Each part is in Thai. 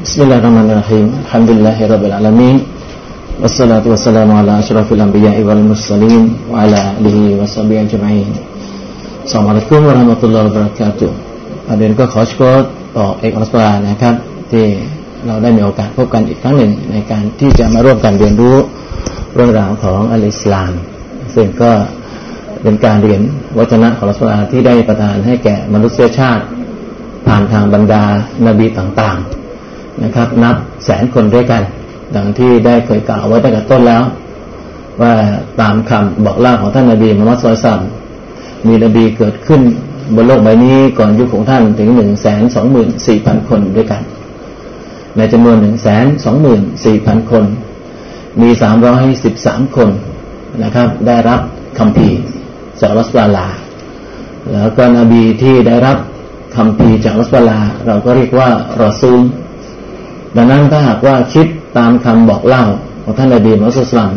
Bismillahirrahmanirrahim. Alhamdulillahirabbil alamin. Wassalatu wassalamu ala asyrafil anbiya'i wal mursalin wa ala alihi washabihi ajma'in. สวัสดีคุณวะราะห์มะตุลลอฮ์วะบะเราะกาตุประเด็นก็ขอชกต่อเอกอัลสลานะครับ ที่เราได้มีโอกาสพบกันอีกครั้งหนึ่งในการที่จะมาร่วมกันเรียนรู้เรื่องราวของอัลอิสลาม ซึ่งก็เป็นการเรียนวัฒนะของอัลสลาที่ได้ประทานให้แก่มนุษยชาติ ผ่านทางบรรดานาบีต่างๆ นะครับ นับแสนคนด้วยกัน ดังที่ได้เคยกล่าวไว้ตั้งแต่ต้นแล้ว ว่าตามคำบอกเล่าของท่านนาบีมุฮัมมัดสุลตัมมีนบีเกิดขึ้นบนโลกใบนี้ก่อนยุคของท่านถึงหนึ่งแสนสองหมื่นสี่พันคนด้วยกัน ในจำนวนหนึ่งแสนสองหมื่นสี่พันคน มีสามร้อยสิบสามคนนะครับ ได้รับคำพีจากรัสลาลา แล้วก็นบีที่ได้รับคำพีจากรัสลา เราก็เรียกว่ารอซูล ดังนั้นถ้าหากว่าคิดตามคำบอกเล่าของท่านนบีมุสลตัม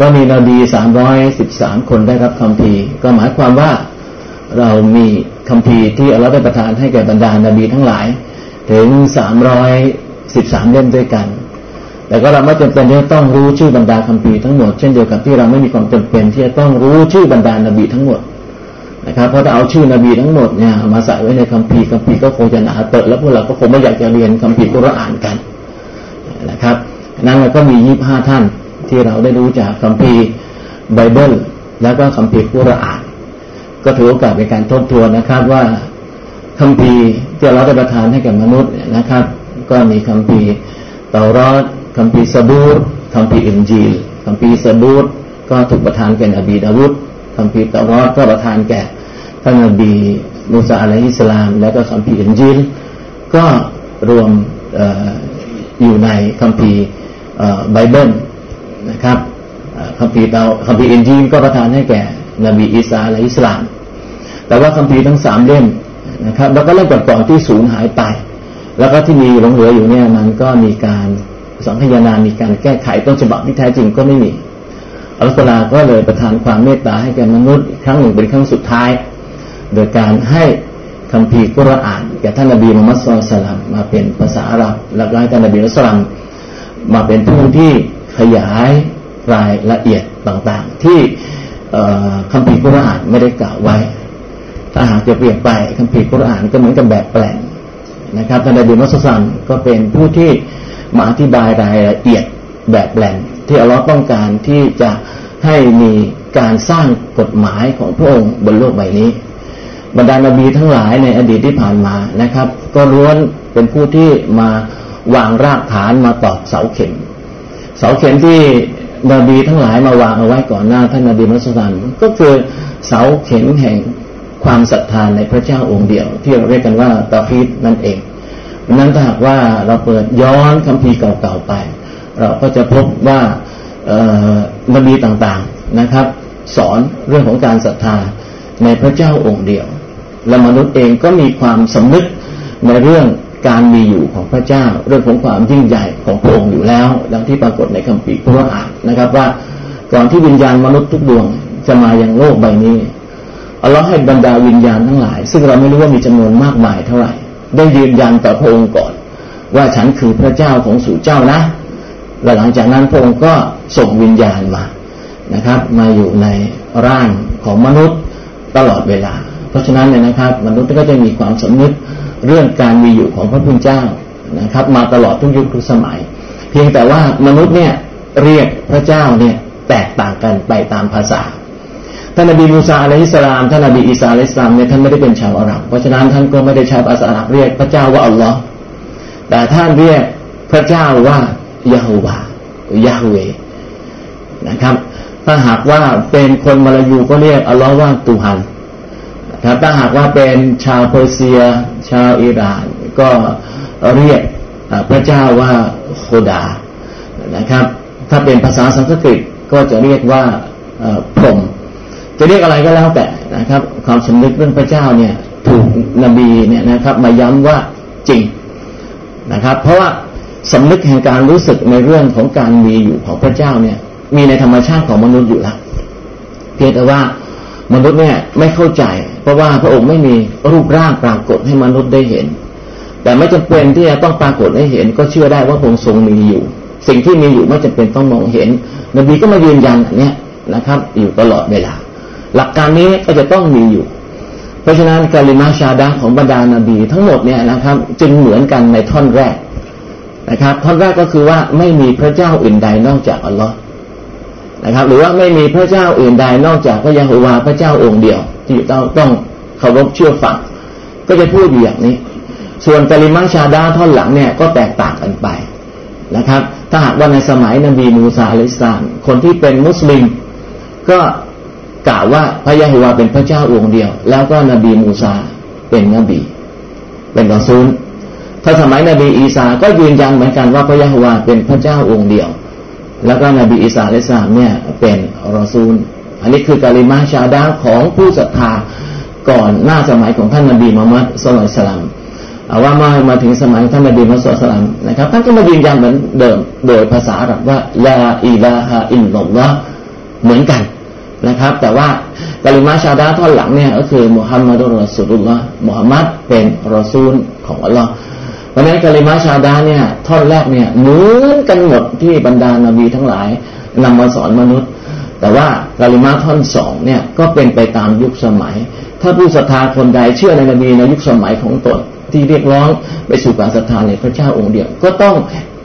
ว่ามีนบีสามร้อยสิบสามคนได้รับคำพีก็หมายความว่าเรามีคำพีที่อัลลอฮฺได้ประทานให้แก่บรรดานาบีทั้งหลาย ถึงสามร้อยสิบสามเล่มด้วยกัน แต่ก็เราไม่จำเป็นที่จะต้องรู้ชื่อบรรดาคำพีทั้งหมด เช่นเดียวกับที่เราไม่มีความจำเป็นที่จะต้องรู้ชื่อบรรดานาบีทั้งหมด นะครับเพราะถ้าเอาชื่อนบีทั้งหมดเนี่ยมาใส่ไว้ในคัมภีร์คัมภีร์ก็คงจะหนาเตอะแล้วพวกเราก็คงไม่อยากจะเรียนคัมภีร์กุรอานกันนะครับนั้นเราก็มียี่สิบห้าท่านที่เราได้รู้จากคัมภีร์ไบเบิลแล้วก็คัมภีร์กุรอาน ก็ถือโอกาสในการทบทวนนะครับว่าคัมภีร์ที่เราได้ประทานให้แก่มนุษย์นะครับ ก็มีคัมภีร์เตารอดคัมภีร์ซาบูรคัมภีร์อินจีลคัมภีร์ซาบูรก็ถูกประทานแก่นบีดาวูด คัมภีร์เตารอดก็ประทานแก่ท่านนบีมูซาอะลัยฮิสลาม แล้วก็คัมภีร์อินจีลก็รวมออยู่ในคัมภีร์ไบเบิลนะครับคัมภีร์เตาคัมภีร์อินจีลก็ประทานให้แก่นบีอีสาอะลัยฮิสลาม แต่ว่าคัมภีร์ทั้งสามเล่มนะครับ แล้วก็เล่มก่อนๆที่สูญหายไป แล้วก็ที่มีหลงเหลืออยู่เนี่ยมันก็มีการสังคยานา มีการแก้ไขต้นฉบับที่แท้จริงก็ไม่มี อัลลอฮฺก็เลยประทานความเมตตาให้แก่มนุษย์ครั้งหนึ่งเป็นครั้งสุดท้าย โดยการให้คัมภีกุรอานแก่ท่านนบีมุฮัมมัดสุลตัลมมาเป็นภาษาอาหรับแล้วก็ให้ท่านนบีมุฮัมมัดสุลตัมมาเป็นผู้ที่ขยายรายละเอียดต่างๆ ที่คัมภีกุรอานไม่ได้กล่าวไว้ ถ้าหากจะเปลี่ยนไปคัมภีกุรอานก็เหมือนกับแบบแปลงนะครับท่านนบีมุฮัมมัดสุลตัมก็เป็นผู้ที่มาอธิบายรายละเอียดแบบแปลง ที่อัลลอฮ์ต้องการที่จะให้มีการสร้างกฎหมายของพระองค์บนโลกใบนี้ บรรดานบีทั้งหลายในอดีตที่ผ่านมานะครับ ก็ล้วนเป็นผู้ที่มาวางรากฐานมาตอกเสาเข็ม เสาเข็มที่นบีทั้งหลายมาวางเอาไว้ก่อนหน้าท่านนบีมุสลิมก็คือเสาเข็มแห่งความศรัทธานในพระเจ้าองค์เดียว ที่เราเรียกกันว่าตาฟีดนั่นเองนั้นถ้าหากว่าเราเปิดย้อนคัมภีร์เก่าๆไป เราก็จะพบว่านบีต่างๆนะครับ สอนเรื่องของการศรัทธาในพระเจ้าองค์เดียว และมนุษย์เองก็มีความสำนึกในเรื่องการมีอยู่ของพระเจ้า เรื่องของความยิ่งใหญ่ของพระองค์อยู่แล้ว ดังที่ปรากฏในคัมภีร์พระอานนะครับว่าก่อนที่วิญญาณมนุษย์ทุกดวงจะมาอย่างโลกใบนี้อัลลอฮ์ให้บรรดาวิญญาณทั้งหลาย ซึ่งเราไม่รู้ว่ามีจำนวนมากมายเท่าไหร่ ได้ยืนยันต่อพระองค์ก่อน ว่าฉันคือพระเจ้าของสู่เจ้านะ และหลังจากนั้นพระองค์ก็ส่งวิญญาณมานะครับ มาอยู่ในร่างของมนุษย์ตลอดเวลา เพราะฉะนั้นเนี่ยนะครับ มนุษย์ก็จะมีความสำนึกเรื่องการมีอยู่ของพระพุทธเจ้านะครับ มาตลอดทุกยุคทุกสมัย เพียงแต่ว่ามนุษย์เนี่ยเรียกพระเจ้าเนี่ยแตกต่างกันไปตามภาษาท่านนบีมูซาอะลัยฮิสลามท่านนบีอีสาอะลัยฮิสลามเนี่ยท่านไม่ได้เป็นชาวอาหรับเพราะฉะนั้นท่านก็ไม่ได้ใช้ภาษาอาหรับเรียกพระเจ้าว่าอัลลอฮ์แต่ท่านเรียกพระเจ้าว่า ยาฮูวายาฮเวนะครับ ถ้าหากว่าเป็นคนมาลายูก็เรียกอัลลอฮ์ว่าตูฮันนะครับถ้าหากว่าเป็นชาวเปอร์เซีย ชาวอิหร่าน ก็เรียกพระเจ้าว่าโคดานะครับ ถ้าเป็นภาษาสันสกฤตก็จะเรียกว่าพรมจะเรียกอะไรก็แล้วแต่นะครับ ความสำนึกเรื่องพระเจ้าเนี่ยถูกนบีเนี่ยนะครับ มาย้ำว่าจริงนะครับ เพราะว่า สำนึกแห่งการรู้สึกในเรื่องของการมีอยู่ของพระเจ้าเนี่ย มีในธรรมชาติของมนุษย์อยู่แล้วเพียงแต่ว่ามนุษย์เนี่ยไม่เข้าใจ เพราะว่าพระองค์ไม่มีรูปร่างปรากฏให้มนุษย์ได้เห็น แต่ไม่จำเป็นที่จะต้องปรากฏให้เห็น ก็เชื่อได้ว่าพระองค์ทรงมีอยู่ สิ่งที่มีอยู่ไม่จำเป็นต้องมองเห็น นบีก็มายืนยันอันนี้นะครับ อยู่ตลอดเวลา หลักการนี้ก็จะต้องมีอยู่ เพราะฉะนั้นกาลิมาชาดาของบรรดานาบีทั้งหมดเนี่ยนะครับ จึงเหมือนกันในท่อนแรก นะครับท่อนแรกก็คือว่าไม่มีพระเจ้าอื่นใดนอกจากอัลลอฮ์นะครับ หรือว่าไม่มีพระเจ้าอื่นใดนอกจากพระยาโฮวาพระเจ้าองค์เดียว ที่ต้องต้องเคารพเชื่อฟังก็จะพูดอยู่อย่างนี้ ส่วนกลิมาชาดาท่อนหลังเนี่ยก็แตกต่างกันไปนะครับ ถ้าหากว่าในสมัยนบีมูซาอะลัยสามคนที่เป็นมุสลิม ก็กล่าวว่าพระยาโฮวาเป็นพระเจ้าองค์เดียว แล้วก็นบีมูซาเป็นนบี เป็นรอซูล ถ้าสมัยนบีอีสาก็ยืนยันเหมือนกันว่าพระยาโฮวาเป็นพระเจ้าองค์เดียว แล้วก็นบีอีสาและสามเนี่ยเป็นรอซูล อันนี้คือกาลิมาชาดาของผู้ศรัทธาก่อนหน้าสมัยของท่านนบีมุฮัมมัดสุลตัลลัมเอาว่ามามาถึงสมัยท่านนบีมุฮัมมัดสุลตัลลัมนะครับท่านก็มายืนยันเหมือนเดิมโดยภาษาอาหรับว่าลาอิลาฮะอิลลัลลอฮเหมือนกันนะครับ แต่ว่ากาลิมาชาดาท่อนหลังเนี่ยก็คือมุฮัมมัดุลรอสูลุลลอฮ์มุฮัมมัดเป็นรอซูลของอัลลอฮ์ เพราะนั้นกาลิมาชาดาเนี่ยท่อนแรกเนี่ยเหมือนกันหมดที่บรรดานาบีทั้งหลายนำมาสอนมนุษย์ แต่ว่ากาลิมาท่อนสองเนี่ยก็เป็นไปตามยุคสมัย ถ้าผู้ศรัทธาคนใดเชื่อในนบีในยุคสมัยของตนที่เรียกร้องไปสู่การศรัทธาในพระเจ้าองค์เดียว ก็ต้อง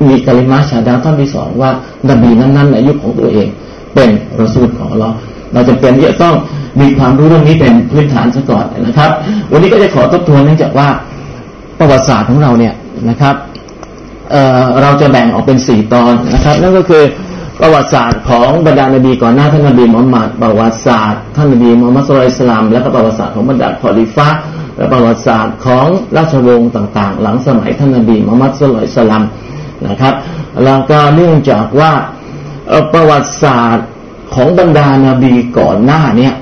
มีกาลิมาชาดาท่อนที่สองว่านบีนั้นๆในยุคของตัวเอง เป็นรสูลของเราเราจะเป็นที่จะต้องมีความรู้เรื่องนี้เป็นพื้นฐานซะก่อนนะครับ วันนี้ก็จะขอทบทวนเนื่องจากว่า ประวัติศาสตร์ของเราเนี่ยนะครับเเราจะแบ่งออกเป็นสี่ตอนนะครับ นั่นก็คือประวัติศาสตร์ของบรรดานบีก่อนหน้าท่านนบีมุฮัมมัดประวัติศาสตร์ท่านนบีมุฮัมมัดสุลัยสลามและก็ประวัติศาสตร์ของบรรดาคอลิฟะและประวัติศาสตร์ของราชวงศ์ต่างๆ หลังสมัยท่านนบีมุฮัมมัดสุลัยสลามนะครับแล้วก็เนื่องจากว่าประวัติศาสตร์ของบรรดานาบีก่อนหน้าเนี่ย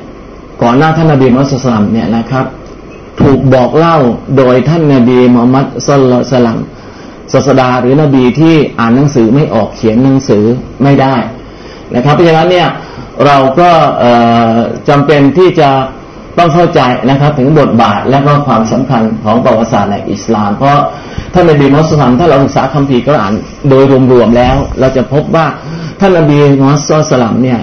ก่อนหน้าท่านนบีมุฮัมมัดสุลัยสลามเนี่ยนะครับ ถูกบอกเล่าโดยท่านนาบีมุฮัมมัดสุลลัมศาสดาหรือนบีที่อ่านหนังสือไม่ออกเขียนหนังสือไม่ได้นะครับ เพราะฉะนั้นเนี่ยเราก็จำเป็นที่จะต้องเข้าใจนะครับ ถึงบทบาทและก็ความสำคัญของประวัติศาสตร์ในอิสลาม เพราะท่านนบีมุสลิมถ้าเราศึกษาคัมภีร์ก็อ่านโดยรวมๆแล้ว เราจะพบว่าท่านนบีมุสลิมเนี่ย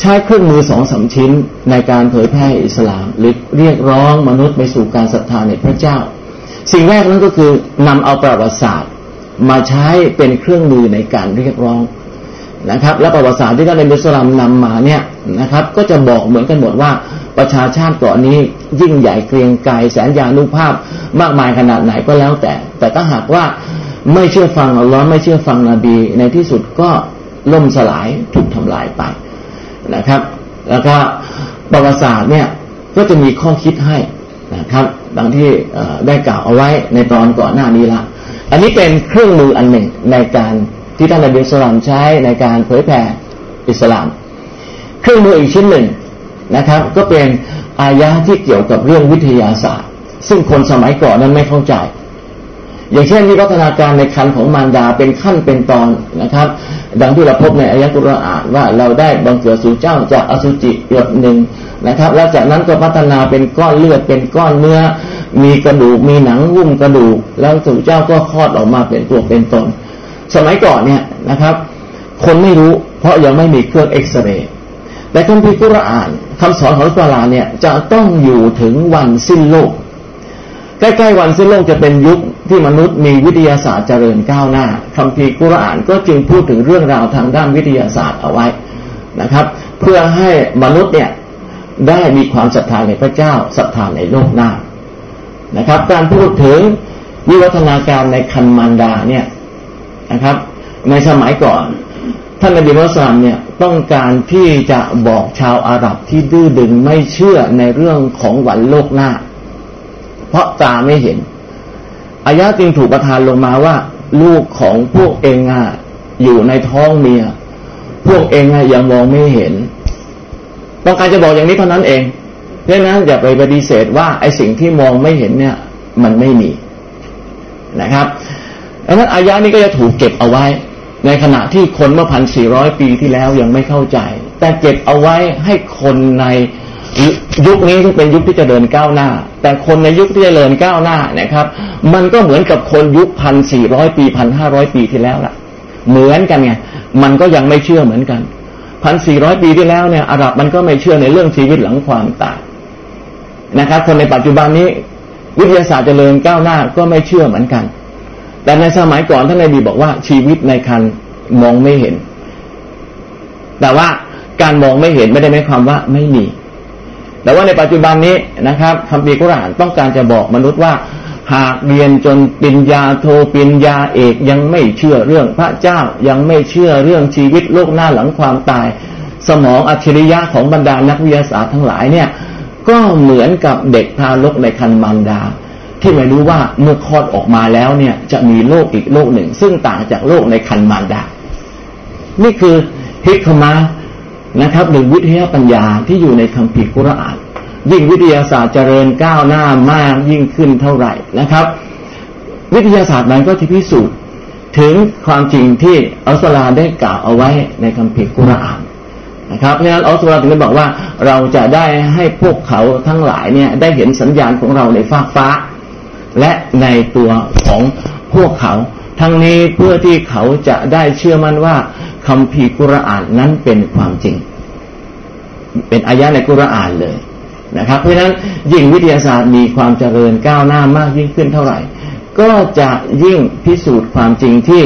ใช้เครื่องมือสองสาชิ้นในการเผยแพร่อิสลามหรือเรียกร้องมนุษย์ไปสู่การศรัทธาในพระเจ้า สิ่งแรกนั้นก็คือนำเอาประวัติศาสตร์ มาใช้เป็นเครื่องมือในการเรียกร้องนะครับ และประวัติศาสตร์ที่ท่านในมุสลิมนำมาเนี่ยนะครับ ก็จะบอกเหมือนกันหมดว่าประชาชาติเกาะนี้ยิ่งใหญ่เกรียงไกรแสนยานุภาพมากมายขนาดไหนก็แล้วแต่ แต่ถ้าหากว่าไม่เชื่อฟังอัลลอฮ์ไม่เชื่อฟังนบีในที่สุดก็ล่มสลายถูกทำลายไป นะครับ แล้วก็ประวัติศาสตร์เนี่ยก็จะมีข้อคิดให้นะครับดังที่ได้กล่าวเอาไว้ในตอนก่อนหน้านี้ละ อันนี้เป็นเครื่องมืออันหนึ่งในการที่ท่านนบีสุลามใช้ในการเผยแผ่อิสลาม เครื่องมืออีกชิ้นหนึ่งนะครับ ก็เป็นอายะที่เกี่ยวกับเรื่องวิทยาศาสตร์ ซึ่งคนสมัยก่อนนั้นไม่เข้าใจ อย่างเช่นวิวัฒนาการในคันของมารดาเป็นขั้นเป็นตอนนะครับ ดังที่เราพบในอายะกุรอานว่าเราได้บังเกิดสู่เจ้าจากอสุจิหยดหนึ่งนะครับ แล้วจากนั้นก็พัฒนาเป็นก้อนเลือดเป็นก้อนเนื้อ มีกระดูกมีหนังหุ้มกระดูก แล้วสู่เจ้าก็คลอดออกมาเป็นตัวเป็นตน สมัยก่อนเนี่ยนะครับ คนไม่รู้เพราะยังไม่มีเครื่องเอ็กซเรย์แต่คัมภีร์กุรอานคำสอนของอัลกุรอานเนี่ยจะต้องอยู่ถึงวันสิ้นโลกใกล้ๆวันสิ้นโลกจะเป็นยุค ที่มนุษย์มีวิทยาศาสตร์เจริญก้าวหน้าคัมภีกุรอานก็จึงพูดถึงเรื่องราวทางด้านวิทยาศาสตร์เอาไว้นะครับ เพื่อให้มนุษย์เนี่ยได้มีความศรัทธาในพระเจ้าศรัทธาในโลกหน้านะครับ การพูดถึงวิวัฒนาการในคันมันดาเนี่ยนะครับ ในสมัยก่อน ท่านนบีมุสลิมเนี่ยต้องการที่จะบอกชาวอาหรับที่ดื้อดึงไม่เชื่อในเรื่องของวันโลกหน้า เพราะตาไม่เห็น อายะจึงถูกประทานลงมาว่า ลูกของพวกเองอะอยู่ในท้องเมีย พวกเองอะยังมองไม่เห็นต้องการจะบอกอย่างนี้เท่านั้นเองดังนั้นอย่าไปปฏิเสธว่าไอ้สิ่งที่มองไม่เห็นเนี่ย มันไม่มีนะครับดังนั้นอายะนี้ก็จะถูกเก็บเอาไว้ ในขณะที่คนเมื่อพันสี่ร้อยปีที่แล้วยังไม่เข้าใจ แต่เก็บเอาไว้ให้คนใน ยุคนี้ที่เป็นยุคที่จะเดินก้าวหน้า แต่คนในยุคที่จะเดินก้าวหน้านะครับ มันก็เหมือนกับคนยุคพันสี่ร้อยปีพันห้าร้อยปีที่แล้วล่ะ เหมือนกันไงมันก็ยังไม่เชื่อเหมือนกันพันสี่ร้อยปีที่แล้วเนี่ยอาหรับมันก็ไม่เชื่อในเรื่องชีวิตหลังความตายนะครับ คนในปัจจุบันนี้ วิทยาศาสตร์เจริญก้าวหน้าก็ไม่เชื่อเหมือนกัน แต่ในสมัยก่อนท่านนบีบอกว่าชีวิตในคันมองไม่เห็น แต่ว่าการมองไม่เห็นไม่ได้หมายความว่าไม่มี แต่ว่าในปัจจุบันนี้นะครับคำพีกุรานต้องการจะบอกมนุษย์ว่า หากเรียนจนปิญญาโทปิญญาเอกยังไม่เชื่อเรื่องพระเจ้ายังไม่เชื่อเรื่องชีวิตโลกหน้าหลังความตาย สมองอัจฉริยะของบรรดานักวิทยาศาสตร์ทั้งหลายเนี่ยก็เหมือนกับเด็กทารกในคันมารดา ที่ไม่รู้ว่าเมื่อคลอดออกมาแล้วเนี่ยจะมีโลกอีกโลกหนึ่ง ซึ่งต่างจากโลกในคันมารดา นี่คือฮิกมา นะครับหรือวิทยาปัญญาที่อยู่ในคัมภีร์กุรอาน ยิ่งวิทยาศาสตร์เจริญก้าวหน้ามากยิ่งขึ้นเท่าไหร่นะครับ วิทยาศาสตร์นั้นก็จะพิสูจน์ถึงความจริงที่อัลสลาได้กล่าวเอาไว้ในคัมภีร์กุรอานนะครับเพราะฉะนั้นอัลสลาถึงได้บอกว่าเราจะได้ให้พวกเขาทั้งหลายเนี่ยได้เห็นสัญญาณของเราในฟากฟ้า และในตัวของพวกเขา ทั้งนี้เพื่อที่เขาจะได้เชื่อมั่นว่า คำพีกุรอานนั้นเป็นความจริง เป็นอายะในกุรอานเลยนะครับ เพราะฉะนั้นยิ่งวิทยาศาสตร์มีความเจริญก้าวหน้ามากยิ่งขึ้นเท่าไหร่ ก็จะยิ่งพิสูจน์ความจริงที่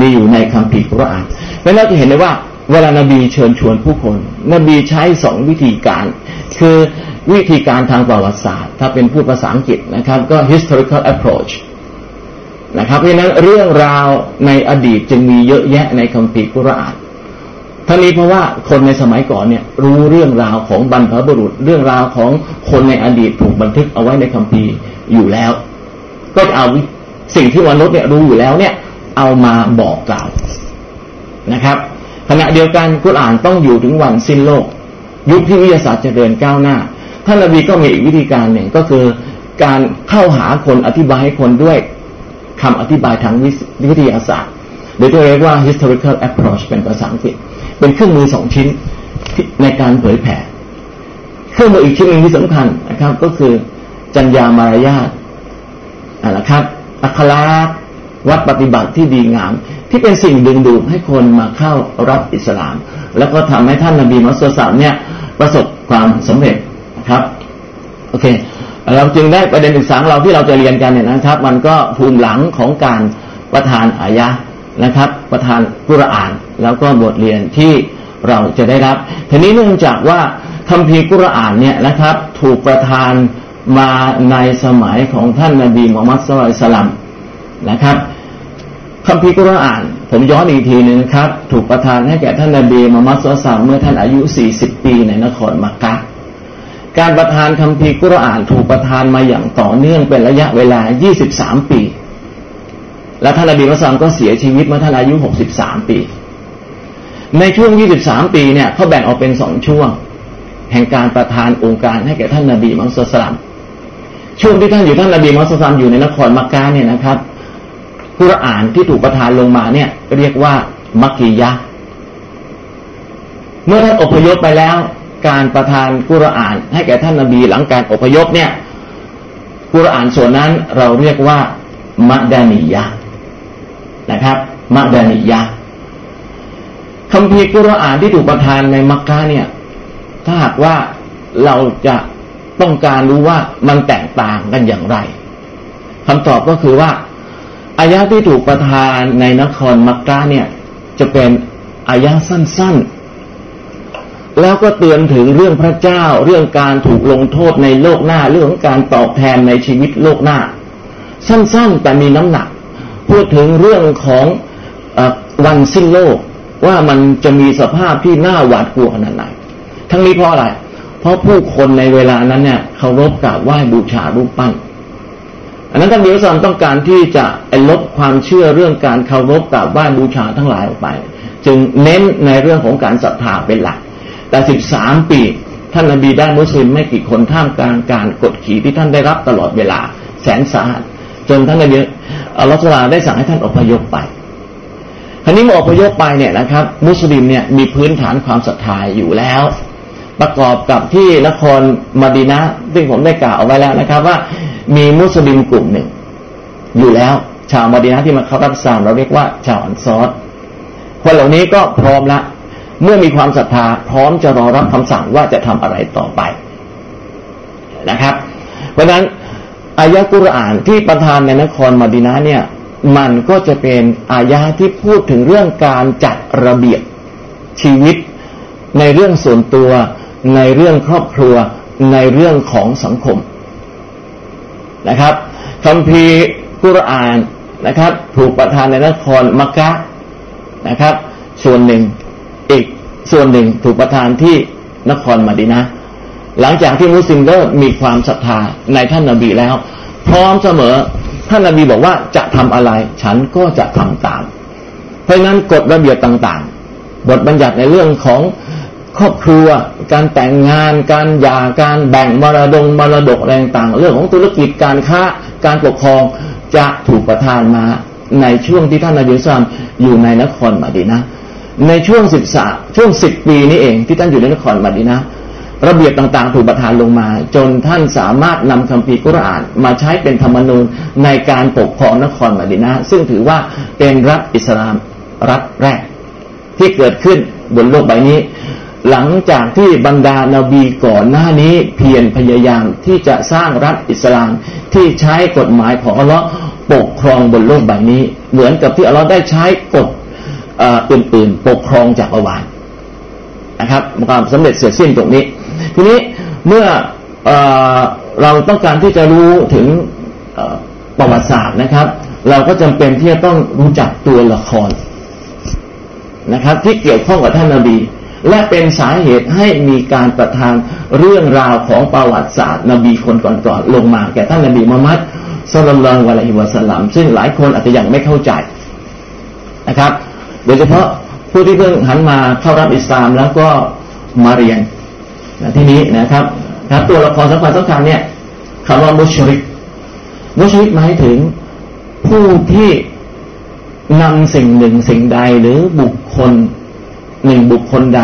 มีอยู่ในคำพีกุรอานเพราะนั้นเราจะเห็นได้ว่าเวลานบีเชิญชวนผู้คน นบีใช้สองวิธีการ คือวิธีการทางประวัติศาสตร์ ถ้าเป็นพูดภาษาอังกฤษนะครับ ก็ historical approach นะครับ เพราะนั้นเรื่องราวในอดีตจึงมีเยอะแยะในคัมภีร์กุรอานทั้งนี้เพราะว่าคนในสมัยก่อนเนี่ยรู้เรื่องราวของบรรพบุรุษ เรื่องราวของคนในอดีตถูกบันทึกเอาไว้ในคัมภีร์อยู่แล้ว ก็เอาสิ่งที่มนุษย์เนี่ยรู้อยู่แล้วเนี่ย เอามาบอกกล่าวนะครับ ขณะเดียวกันกุรอานต้องอยู่ถึงวันสิ้นโลก ยุคที่วิทยาศาสตร์จะเดินก้าวหน้าท่านนบีก็มีอีกวิธีการหนึ่งก็คือ การเข้าหาคนอธิบายให้คนด้วย คำอธิบายทางวิทยาศาสตร์ หรือที่เรียกว่า historical approach เป็นภาษาอังกฤษ เป็นเครื่องมือสองชิ้นในการเผยแผ่ เครื่องมืออีกชิ้นหนึ่งที่สำคัญนะครับ ก็คือจัญญามารยาทนะครับ อัคราวัดปฏิบัติที่ดีงาม ที่เป็นสิ่งดึงดูดให้คนมาเข้ารับอิสลาม แล้วก็ทำให้ท่านนบีมุสลิมเนี่ยประสบความสำเร็จนะครับ โอเค เราจึงได้ประเด็นศึกษาเราที่เราจะเรียนกันเนี่ยนะครับ มันก็ภูมิหลังของการประทานอายะนะครับ ประทานกุรอาน แล้วก็บทเรียนที่เราจะได้รับทีนี้เนื่องจากว่าคัมภีร์กุรอานเนี่ยนะครับ ถูกประทานมาในสมัยของท่านนาบีมุฮัมมัดสุลตัลนะครับคัมภีร์กุรอาน ผมย้อนอีกทีหนึ่งครับ ถูกประทานให้แก่ท่านนาบีมุฮัมมัดสุลตัลเมื่อท่านอายุ 40 ปีในนครมักกะ การประทานคำพีกุรอานถูกประทานมาอย่างต่อเนื่องเป็นระยะเวลา 23 ปี และท่านอบีมุสลิมก็เสียชีวิตเมื่อท่านอายุ 63 ปี ในช่วง 23 ปีเนี่ยเขาแบ่งออกเป็นสองช่วง แห่งการประทานองค์การให้แก่ท่านนาบีมุสลิมช่วงที่ท่านอยู่ท่านนาบีมุสลิมอยู่ในนครมักกะเนี่ยนะครับกุรอานที่ถูกประทานลงมาเนี่ย เรียกว่ามักกียะเมื่อท่านอพยพไปแล้ว การประทานกุรอาน ให้แก่ท่านนาบีหลังการอพยพเนี่ย กุรอานส่วนนั้นเราเรียกว่ามัดานิยะนะครับมัดานิยะคำพีกุรอานที่ถูกประทานในมักกะเนี่ย ถ้าหากว่าเราจะต้องการรู้ว่ามันแตกต่างกันอย่างไรคำตอบก็คือว่าอายะที่ถูกประทานในนครมักกะเนี่ย จะเป็นอายะสั้นๆ แล้วก็เตือนถึงเรื่องพระเจ้า เรื่องการถูกลงโทษในโลกหน้า เรื่องของการตอบแทนในชีวิตโลกหน้า สั้นๆแต่มีน้ำหนัก พูดถึงเรื่องของอวันสิ้นโลกว่ามันจะมีสภาพที่น่าหวาดกลัวขนาดไหนทั้งนี้เพราะอะไร เพราะผู้คนในเวลานั้นเนี่ยเคารพกราบไหว้บูชารูปปั้น อันนั้นท่านบิวซัมต้องการที่จะลบความเชื่อเรื่องการเคารพกราบไหว้บูชาทั้งหลายออกไป จึงเน้นในเรื่องของการศรัทธาเป็นหลัก แต่สิบสามปี ท่านนบีได้มุสลิมไม่กี่คนท่ามกลางการกดขี่ที่ท่านได้รับตลอดเวลา แสนสาหัสจนท่านนบีอัลลอฮฺได้สั่งให้ท่านอพยพไปทีนี้เมื่ออพยพไปเนี่ยนะครับ มุสลิมเนี่ยมีพื้นฐานความศรัทธาอยู่แล้ว ประกอบกับที่นครมาดีนะซึ่งผมได้กล่าวไว้แล้วนะครับ ว่ามีมุสลิมกลุ่มหนึ่ง อยู่แล้ว ชาวมาดีนะที่มาเข้ารับสามเราเรียกว่า ชาวอันซอรคนเหล่านี้ก็พร้อมละ เมื่อมีความศรัทธาพร้อมจะรอรับคำสั่งว่าจะทำอะไรต่อไปนะครับ เพราะฉะนั้นอายะกุรอานที่ประทานในนครมาดีนะเนี่ย มันก็จะเป็นอายะที่พูดถึงเรื่องการจัดระเบียบชีวิต ในเรื่องส่วนตัว ในเรื่องครอบครัว ในเรื่องของสังคมนะครับคำพีกุรอานนะครับ ถูกประทานในนครมักกะนะครับ ส่วนหนึ่ง อีกส่วนหนึ่งถูกประทานที่นครมาดีนะหลังจากที่มุสลิมเริ่มมีความศรัทธาในท่านนาบีแล้ว พร้อมเสมอท่านนาบีบอกว่าจะทำอะไร ฉันก็จะทำตาม เพราะนั้นกฎระเบียบต่างๆ บทบัญญัติในเรื่องของครอบครัว การแต่งงาน การหย่าการแบ่งมรดงมรดกอะไรต่างๆเรื่องของธุรกิจการค้าการปกครองจะถูกประทานมาในช่วงที่ท่านนบีสุลามอยู่ในนครมาดีนะ ในช่วงสิบสาช่วงสิบปีนี้เอง ที่ท่านอยู่ในนครมาดีนะระเบียบต่างๆ ถูกประทานลงมา จนท่านสามารถนำคัมภีร์กุรอาน มาใช้เป็นธรรมนูญในการปกครองนครมาดินาซึ่งถือว่าเป็นรัฐอิสลามรัฐแรก ที่เกิดขึ้นบนโลกใบนี้ หลังจากที่บรรดานาบีก่อนหน้านี้เพียรพยายามที่จะสร้างรัฐอิสลามที่ใช้กฎหมายของอัลลอฮ์ปกครองบนโลกใบนี้ เหมือนกับที่อัลลอฮ์ได้ใช้กฎ อื่นๆปกครองจากอวานนะครับความสำเร็จเสร็จสิ้นตรงนี้ ทีนี้เมื่อเอเราต้องการที่จะรู้ถึงประวัติศาสตร์นะครับ เราก็จำเป็นที่จะต้องรู้จักตัวละครนะครับ ที่เกี่ยวข้องกับท่านนาบี และเป็นสาเหตุให้มีการประทานเรื่องราวของประวัติศาสตร์ นบีคนก่อนๆลงมา แก่ท่านนาบีมุฮัมมัดสุลลัลวะลัยฮิวะสัลลัมซึ่งหลายคนอาจจะยังไม่เข้าใจนะครับ โดยเฉพาะผู้ที่เพิ่งหันมาเข้ารับอิสลามแล้วก็มาเรียนที่นี้นะครับครับตัวละครสำคัญสำคัญเนี่ยคำว่ามุชริก มุชริกหมายถึงผู้ที่นำสิ่งหนึ่งสิ่งใดหรือบุคคลหนึ่งบุคคลใด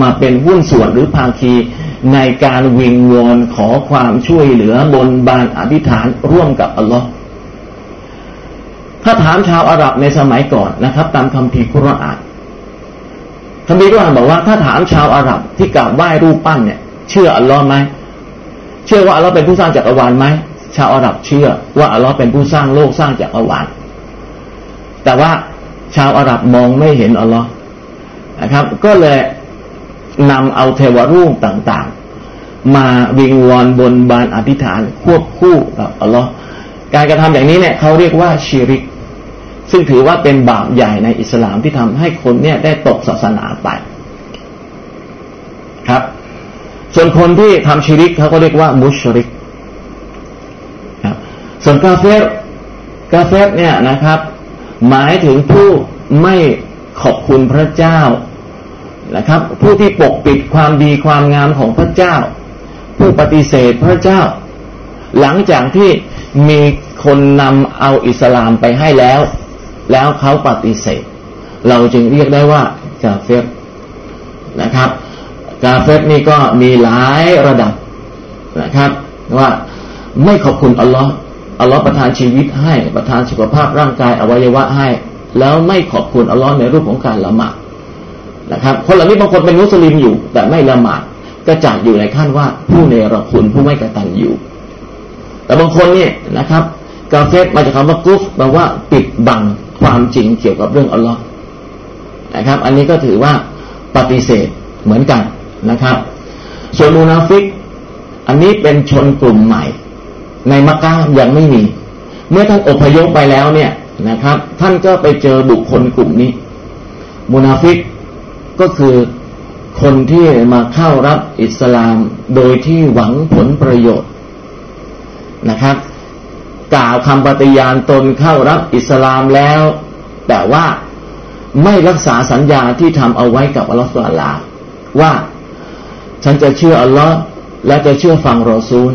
มาเป็นหุ้นส่วนหรือภาคีในการวิงวอนขอความช่วยเหลือบนบานอธิษฐานร่วมกับอัลลอฮ์ ถ้าถามชาวอาหรับในสมัยก่อนนะครับ ตามคำพีคุรอานท่านบีก็บอกว่า ถ้าถามชาวอาหรับที่กราบไหว้รูปปั้นเนี่ย เชื่ออัลลอฮ์ไหมเชื่อว่าอัลลอฮ์เป็นผู้สร้างจักรวาลไหมชาวอาหรับเชื่อว่าอัลลอฮ์เป็นผู้สร้างโลกสร้างจักรวาลแต่ว่าชาวอาหรับมองไม่เห็นอัลลอฮ์นะครับ ก็เลยนำเอาเทวรูปต่างๆ มาวิงวอนบนบานอธิษฐานควบคู่กับอัลลอฮ์การกระทำอย่างนี้เนี่ยเขาเรียกว่าชีริก ซึ่งถือว่าเป็นบาปใหญ่ในอิสลามที่ทำให้คนเนี่ยได้ตกศาสนาไป ครับ ส่วนคนที่ทำชิริกเขาก็เรียกว่ามุชริกครับส่วนกาเฟรกาเฟรเนี่ยนะครับ หมายถึงผู้ไม่ขอบคุณพระเจ้านะครับ ผู้ที่ปกปิดความดีความงามของพระเจ้า ผู้ปฏิเสธพระเจ้า หลังจากที่มีคนนำเอาอิสลามไปให้แล้ว แล้วเขาปฏิเสธ เราจึงเรียกได้ว่ากาเฟตนะครับ กาเฟตนี่ก็มีหลายระดับนะครับ ว่าไม่ขอบคุณอัลลอฮ์อัลลอฮ์ประทานชีวิตให้ประทานสุขภาพร่างกายอวัยวะให้ แล้วไม่ขอบคุณอัลลอฮ์ในรูปของการละหมาดนะครับ คนเหล่านี้บางคนเป็นมุสลิมอยู่ แต่ไม่ละหมาดก็จัดอยู่ในขั้นว่าผู้เนรคุณผู้ไม่กตัญญูแต่บางคนเนี่ยนะครับ กาเฟตมาจากคำว่ากุฟแปลว่าปิดบัง ความจริงเกี่ยวกับเรื่องอัลลอฮ์นะครับ อันนี้ก็ถือว่าปฏิเสธเหมือนกันนะครับ ส่วนมูนาฟิก อันนี้เป็นชนกลุ่มใหม่ ในมักกะยังไม่มี เมื่อท่านอพยพไปแล้วเนี่ยนะครับ ท่านก็ไปเจอบุคคลกลุ่มนี้มูนาฟิกก็คือคนที่มาเข้ารับอิสลามโดยที่หวังผลประโยชน์นะครับ กล่าวคำปฏิญาณตนเข้ารับอิสลามแล้ว แต่ว่าไม่รักษาสัญญาที่ทำเอาไว้กับอัลลอฮฺสุลลาว่า ฉันจะเชื่ออัลลอฮ์และจะเชื่อฟังรอซูล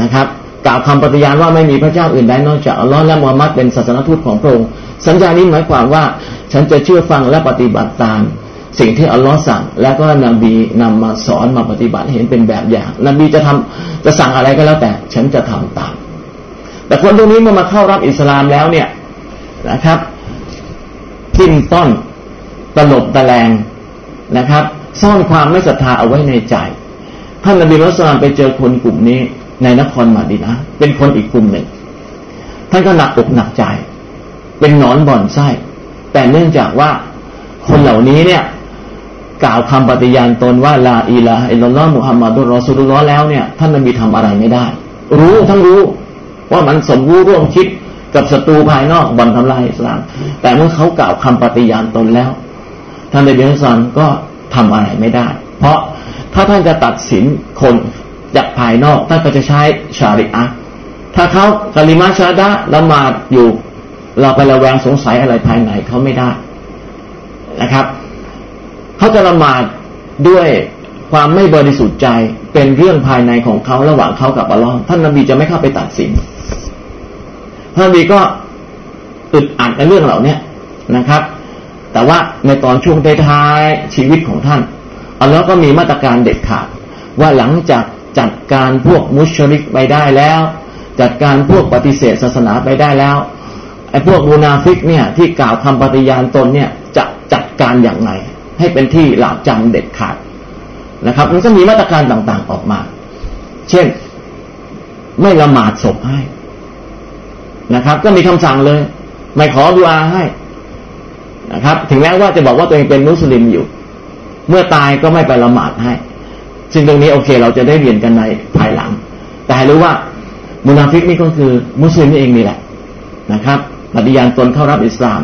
นะครับ กล่าวคำปฏิญาณว่าไม่มีพระเจ้าอื่นใดนอกจากอัลลอฮ์และมุฮัมมัดเป็นศาสนทูตของพระองค์สัญญานี้หมายความว่า ฉันจะเชื่อฟังและปฏิบัติตาม สิ่งที่อัลลอฮ์สั่ง แล้วก็นบีนำมาสอนมาปฏิบัติเห็นเป็นแบบอย่าง นบีจะทำจะสั่งอะไรก็แล้วแต่ ฉันจะทำตาม แต่คนตรงนี้เมื่อมาเข้ารับอิสลามแล้วเนี่ยนะครับจิ้มต้นตลบตะแลงนะครับ ซ่อนความไม่ศรัทธาเอาไว้ในใจ ท่านนบีมุสลิมไปเจอคนกลุ่มนี้ในนครมาดีนะเป็นคนอีกกลุ่มหนึ่ง ท่านก็หนักอกหนักใจ เป็นหนอนบ่อนไส้ แต่เนื่องจากว่าคนเหล่านี้เนี่ยกล่าวคำปฏิญาณตนว่าลาอิลาอิลลอฮ์มุฮัมมัดุลรอสูลุลลอฮ์แล้วเนี่ยท่านนบีทำอะไรไม่ได้ รู้ทั้งรู้ ว่ามันสมรู้ร่วมคิดกับศัตรูภายนอกบ่อนทำลายอิสลาม แต่เมื่อเขากล่าวคำปฏิญาณตนแล้ว ท่านนบีมุสลิมก็ทำอะไรไม่ได้ เพราะถ้าท่านจะตัดสินคนจากภายนอกท่านก็จะใช้ชาริอะถ้าเขากลิมาชาดะละหมาดอยู่ เราไประแวงสงสัยอะไรภายในเขาไม่ได้นะครับ เขาจะละหมาดด้วย ความไม่บริสุทธิ์ใจเป็นเรื่องภายในของเขาระหว่างเขากับอัลลอฮ์ท่านนบีจะไม่เข้าไปตัดสินท่านนบีก็อึดอัดในเรื่องเหล่านี้นะครับ แต่ว่าในตอนช่วงท้ายชีวิตของท่านอัลลอฮ์ก็มีมาตรการเด็ดขาดว่าหลังจากจัดการพวกมุชริกไปได้แล้ว จัดการพวกปฏิเสธศาสนาไปได้แล้วไอ้พวกมูนาฟิกเนี่ยที่กล่าวคำปฏิญาณตนเนี่ยจะจัดการอย่างไรให้เป็นที่หลาบจำเด็ดขาด นะครับ มันก็มีมาตรการต่างๆออกมา เช่น ไม่ละหมาดศพให้นะครับ ก็มีคำสั่งเลย ไม่ขอดุอาให้นะครับ ถึงแม้ว่าจะบอกว่าตัวเองเป็นมุสลิมอยู่ เมื่อตายก็ไม่ไปละหมาดให้ ซึ่งตรงนี้โอเค เราจะได้เรียนกันในภายหลัง แต่ให้รู้ว่ามุนาฟิกนี่ก็คือมุสลิมนี่เองนี่แหละนะครับปฏิญาณตนเข้ารับอิสลาม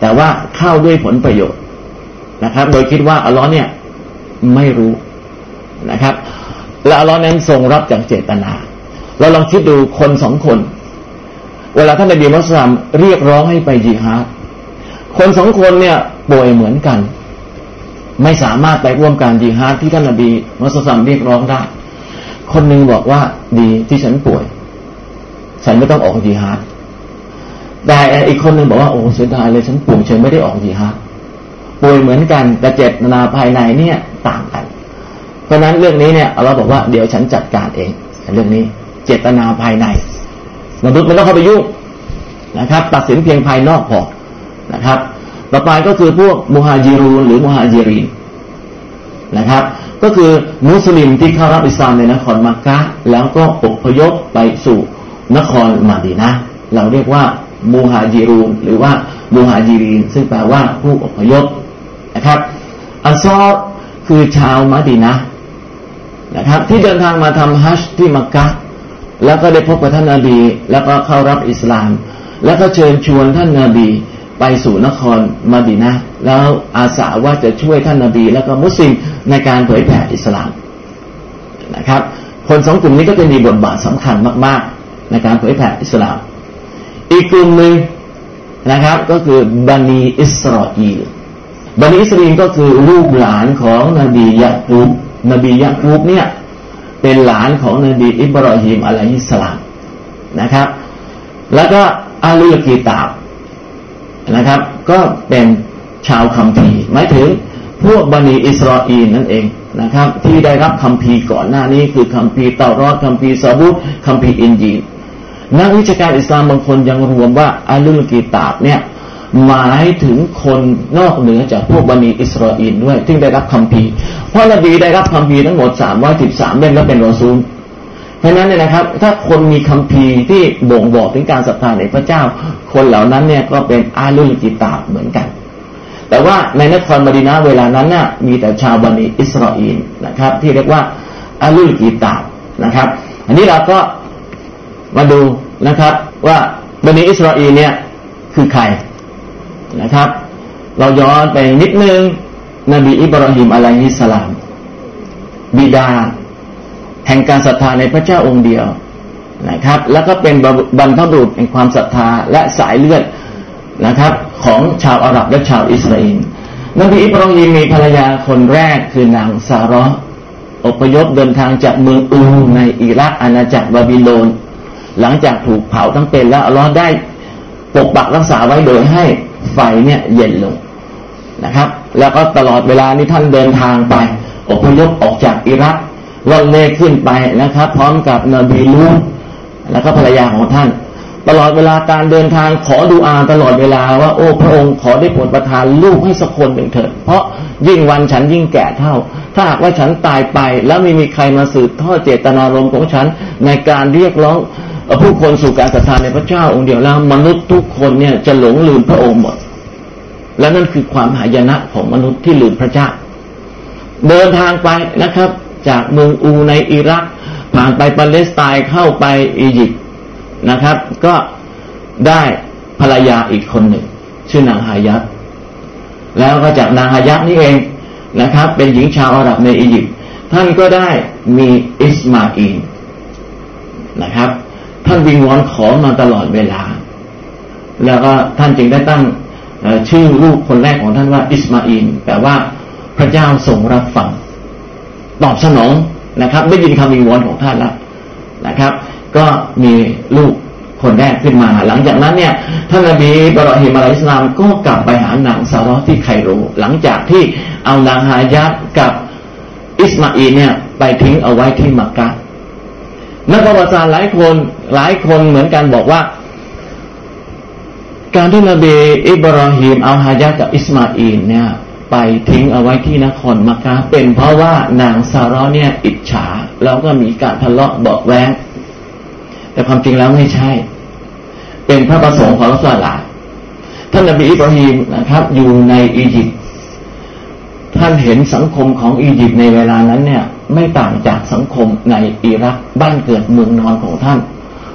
แต่ว่าเข้าด้วยผลประโยชน์นะครับ โดยคิดว่าอัลลอฮ์เนี่ยไม่รู้ นะครับ และอัลลอฮ์นั้นทรงรับจากเจตนา เราลองคิดดูคนสองคน เวลาท่านนบีมุสลิมเรียกร้องให้ไปจิฮาดคนสองคนเนี่ยป่วยเหมือนกัน ไม่สามารถไปร่วมการจิฮาดที่ท่านนบีมุสลิมเรียกร้องได้ คนหนึ่งบอกว่าดีที่ฉันป่วย ฉันไม่ต้องออกจิฮาดแต่อีกคนหนึ่งบอกว่าโอ้เสียดายเลยฉันป่วยฉันไม่ได้ออกจิฮาดป่วยเหมือนกันแต่เจตนาภายในเนี่ยต่างกัน เพราะนั้นเรื่องนี้เนี่ยเราบอกว่าเดี๋ยวฉันจัดการเองเรื่องนี้ เจตนาภายในมนุษย์ไม่ต้องเข้าไปยุ่งนะครับ ตัดสินเพียงภายนอกพอนะครับ ต่อไปก็คือพวกมุฮัจิรูนหรือมุฮัจิรีนนะครับ ก็คือมุสลิมที่เข้ารับอิสลามในนครมักกะแล้วก็อพยพไปสู่นครมาดีนะเราเรียกว่ามูฮาจิรูนหรือว่ามูฮาจิรีนซึ่งแปลว่าผู้อพยพนะครับ อันซอคือชาวมาดีนะ นะครับ ที่เดินทางมาทำฮัจที่มักกะแล้วก็ได้พบกับท่านนาบี แล้วก็เข้ารับอิสลาม แล้วก็เชิญชวนท่านนาบีไปสู่นครมาดีนะแล้วอาสาว่าจะช่วยท่านนาบี แล้วก็มุสลิมในการเผยแผ่อิสลามนะครับ คนสองกลุ่มนี้ก็จะมีบทบาทสำคัญมาก ๆ ในการเผยแผ่อิสลาม อีกกลุ่มหนึ่งนะครับ ก็คือบันีอิสราเอลบันิอิสรีก็คือลูกหลานของนบียะกูบ นบียะกูบเนี่ย เป็นหลานของนบีอิบรอฮิมอะลัยฮิสลามนะครับ แล้วก็อาลีกีตาบนะครับ ก็เป็นชาวคัมภีร์หมายถึงพวกบันิอิสราเอลนั่นเองนะครับ ที่ได้รับคัมภีร์ก่อนหน้านี้คือคัมภีร์เตารอดคัมภีร์ซาบุตคัมภีร์อินจีนักวิชาการอิสลามบางคนยังรวมว่าอาลีกีตาบเนี่ย หมายถึงคนนอกเหนือจากพวกบันีอิสราเอลด้วยที่ได้รับคำพีเพราะนบีได้รับคำพีทั้งหมดสามร้อยสิบสามเล่มแล้วเป็นรอซูลเพราะนั้นเนี่ยนะครับ ถ้าคนมีคำพีที่บ่งบอกถึงการศรัทธาในพระเจ้า คนเหล่านั้นเนี่ยก็เป็นอาลุลกิตาเหมือนกัน แต่ว่าในนครมดีนาเวลานั้นน่ะมีแต่ชาวบันีอิสราเอลนะครับ ที่เรียกว่าอาลุลกิตาบนะครับ อันนี้เราก็มาดูนะครับว่าบันีอิสราเอลเนี่ยคือใคร นะครับ เราย้อนไปนิดนึง นบีอิบราฮิมอะลัยฮิสลาม บิดา แห่งการศรัทธาในพระเจ้าองค์เดียวนะครับ แล้วก็เป็นบรรพบุรุษแห่งความศรัทธาและสายเลือดนะครับ ของชาวอาหรับและชาวอิสราเอลนบีอิบราฮิมมีภรรยาคนแรกคือนางซาร์อพยพเดินทางจากเมืองอูในอิรักอาณาจักรบาบิโลน หลังจากถูกเผาทั้งเป็นแล้วอัลลอฮ์ได้ปกปักรักษาไว้โดยให้ ไฟเนี่ยเย็นลงนะครับ แล้วก็ตลอดเวลานี้ท่านเดินทางไปอพยพออกจากอิรักล่อนเล่ขึ้นไปนะครับ พร้อมกับนบีลูแล้วก็ภรรยาของท่าน ตลอดเวลาการเดินทางขอดูอาตลอดเวลาว่าโอ้พระองค์ขอได้ผลประทานลูกให้สักคนหนึ่งเถิดเพราะยิ่งวันฉันยิ่งแก่เท่า ถ้าหากว่าฉันตายไป แล้วไม่มีใครมาสืบทอดเจตนารมณ์ของฉันในการเรียกร้อง ผู้คนสู่การศรัทธาในพระเจ้าองค์เดียวแล้วมนุษย์ทุกคนเนี่ยจะหลงลืมพระองค์หมด และนั่นคือความหายนะของมนุษย์ที่ลืมพระเจ้า เดินทางไปนะครับ จากเมืองอูในอิรัก ผ่านไปปาเลสไตน์เข้าไปอียิปต์นะครับ ก็ได้ภรรยาอีกคนหนึ่ง ชื่อนางฮายัตแล้วก็จากนางฮายัตนี่เองนะครับ เป็นหญิงชาวอาหรับในอียิปต์ท่านก็ได้มีอิสมาอินนะครับ ท่านวิงวอนขอมาตลอดเวลา แล้วก็ท่านจึงได้ตั้งชื่อลูกคนแรกของท่านว่าอิสมาอินแปลว่าพระเจ้าทรงรับฟัง ตอบสนองนะครับ ได้ยินคำวิงวอนของท่านแล้วนะครับ ก็มีลูกคนแรกขึ้นมา หลังจากนั้นเนี่ยท่านนบีบรอฮิมอะลัยสลามก็กลับไปหานางซารอที่ไคโร หลังจากที่เอานางฮายะกับอิสมาอีเนี่ยไปทิ้งเอาไว้ที่มักกะ นักประวัติศาสตร์หลายคนหลายคนเหมือนกันบอกว่า การที่นบีอิบราฮิมเอาฮายะกับอิสมาอินเนี่ย ไปทิ้งเอาไว้ที่นครมักกะเป็นเพราะว่านางซาร่เนี่ยอิจฉา แล้วก็มีการทะเลาะเบาแวงแต่ความจริงแล้วไม่ใช่ เป็นพระประสงค์ของรัสลาท่านนบีอิบราฮิมนะครับ อยู่ในอียิปต์ท่านเห็นสังคมของอียิปต์ในเวลานั้นเนี่ย ไม่ต่างจากสังคมในอิรักบ้านเกิดเมืองนอนของท่าน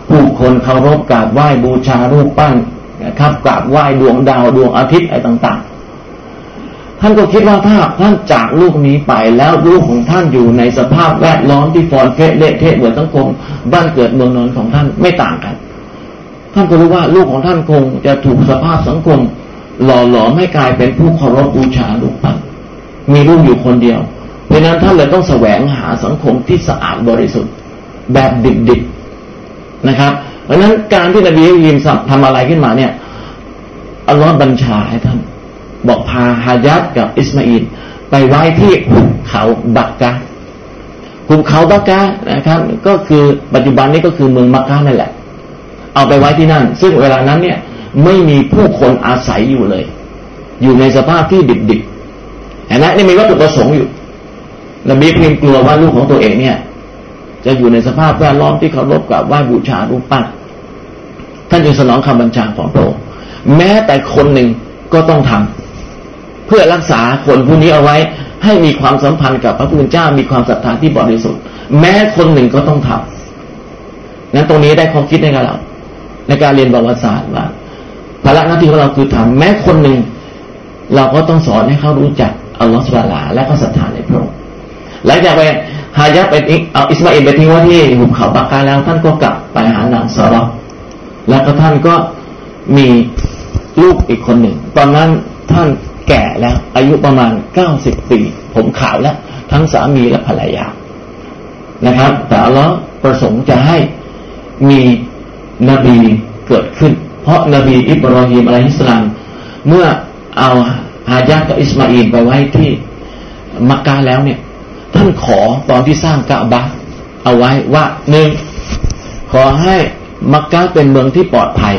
ผู้คนเคารพกราบไหว้บูชารูปปั้นนะครับกราบไหว้ดวงดาวดวงอาทิตย์อะไรต่าง ๆ ท่านก็คิดว่าถ้าท่านจากลูกนี้ไปแล้วลูกของท่านอยู่ในสภาพแวดล้อมที่ฟอนเฟะเละเทะเหมือนสังคมบ้านเกิดเมืองนอนของท่านไม่ต่างกัน ท่านก็รู้ว่าลูกของท่านคงจะถูกสภาพสังคม หล่อหลอมให้กลายเป็นผู้เคารพบูชารูปปั้นมีลูกอยู่คนเดียว เพราะนั้นท่านเลยต้องแสวงหาสังคมที่สะอาดบริสุทธิ์ แบบดิบๆนะครับ เพราะนั้นการที่นบีอิมทำอะไรขึ้นมาเนี่ยอัลลอฮ์บัญชาให้ท่าน บอกพาฮายัดกับอิสมาอิลไปไว้ที่หุบเขาบักกะหุบเขาบักกะนะครับ ก็คือปัจจุบันนี้ก็คือเมืองมักกะนั่นแหละ เอาไปไว้ที่นั่น ซึ่งเวลานั้นเนี่ยไม่มีผู้คนอาศัยอยู่เลย อยู่ในสภาพที่ดิบๆเห็นไหมนี่มีวัตถุประสงค์อยู่ นบีเพียงกลัวว่าลูกของตัวเองเนี่ย จะอยู่ในสภาพแวดล้อมที่เขารบกับไหว้บูชารูปปั้นท่านจึงสนองคำบัญชาของพระองค์แม้แต่คนหนึ่งก็ต้องทำเพื่อรักษาคนผู้นี้เอาไว้ ให้มีความสัมพันธ์กับพระพุทธเจ้ามีความศรัทธาที่บริสุทธิ์แม้คนหนึ่งก็ต้องทำนั้นตรงนี้ได้ความคิดในการเราในการเรียนประวัติศาสตร์ว่าภาระหน้าที่ของเราคือทำแม้คนหนึ่ง เราก็ต้องสอนให้เขารู้จักอัลลอฮฺสุบาลาและก็ศรัทธาในพระองค์ หลังจากไปฮายะไปเอาอิสมาอิลไปทิ้งไว้ที่หุบเขาปากกาแล้ว ท่านก็กลับไปหานางซาร์แล้วก็ท่านก็มีลูกอีกคนหนึ่ง ตอนนั้นท่านแก่แล้วอายุประมาณเก้าสิบปี ผมขาวแล้ว ทั้งสามีและภรรยา นะครับ แต่อลลอประสงค์จะให้มีนบีเกิดขึ้น เพราะนบีอิบราฮิมอะลัยฮิสลามเมื่อเอาฮายะกับอิสมาอิลไปไว้ที่มักกะแล้วเนี่ย ท่านขอตอนที่สร้างกะบะเอาไว้ว่าหนึ่งขอให้มักกะเป็นเมืองที่ปลอดภัย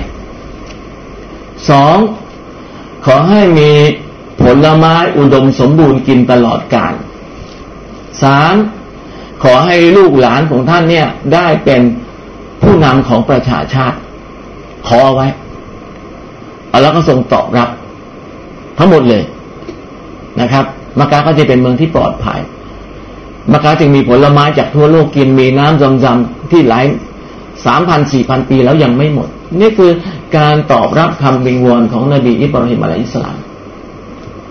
สองขอให้มีผลไม้อุดมสมบูรณ์กินตลอดกาลสามขอให้ลูกหลานของท่านเนี่ยได้เป็นผู้นำของประชาชาติ ขอเอาไว้อาแล้วก็ทรงตอบรับ ทั้งหมดเลยนะครับ มักกะก็จะเป็นเมืองที่ปลอดภัย มักกะจึงมีผลไม้จากทั่วโลกกินมีน้ำจำจำที่หลายสามพันสี่พันปีแล้วยังไม่หมด นี่คือการตอบรับคำบิงวอนของนบีอิบราฮิมอะลัยอิสลาม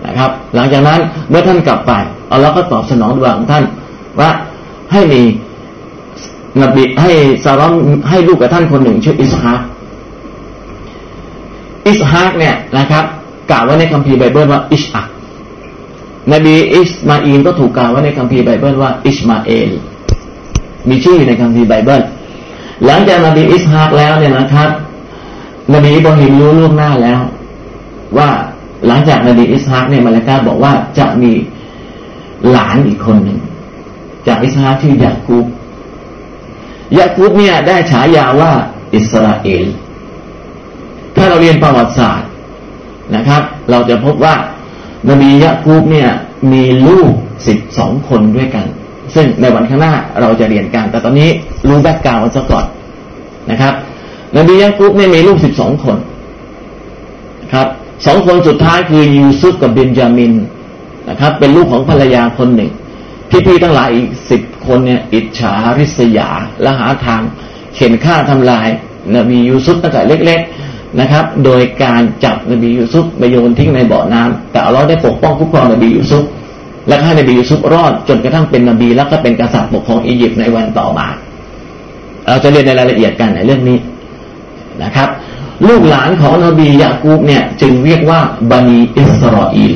นะครับ หลังจากนั้นเมื่อท่านกลับไปอัลลอฮ์ก็ตอบสนองดุอาอ์ของท่านว่าให้มีนบีให้ซาเราะฮ์ให้ลูกกับท่านคนหนึ่งชื่ออิสฮากอิสฮากเนี่ยนะครับกล่าวไว้ในคัมภีร์ไบเบิลว่าอิชอัก นบีอิสมาอีลก็ถูกกล่าวไว้ในคัมภีร์ไบเบิลว่าอิชมาเอลมีชื่ออยู่ในคัมภีร์ไบเบิลหลังจากนบีอิสฮากแล้วเนี่ยนะครับ นบีอิบราฮิมรู้ล่วงหน้าแล้ว ว่าหลังจากนบีอิสฮากเนี่ยมาลากาบอกว่าจะมีหลานอีกคนหนึ่งจากอิสฮากชื่อยากูบยากูบเนี่ยได้ฉายาว่าอิสราเอลถ้าเราเรียนประวัติศาสตร์นะครับ เราจะพบว่า นบียะกูบเนี่ยมีลูกสิบสองคนด้วยกัน ซึ่งในวันข้างหน้าเราจะเรียนกัน แต่ตอนนี้รู้แบ็กกราวด์ซะก่อนนะครับ นบียะกูบเนี่ยมีลูกสิบสองคนครับสองคนสุดท้ายคือยูซุฟกับเบนจามินนะครับ เป็นลูกของภรรยาคนหนึ่ง พี่ๆทั้งหลายอีกสิบคนเนี่ยอิจฉาริษยาและหาทางเข็นฆ่าทำลายนบียูซุฟตั้งแต่เล็ก ๆ นะครับ โดยการจับนบียูซุฟไปโยนทิ้งในบ่อน้ำแต่เราได้ปกป้องคุ้มครองนบียูซุฟและให้นบียูซุฟรอดจนกระทั่งเป็นนบี แล้วก็เป็นกษัตริย์ปกครองอียิปต์ในวันต่อมาเราจะเรียนในรายละเอียดกันในเรื่องนี้นะครับ ลูกหลานของนบียากูบเนี่ยจึงเรียกว่าบันีอิสราเอล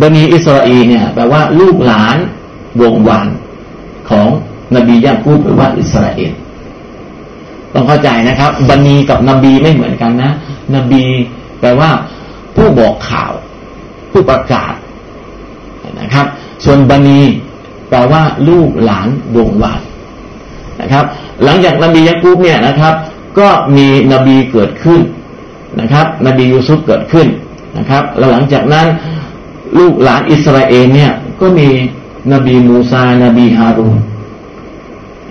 บันีอิสราเอลเนี่ยแปลว่าลูกหลานวงวานของนบียากูบหรือว่าอิสราเอล ต้องเข้าใจนะครับ บันีกับนบีไม่เหมือนกันนะ นบีแปลว่า ผู้บอกข่าว ผู้ประกาศนะครับ ส่วนบันีแปลว่าลูกหลานดวงวานนะครับ หลังจากนบียากูบเนี่ยนะครับ ก็มีนบีเกิดขึ้นนะครับ นบียูซุฟเกิดขึ้นนะครับแล้วหลังจากนั้นลูกหลานอิสราเอลเนี่ยก็มีนบีมูซา นบีฮารูน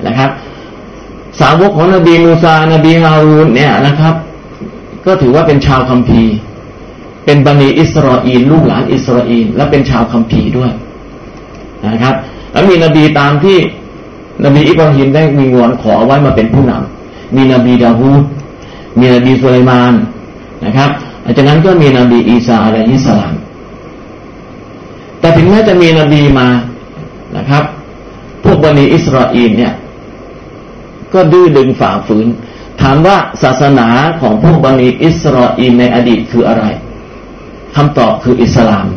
นะครับ สาวกของนบีมูซา นบีฮารูนเนี่ยนะครับ ก็ถือว่าเป็นชาวคัมภีร์ เป็นบนีอิสราเอลลูกหลานอิสราเอลและเป็นชาวคัมภีร์ด้วยนะครับ แล้วมีนบีตามที่นบีอิบราฮิมได้มีวอนขอไว้มาเป็นผู้นำมีนบีดาวูดมีนบีสุลัยมานนะครับจากนั้นก็มีนบีอีสาอะลัยฮิสสลามแต่ถึงแม้จะมีนบีมานะครับ พวกบันิอิสราเอลเนี่ย ก็ดื้อดึงฝ่าฝืน ถามว่าศาสนาของพวกบันิอิสราเอลในอดีตคืออะไรคำตอบคืออิสลาม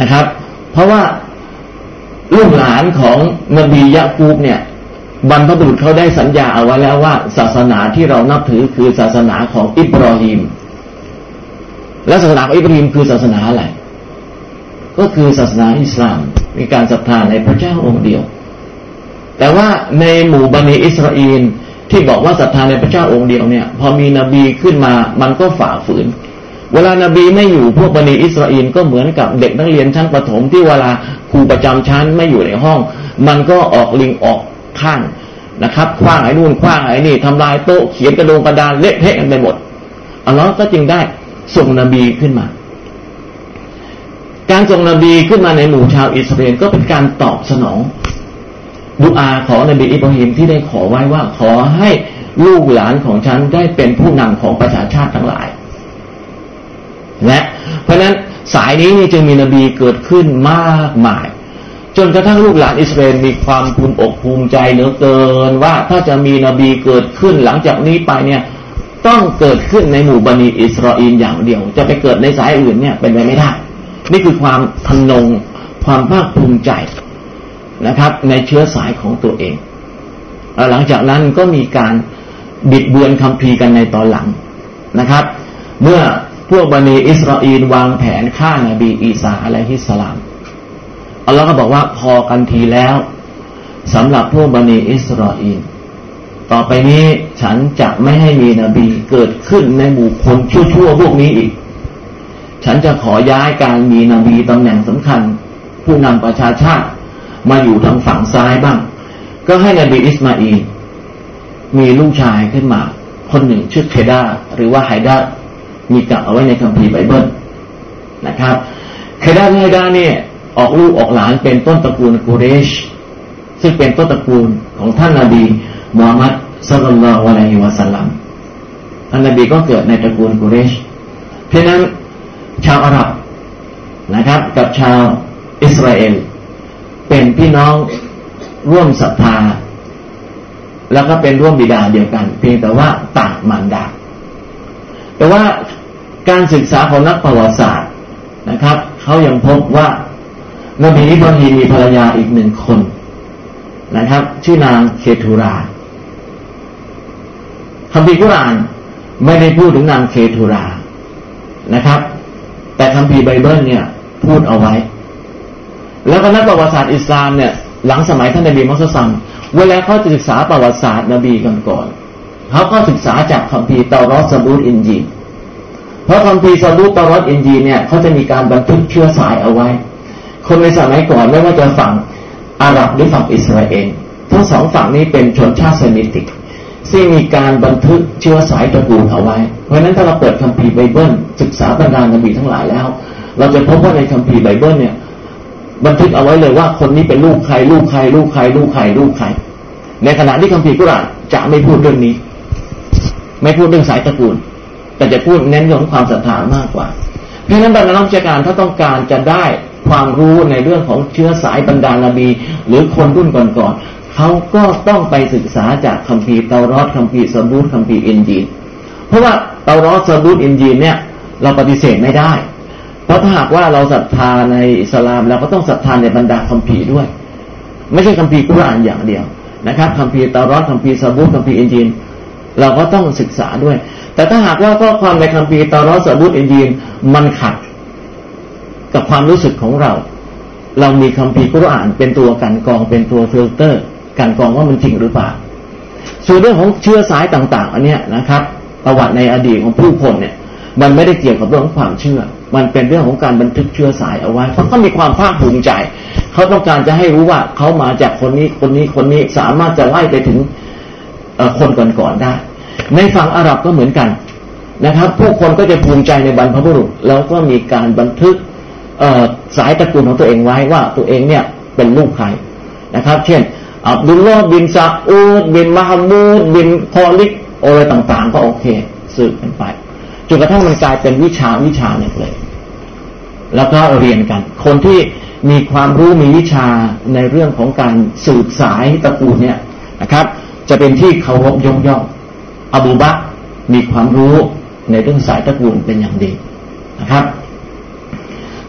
นะครับ เพราะว่าลูกหลานของนบียะกูบเนี่ยบรรพบุรุษเขาได้สัญญาเอาไว้แล้วว่า ศาสนาที่เรานับถือคือศาสนาของอิบราฮิมและศาสนาของอิบราฮิมคือศาสนาอะไร ก็คือศาสนาอิสลาม มีการศรัทธาในพระเจ้าองค์เดียว แต่ว่าในหมู่บันิอิสราเอลที่บอกว่าศรัทธาในพระเจ้าองค์เดียวเนี่ย พอมีนบีขึ้นมามันก็ฝ่าฝืน เวลานาบีไม่อยู่พวกบันิอิสราเอลก็เหมือนกับเด็กนักเรียนชั้นประถมที่เวลาครูประจำชั้นไม่อยู่ในห้อง มันก็ออกลิงออกข้างนะครับคว้างไอ้นู่นคว้างไอ้นี่ทำลายโต๊ะเขียนกระดงกระดานเละเทะกันไปหมดอัลลอฮ์ก็จึงได้ส่งนบีขึ้นมา การส่งนบีขึ้นมาในหมู่ชาวอิสราเอลก็เป็นการตอบสนอง ดุอาของนบีอิบราฮิมที่ได้ขอไว้ว่าขอให้ลูกหลานของฉันได้เป็นผู้นำของประชาชาติทั้งหลาย และ เพราะนั้นสายนี้จึงมีนบีเกิดขึ้นมากมาย จนกระทั่งลูกหลานอิสราเอลมีความภูมิอกภูมิใจเหลือเกินว่าถ้าจะมีนบีเกิดขึ้นหลังจากนี้ไปเนี่ยต้องเกิดขึ้นในหมู่บันิอิสราเอลอย่างเดียว จะไปเกิดในสายอื่นเนี่ยเป็นไปไม่ได้ นี่คือความทนงความภาคภูมิใจ นะครับ ในเชื้อสายของตัวเองหลังจากนั้นก็มีการบิดเบือนคำพีกันในตอนหลังนะครับ เมื่อพวกบันิอิสราเอลวางแผนฆ่านาบีอีสาอะลัยฮิสสลามอัลลอฮ์ก็บอกว่าพอกันทีแล้วสำหรับพวกบันิอิสราเอลต่อไปนี้ฉันจะไม่ให้มีนบีเกิดขึ้นในหมู่คนชั่วๆพวกนี้อีก ฉันจะขอย้ายการมีนบีตำแหน่งสำคัญ ผู้นำประชาชาติ มาอยู่ทางฝั่งซ้ายบ้าง ก็ให้นบีอิสมาอีลมีลูกชายขึ้นมา คนหนึ่งชื่อเคดาหรือว่าไฮดามีกล่าวเอาไว้ในคัมภีร์ไบเบิลนะครับเคดาไฮดาเนี่ยออกลูกออกหลานเป็นต้นตระกูลกุเรช ซึ่งเป็นต้นตระกูลของท่านนาบีมูฮัมมัดสัลลัลลอฮุอะลัยฮิวะสัลลัมท่านนาบีก็เกิดในตระกูลกุเรช เพราะนั้นชาวอาหรับนะครับ กับชาวอิสราเอล เป็นพี่น้องร่วมศรัทธาแล้วก็เป็นร่วมบิดาเดียวกัน เพียงแต่ว่าต่างมารดาแต่ว่าการศึกษาของนักประวัติศาสตร์นะครับเขายังพบว่านบีอิบราฮิมมีภรรยาอีกหนึ่งคนนะครับ ชื่อนางเคทูราคัมภีร์กุรอานไม่ได้พูดถึงนางเคทูรานะครับ แต่คัมภีร์ไบเบิลเนี่ยพูดเอาไว้ แล้วก็นักประวัติศาสตร์อิสลามเนี่ยหลังสมัยท่านนบีมุสลิมเวลาเขาจะศึกษาประวัติศาสตร์นบีกันก่อนเขาก็ศึกษาจากคัมภีร์เตารอดซาบูรอินจีลเพราะคัมภีร์ซาบูรเตารอดอินจีลเนี่ยเขาจะมีการบันทึกเชื้อสายเอาไว้ คนในสมัยก่อนไม่ว่าจะฝั่งอาหรับหรือฝั่งอิสราเอลทั้งสองฝั่งนี้เป็นชนชาติเซมิติกซึ่งมีการบันทึกเชื้อสายตระกูลเอาไว้ เพราะฉะนั้นถ้าเราเปิดคัมภีร์ไบเบิลศึกษาบรรดานบีทั้งหลายแล้ว เราจะพบว่าในคัมภีร์ไบเบิลเนี่ย บันทึกเอาไว้เลยว่าคนนี้เป็นลูกใคร ลูกใคร ลูกใคร ลูกใคร ลูกใคร ในขณะที่คัมภีร์กุรานจะไม่พูดเรื่องนี้ ไม่พูดเรื่องสายตระกูล แต่จะพูดเน้นเรื่องความศรัทธามากกว่า เพราะฉะนั้นบรรดานักวิชการถ้าต้องการจะได้ความรู้ในเรื่องของเชื้อสายบรรดานาบี หรือคนรุ่นก่อนๆเขาก็ต้องไปศึกษาจากคัมภีร์เตารอดคัมภีร์สบูตคัมภีร์อินจีนเพราะว่าเตารอดสบูตอินจีนเนี่ย เราปฏิเสธไม่ได้ เพราะถ้าหากว่าเราศรัทธาในอิสลามเราก็ต้องศรัทธาในบรรดาคัมภีร์ด้วย ไม่ใช่คัมภีร์กุรอานอย่างเดียวนะครับคัมภีร์เตารอดคัมภีร์ซาบูรคัมภีร์อินจีลเราก็ต้องศึกษาด้วย แต่ถ้าหากว่าข้อความในคัมภีร์เตารอดซาบูรอินจีลมันขัดกับความรู้สึกของเรา เรามีคัมภีร์กุรอานเป็นตัวกลั่นกรองเป็นตัวฟิลั่นกรองว่ามันจริงหรือเปล่าส่วนเรื่องของเชื้อสายต่าง ๆ อันเนี้ยนะครับ ประวัติในอดีตของผู้คนเนี่ย มันไม่ได้เกี่ยวกับเรื่องของความเชื่อ มันเป็นเรื่องของการบันทึกเชื้อสายเอาไว้เพราะเขามีความภาคภูมิใจ เขาต้องการจะให้รู้ว่าเขามาจากคนนี้คนนี้คนนี้สามารถจะไล่ไปถึงคนก่อนๆได้ ในฝั่งอาหรับก็เหมือนกันนะครับ ผู้คนก็จะภูมิใจในบรรพบุรุษ แล้วก็มีการบันทึกสายตระกูลของตัวเองไว้ว่าตัวเองเนี่ยเป็นลูกใครนะครับ เช่น อับดุลลอฮ์บินซาอูดบินมาฮัมูดบินคอลิกอะไรต่างๆ ก็โอเคสืบกันไป จนกระทั่งมันกลายเป็นวิชาวิชาหนึ่งเลย แล้วก็เรียนกัน คนที่มีความรู้มีวิชาในเรื่องของการสืบสายตระกูลเนี่ยนะครับ จะเป็นที่เคารพยกย่องอบูบะมีความรู้ในเรื่องสายตระกูลเป็นอย่างดีนะครับ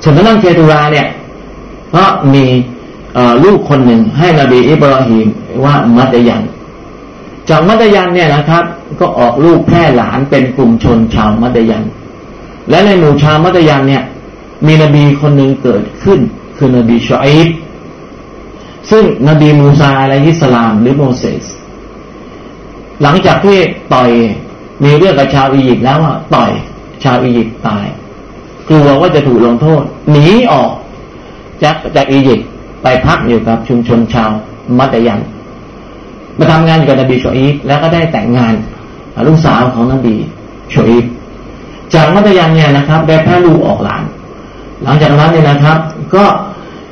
ส่วนทางด้านเคตูราเนี่ยก็มีลูกคนหนึ่งให้นบีอิบราฮิมว่ามัตยัน จากมัตยันเนี่ยนะครับ ก็ออกลูกแพร่หลานเป็นกลุ่มชนชาวมัตยัน และในหมู่ชาวมัตยันเนี่ย มีนบีคนหนึ่งเกิดขึ้น คือนบีชออิบซึ่งนบีมูซาอะลัยฮิสลามหรือโมเสสหลังจากที่ต่อยมีเรื่องกับชาวอียิปต์แล้วว่าต่อยชาวอียิปต์ตาย กลัวว่าจะถูกลงโทษ หนีออกจากจากอียิปต์ไปพักอยู่กับชุมชนชาวมัตยันมาทำงานกับนบีชอีฟแล้วก็ได้แต่งงาน ลูกสาวของนบีชอีฟจากมัตยันเนี่ยนะครับ ได้แพร่ลูกออกหลาน หลังจากนั้นเนี่ยนะครับ ก็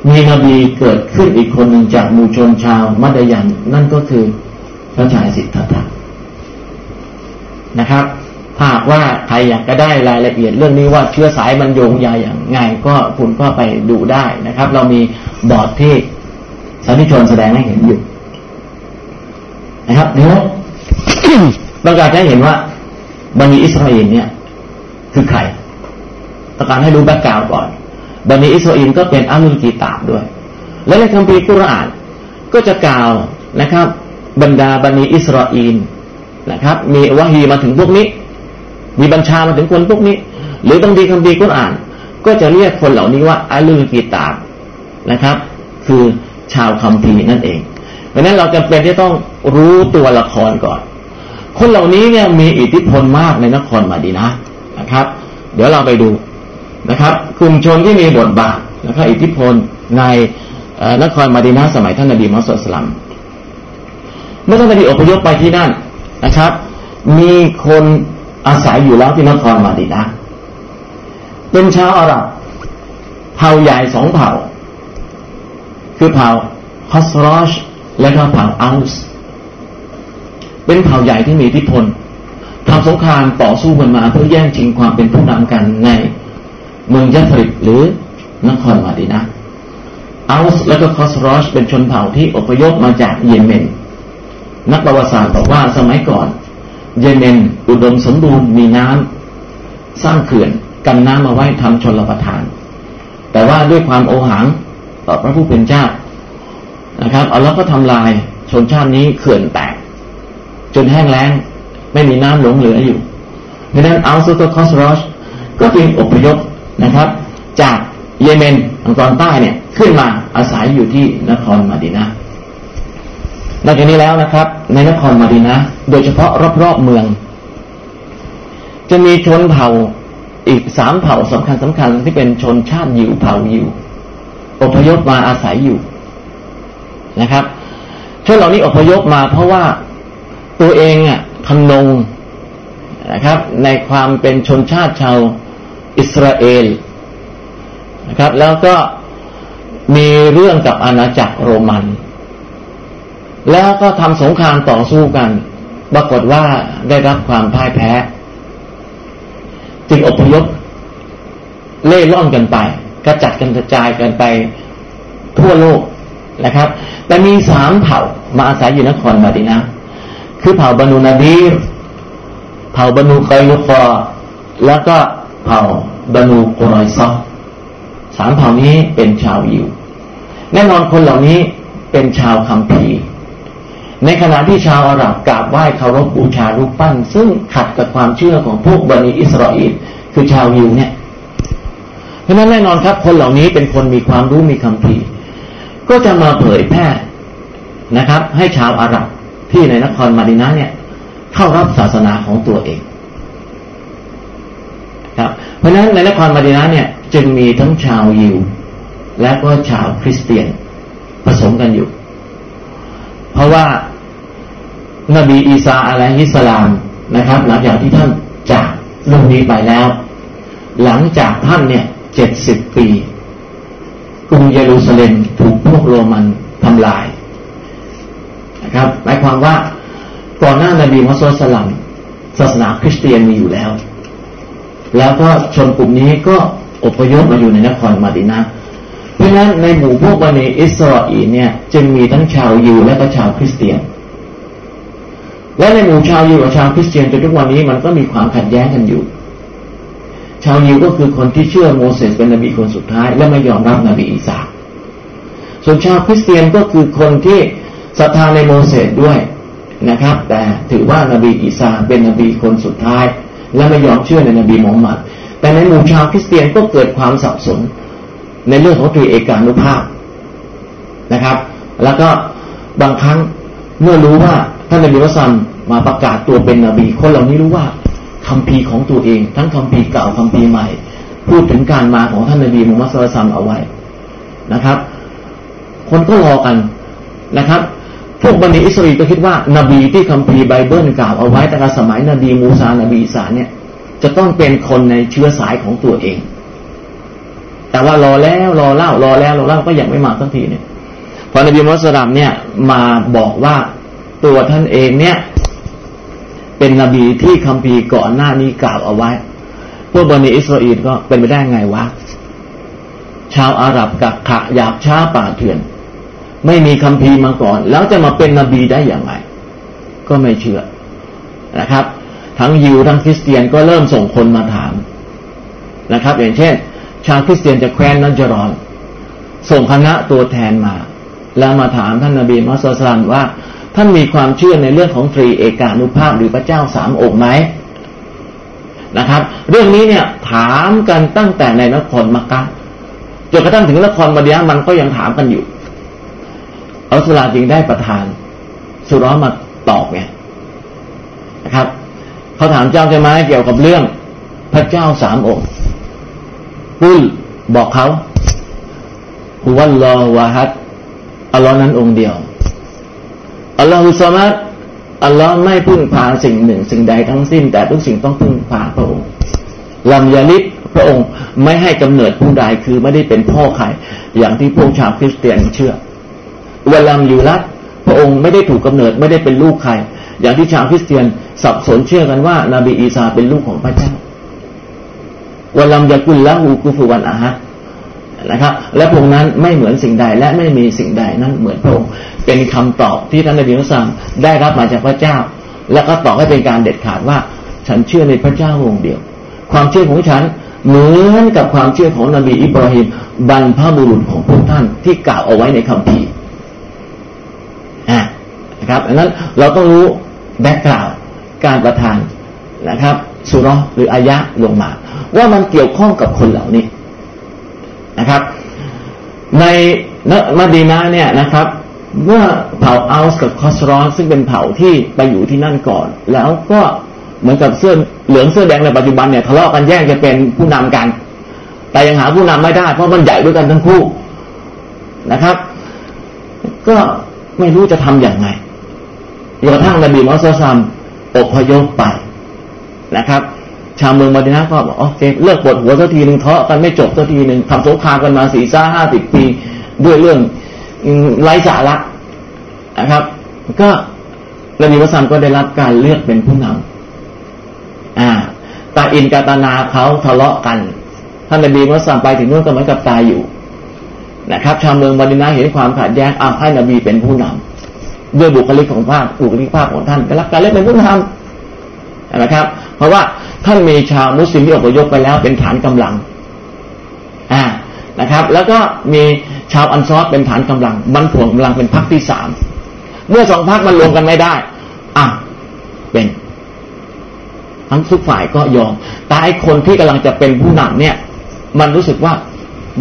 มีนบีเกิดขึ้นอีกคนหนึ่งจากมูชนชาวมัตยัน นั่นก็คือพระชายสิทธัตถะนะครับหากว่าใครอยากจะได้รายละเอียดเรื่องนี้ว่าเชื้อสายมันโยงใยอย่างไงก็คุณก็ไปดูได้นะครับ เรามีบอร์ดที่สันนิชนแสดงให้เห็นอยู่นะครับเดี๋ยว ต้องการให้เห็นว่าบันิอิสราเอลเนี่ย คือใครต้องการให้รู้แบ็กกราวก่อนบันิอิสราเอลก็เป็นอาลุนกีตาบด้วย และในคัมภีร์กุรอานก็จะกล่าวนะครับ บรรดาบันิอิสราเอลนะครับ มีวะฮีมาถึงพวกนี้ มีบัญชามาถึงคนพวกนี้ หรือบางทีคำพีกุรอาน ก็จะเรียกคนเหล่านี้ว่าอาลือกีตาบนะครับ คือชาวคัมภีร์นั่นเองเพราะนั้นเราจำเป็นที่ต้องรู้ตัวละครก่อน คนเหล่านี้เนี่ยมีอิทธิพลมากในนครมาดีนะนะครับ เดี๋ยวเราไปดูนะครับกลุ่มชนที่มีบทบาทนะครับอิทธิพลในนครมาดีนาสมัยท่านนบีมุสลิมเมื่อท่านนบีอพยพไปที่นั่นนะครับ มีคนอาศัยอยู่แล้วที่นครมาดีนะเป็นชาวอาหรับเผ่าใหญ่สองเผ่า คือเผ่าฮัสรอชและก็เผ่าอัลส์ เป็นเผ่าใหญ่ที่มีอิทธิพลทำสงครามต่อสู้กันมาเพื่อแย่งชิงความเป็นผู้นำกันในเมืองยัฟริกหรือนครมาดีนะอัลส์และก็คอสรอชเป็นชนเผ่าที่อพยพมาจากเยเมน นักประวัติศาสตร์บอกว่าสมัยก่อน เยเมนอุดมสมบูรณ์มีน้ำสร้างเขื่อนกันน้ำมาไว้ทำชนรประทาน แต่ว่าด้วยความโอหังต่อพระผู้เป็นเจ้านะครับเอาแล้วก็ทำลายชนชาตินี้เขื่อนแตก จนแห้งแล้ง ไม่มีน้ำหลงเหลืออยู่ดังนั้นอัลซูตคอสรอชก็จึงอพยพนะครับ จากเยเมนทางตอนใต้เนี่ยขึ้นมาอาศัยอยู่ที่นครมาดินาหลังจากนี้แล้วนะครับ ในนครมาดินาโดยเฉพาะรอบๆเมือง จะมีชนเผ่าอีกสามเผ่าสำคัญสำคัญที่เป็นชนชาติยิวเผ่ายิวอพยพมาอาศัยอยู่นะครับชนเหล่านี้อพยพมาเพราะว่า ตัวเองอะทำนงนะครับ ในความเป็นชนชาติชาวอิสราเอลนะครับ แล้วก็มีเรื่องกับอาณาจักรโรมัน แล้วก็ทำสงครามต่อสู้กัน ปรากฏว่าได้รับความพ่ายแพ้ จึงอพยพเล่ร่อนกันไป กระจัดกันกระจายกันไปทั่วโลกนะครับ แต่มีสามเผ่ามาอาศัยอยู่นครมาดินา คือเผ่าบรรนูนาดีรเผ่าบรรนูไคลุฟอแล้วก็เผ่าบรรนูกุรอยซอสามเผ่านี้เป็นชาวยิวแน่นอนคนเหล่านี้เป็นชาวคัมภีร์ในขณะที่ชาวอาหรับกราบไหว้เคารพบูชารูปปั้น ซึ่งขัดกับความเชื่อของพวกบันิอิสราเอลคือชาวยิวเนี่ยเพราะนั้นแน่นอนครับ คนเหล่านี้เป็นคนมีความรู้มีคัมภีร์ ก็จะมาเผยแพร่นะครับ ให้ชาวอาหรับ ที่ในนครมาดินาเนี่ยเข้ารับศาสนาของตัวเองครับเพราะฉะนั้นในนครมาดินาเนี่ยจึงมีทั้งชาวยิว และก็ชาวคริสเตียนผสมกันอยู่ เพราะว่านบีอีสาอะลัยฮิสลามนะครับ หลังจากที่ท่านจากโลกนี้ไปแล้ว หลังจากท่านเนี่ยเจ็ดสิบปีกรุงเยรูซาเล็มถูกพวกโรมันทำลาย นะครับ หมายความว่าก่อนหน้านบีมุฮัมมัดสลัมศาสนาคริสเตียนมีอยู่แล้ว แล้วก็ชนกลุ่มนี้ก็อพยพมาอยู่ในนครมาดินาเพราะฉะนั้นในหมู่พวกบันิอิสราเอลเนี่ยจึงมีทั้งชาวยิวและก็ชาวคริสเตียน และในหมู่ชาวยิวกับชาวคริสเตียนจนทุกวันนี้มันก็มีความขัดแย้งกันอยู่ ชาวยิวก็คือคนที่เชื่อโมเสสเป็นนบีคนสุดท้าย และไม่ยอมรับนบีอีสาส่วนชาวคริสเตียนก็คือคนที่ ศรัทธาในโมเสสด้วยนะครับ แต่ถือว่านบีอีสาเป็นนบีคนสุดท้าย และไม่ยอมเชื่อในนบีมูฮัมมัดแต่ในหมู่ชาวคริสเตียนก็เกิดความสับสน ในเรื่องของตรีเอกานุภาพนะครับ แล้วก็บางครั้งเมื่อรู้ว่าท่านนบีมุซัมมาประกาศตัวเป็นนบี คนเหล่านี้รู้ว่าคำพีของตัวเอง ทั้งคำพีเก่าคำพีใหม่ พูดถึงการมาของท่านนบีมุฮัมมัดสุลตัมเอาไว้นะครับ คนก็รอกันนะครับ พวกบันิอิสราเอลก็คิดว่านบีที่คัมภีร์ไบเบิลกล่าวเอาไว้ตั้งแต่สมัยนบีมูซานบีอีสาเนี่ย จะต้องเป็นคนในเชื้อสายของตัวเอง แต่ว่ารอแล้วรอเล่ารอแล้วรอเล่าก็ยังไม่มาสักทีเนี่ยพอนบีมุฮัมมัดเนี่ยมาบอกว่าตัวท่านเองเนี่ย เป็นนบีที่คัมภีร์ก่อนหน้านี้กล่าวเอาไว้ พวกบันิอิสราเอลก็เป็นไปได้ไงวะชาวอาหรับกับขะหยาบช้าป่าเถื่อน ไม่มีคำพีมาก่อน แล้วจะมาเป็นนบีได้อย่างไร ก็ไม่เชื่อนะครับ ทั้งยิวทั้งคริสเตียนก็เริ่มส่งคนมาถามนะครับ อย่างเช่น ชาวคริสเตียนจะแคว้นนัจรอน ส่งคณะตัวแทนมา แล้วมาถามท่านนาบีมุสลิมว่า ท่านมีความเชื่อในเรื่องของตรีเอกานุภาพหรือพระเจ้าสามองค์ไหมนะครับ เรื่องนี้เนี่ยถามกันตั้งแต่ในนครมักกะจนกระทั่งถึงนครมาดียมันก็ยังถามกันอยู่ อัลสลาจึงได้ประทาน สุร้อมาตอบไงนะครับเขาถามเจ้าใช่ไหมเกี่ยวกับเรื่องพระเจ้าสามองค์กุลบอกเขาฮุวัลลอวาฮัดอัลลอฮ์นั้นองค์เดียวอัลลอฮุสมัดอัลลอฮ์ไม่พึ่งพาสิ่งหนึ่ง สิ่งใดทั้งสิ้น แต่ทุกสิ่งต้องพึ่งพาพระองค์ลำยาลิดพระองค์ไม่ให้กำเนิดผู้ใดคือไม่ได้เป็นพ่อใครอย่างที่พวกชาวคริสเตียนเชื่อ วลัมยูรัตพระองค์ไม่ได้ถูกกาเนิดไม่ได้เป็นลูกใคร อย่างที่ชาวคริสเตียนสับสนเชื่อกันว่านาบีอีสาเป็นลูกของพระเจ้าวลัมยากุลละหูกุฟุวันอาฮะนะครับ และพระองค์นั้นไม่เหมือนสิ่งใดและไม่มีสิ่งใดนั้นเหมือนพระองค์เป็นคำตอบที่ท่านนบีมุสลิมได้รับมาจากพระเจ้า แล้วก็ตอบให้เป็นการเด็ดขาดว่า ฉันเชื่อในพระเจ้าองค์เดียว ความเชื่อของฉันเหมือนกับความเชื่อของนบีอิบราฮิมบรรพบุรุษของพวกท่านที่กล่าวเอาไว้ในคัมภีร์ นะครับดังนั้นเราต้องรู้แบ็กกราวการประทานนะครับสุรหรืออายะลงมา ว่ามันเกี่ยวข้องกับคนเหล่านี้นะครับ ในนมาดีนาเนี่ยนะครับ เมื่อเผ่าอัลส์กับคอสรอน ซึ่งเป็นเผ่าที่ไปอยู่ที่นั่นก่อน แล้วก็เหมือนกับเสื้อเหลืองเสื้อแดงในปัจจุบันเนี่ยทะเลาะกันแย่งจะเป็นผู้นำกัน แต่ยังหาผู้นำไม่ได้ เพราะมันใหญ่ด้วยกันทั้งคู่นะครับ ก็ ไม่รู้จะทํำอย่างไงจนกระทั่งนบีมุฮัมมัดซัมอพยพไปนะครับ ชาวเมืองมาดินาก็บอกโอเคเลิกปวดหัวสักทีหนึ่งเทาะกันไม่จบสักทีหนึ่งทำสงครามกันมาสี่ซ่าห้าสิบปี ด้วยเรื่องไร้สาระนะครับ ก็นบีมุฮัมมัดก็ได้รับการเลือกเป็นผู้นำอ่าตาอินกาตานาเขาทะเลาะกันท่านนบีมุฮัมมัดไปถึงนู่นก็เหมือนกับตายอยู่ นะครับ ชาวเมืองมาดินาเห็นความขัดแย้งเอาให้นบีเป็นผู้นำด้วยบุคลิกของภาคบุคลิกภาพของท่านได้รับการเลือกเป็นผู้นำนะครับ เพราะว่าท่านมีชาวมุสลิมที่อพยพไปแล้วเป็นฐานกำลังอ่านะครับ แล้วก็มีชาวอันซอสเป็นฐานกำลังบันผวงกำลังเป็นพรรคที่สามเมื่อสองพรรคมันรวมกันไม่ได้อะเป็นทั้งทุกฝ่ายก็ยอม แต่ไอคนที่กำลังจะเป็นผู้นำเนี่ย มันรู้สึกว่า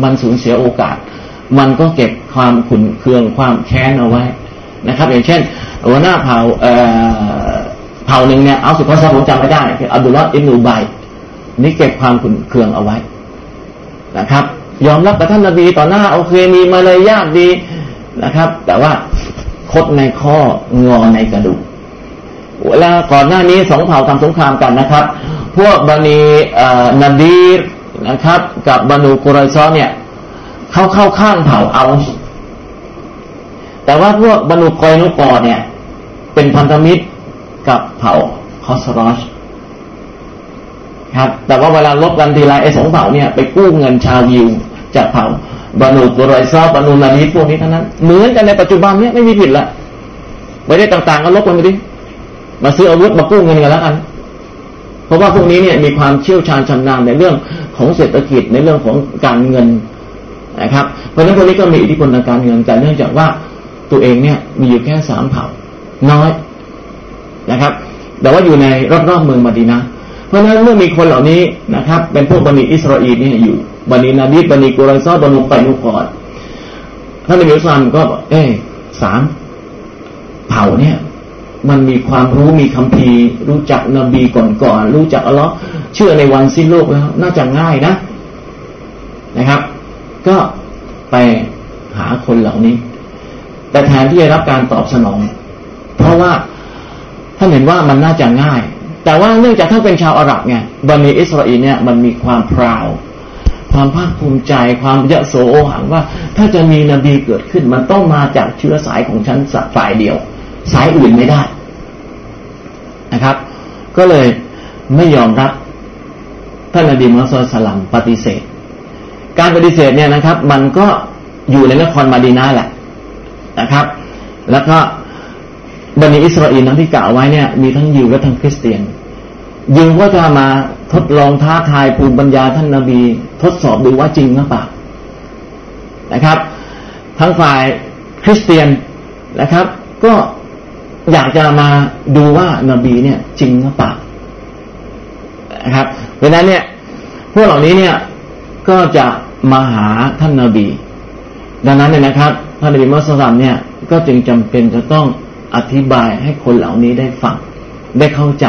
มันสูญเสียโอกาส มันก็เก็บความขุนเคืองความแค้นเอาไว้นะครับ อย่างเช่นหัวหน้าเผ่าเผ่าหนึ่งเนี่ยเอาสุภาษาผมจำไม่ได้คืออับดุลลอฮ์อิบนุบัยนี่เก็บความขุนเคืองเอาไว้นะครับ ยอมรับกับท่านนบีต่อหน้าโอเคมีมารยาทดีนะครับ แต่ว่าคดในข้องอในกระดูกเวลาก่อนหน้านี้สองเผ่าทำสงครามกันนะครับ พวกบันีนาดีนะครับ กับบานูกุรซอเนี่ย เข้าเข้าข้างเผ่าเอา แต่ว่าพวกบรรลุกอยนุกอเนี่ย เป็นพันธมิตรกับเผ่าคอสรอชครับ แต่ว่าเวลาลบกันทีไรไอ้สองเผ่าเนี่ยไปกู้เงินชาวยิวจากเผ่าบรรลุกรอยซอบรรลุนาดีพวกนี้ทั้งนั้น เหมือนกันในปัจจุบันเนี่ยไม่มีผิดละไม่ได้ต่างๆก็ลบกันไปดิมาซื้ออาวุธมากู้เงินกันแล้วกันเพราะว่าพวกนี้เนี่ยมีความเชี่ยวชาญชำนาญในเรื่องของเศรษฐกิจในเรื่องของการเงิน นะครับ เพราะฉะนั้นพวกนี้ก็มีอิทธิพลทางการเงินแต่เนื่องจากว่าตัวเองเนี่ยมีอยู่แค่สามเผ่าน้อยนะครับ แต่ว่าอยู่ในรอบๆเมืองมาดีนะ เพราะฉะนั้นเมื่อมีคนเหล่านี้นะครับ เป็นพวกบันิอิสราเอลนี่อยู่บันินาดีบันิกุรซอบานุไปนุกอดท่านนบีอุสามก็เอ้สามเผ่าเนี่ยมันมีความรู้มีคัมภีร์รู้จักนบีก่อนๆรู้จักอัลลอฮ์เชื่อในวันสิ้นโลกแล้ว น่าจะง่ายนะนะครับ ก็ไปหาคนเหล่านี้ แต่แทนที่จะรับการตอบสนอง เพราะว่าท่านเห็นว่ามันน่าจะง่าย แต่ว่าเนื่องจากท่านเป็นชาวอาหรับไงบันิอิสราเอลเนี่ยมันมีความพราว ความภาคภูมิใจ ความยะโสโอหังว่า ถ้าจะมีนบีเกิดขึ้น มันต้องมาจากเชื้อสายของฉันสฝ่ายเดียว สายอื่นไม่ได้นะครับ ก็เลยไม่ยอมรับท่านนบีมุฮัมมัดสุลัมปฏิเสธ การปฏิเสธเนี่ยนะครับ มันก็อยู่ในนครมาดีนาแหละนะครับ แล้วก็บันิอิสราเอลนั้นที่กล่าวไว้เนี่ยมีทั้งยิวและทั้งคริสเตียนยิวก็จะมาทดลองท้าทายภูมิปัญญาท่านนาบี ทดสอบดูว่าจริงหรือเปล่านะครับ ทั้งฝ่ายคริสเตียนนะครับ ก็อยากจะมาดูว่านาบีเนี่ยจริงหรือเปล่านะครับเพราะนั้นเนี่ยพวกเหล่านี้เนี่ยก็จะ มาหาท่านนาบี ดังนั้นเนี่ยนะครับท่านนบีมุสลิมเนี่ยก็จึงจำเป็นจะต้องอธิบายให้คนเหล่านี้ได้ฟังได้เข้าใจ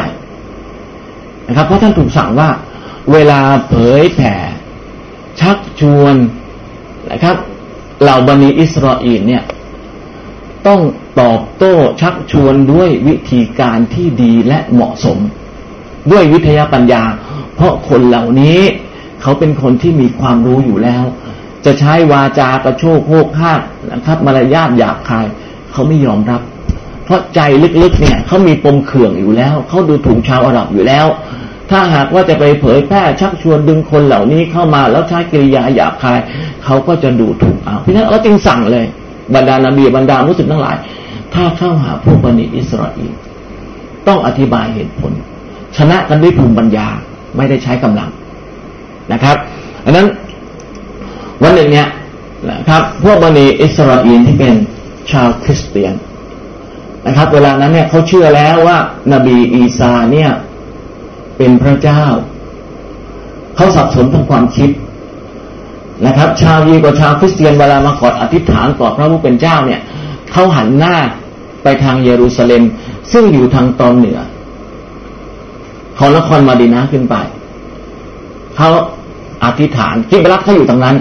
นะครับ เพราะท่านถูกสั่งว่า เวลาเผยแผ่ ชักชวนนะครับเหล่าบันิอิสราเอลเนี่ยต้องตอบโต้ชักชวนด้วยวิธีการที่ดีและเหมาะสม ด้วยวิทยาปัญญา เพราะคนเหล่านี้ เขาเป็นคนที่มีความรู้อยู่แล้ว จะใช้วาจากระโชกโภกหากนะครับมารยาทหยาบคายเขาไม่ยอมรับ เพราะใจลึกๆเนี่ยเขามีปมเขื่องอยู่แล้วเขาดูถูกชาวอาหรับอยู่แล้ว ถ้าหากว่าจะไปเผยแพร่ชักชวนดึงคนเหล่านี้เข้ามาแล้วใช้กิริยาหยาบคาย เขาก็จะดูถูกเอาเพราะฉะนั้นเราจึงสั่งเลยบรรดานาบีบรรดามุสลิมทั้งหลาย ถ้าเข้าหาพวกบันิอิสราเอลต้องอธิบายเหตุผล ชนะกันด้วยภูมิปัญญาไม่ได้ใช้กำลัง นะครับอันนั้นวันหนึ่งเนี่ยนะครับพวกบันีอิสราเอลที่เป็นชาวคริสเตียนนะครับ เวลานั้นเนี่ยเขาเชื่อแล้วว่านบีอีสาเนี่ยเป็นพระเจ้า เขาสับสนทางความคิดนะครับ ชาวยีกับชาวคริสเตียนเวลามาขออธิษฐานต่อพระผู้เป็นเจ้าเนี่ยเขาหันหน้าไปทางเยรูซาเล็ม ซึ่งอยู่ทางตอนเหนือ ของนครมาดินาขึ้นไปเขา อธิษฐานคิดรักเขาอยู่ทางนั้น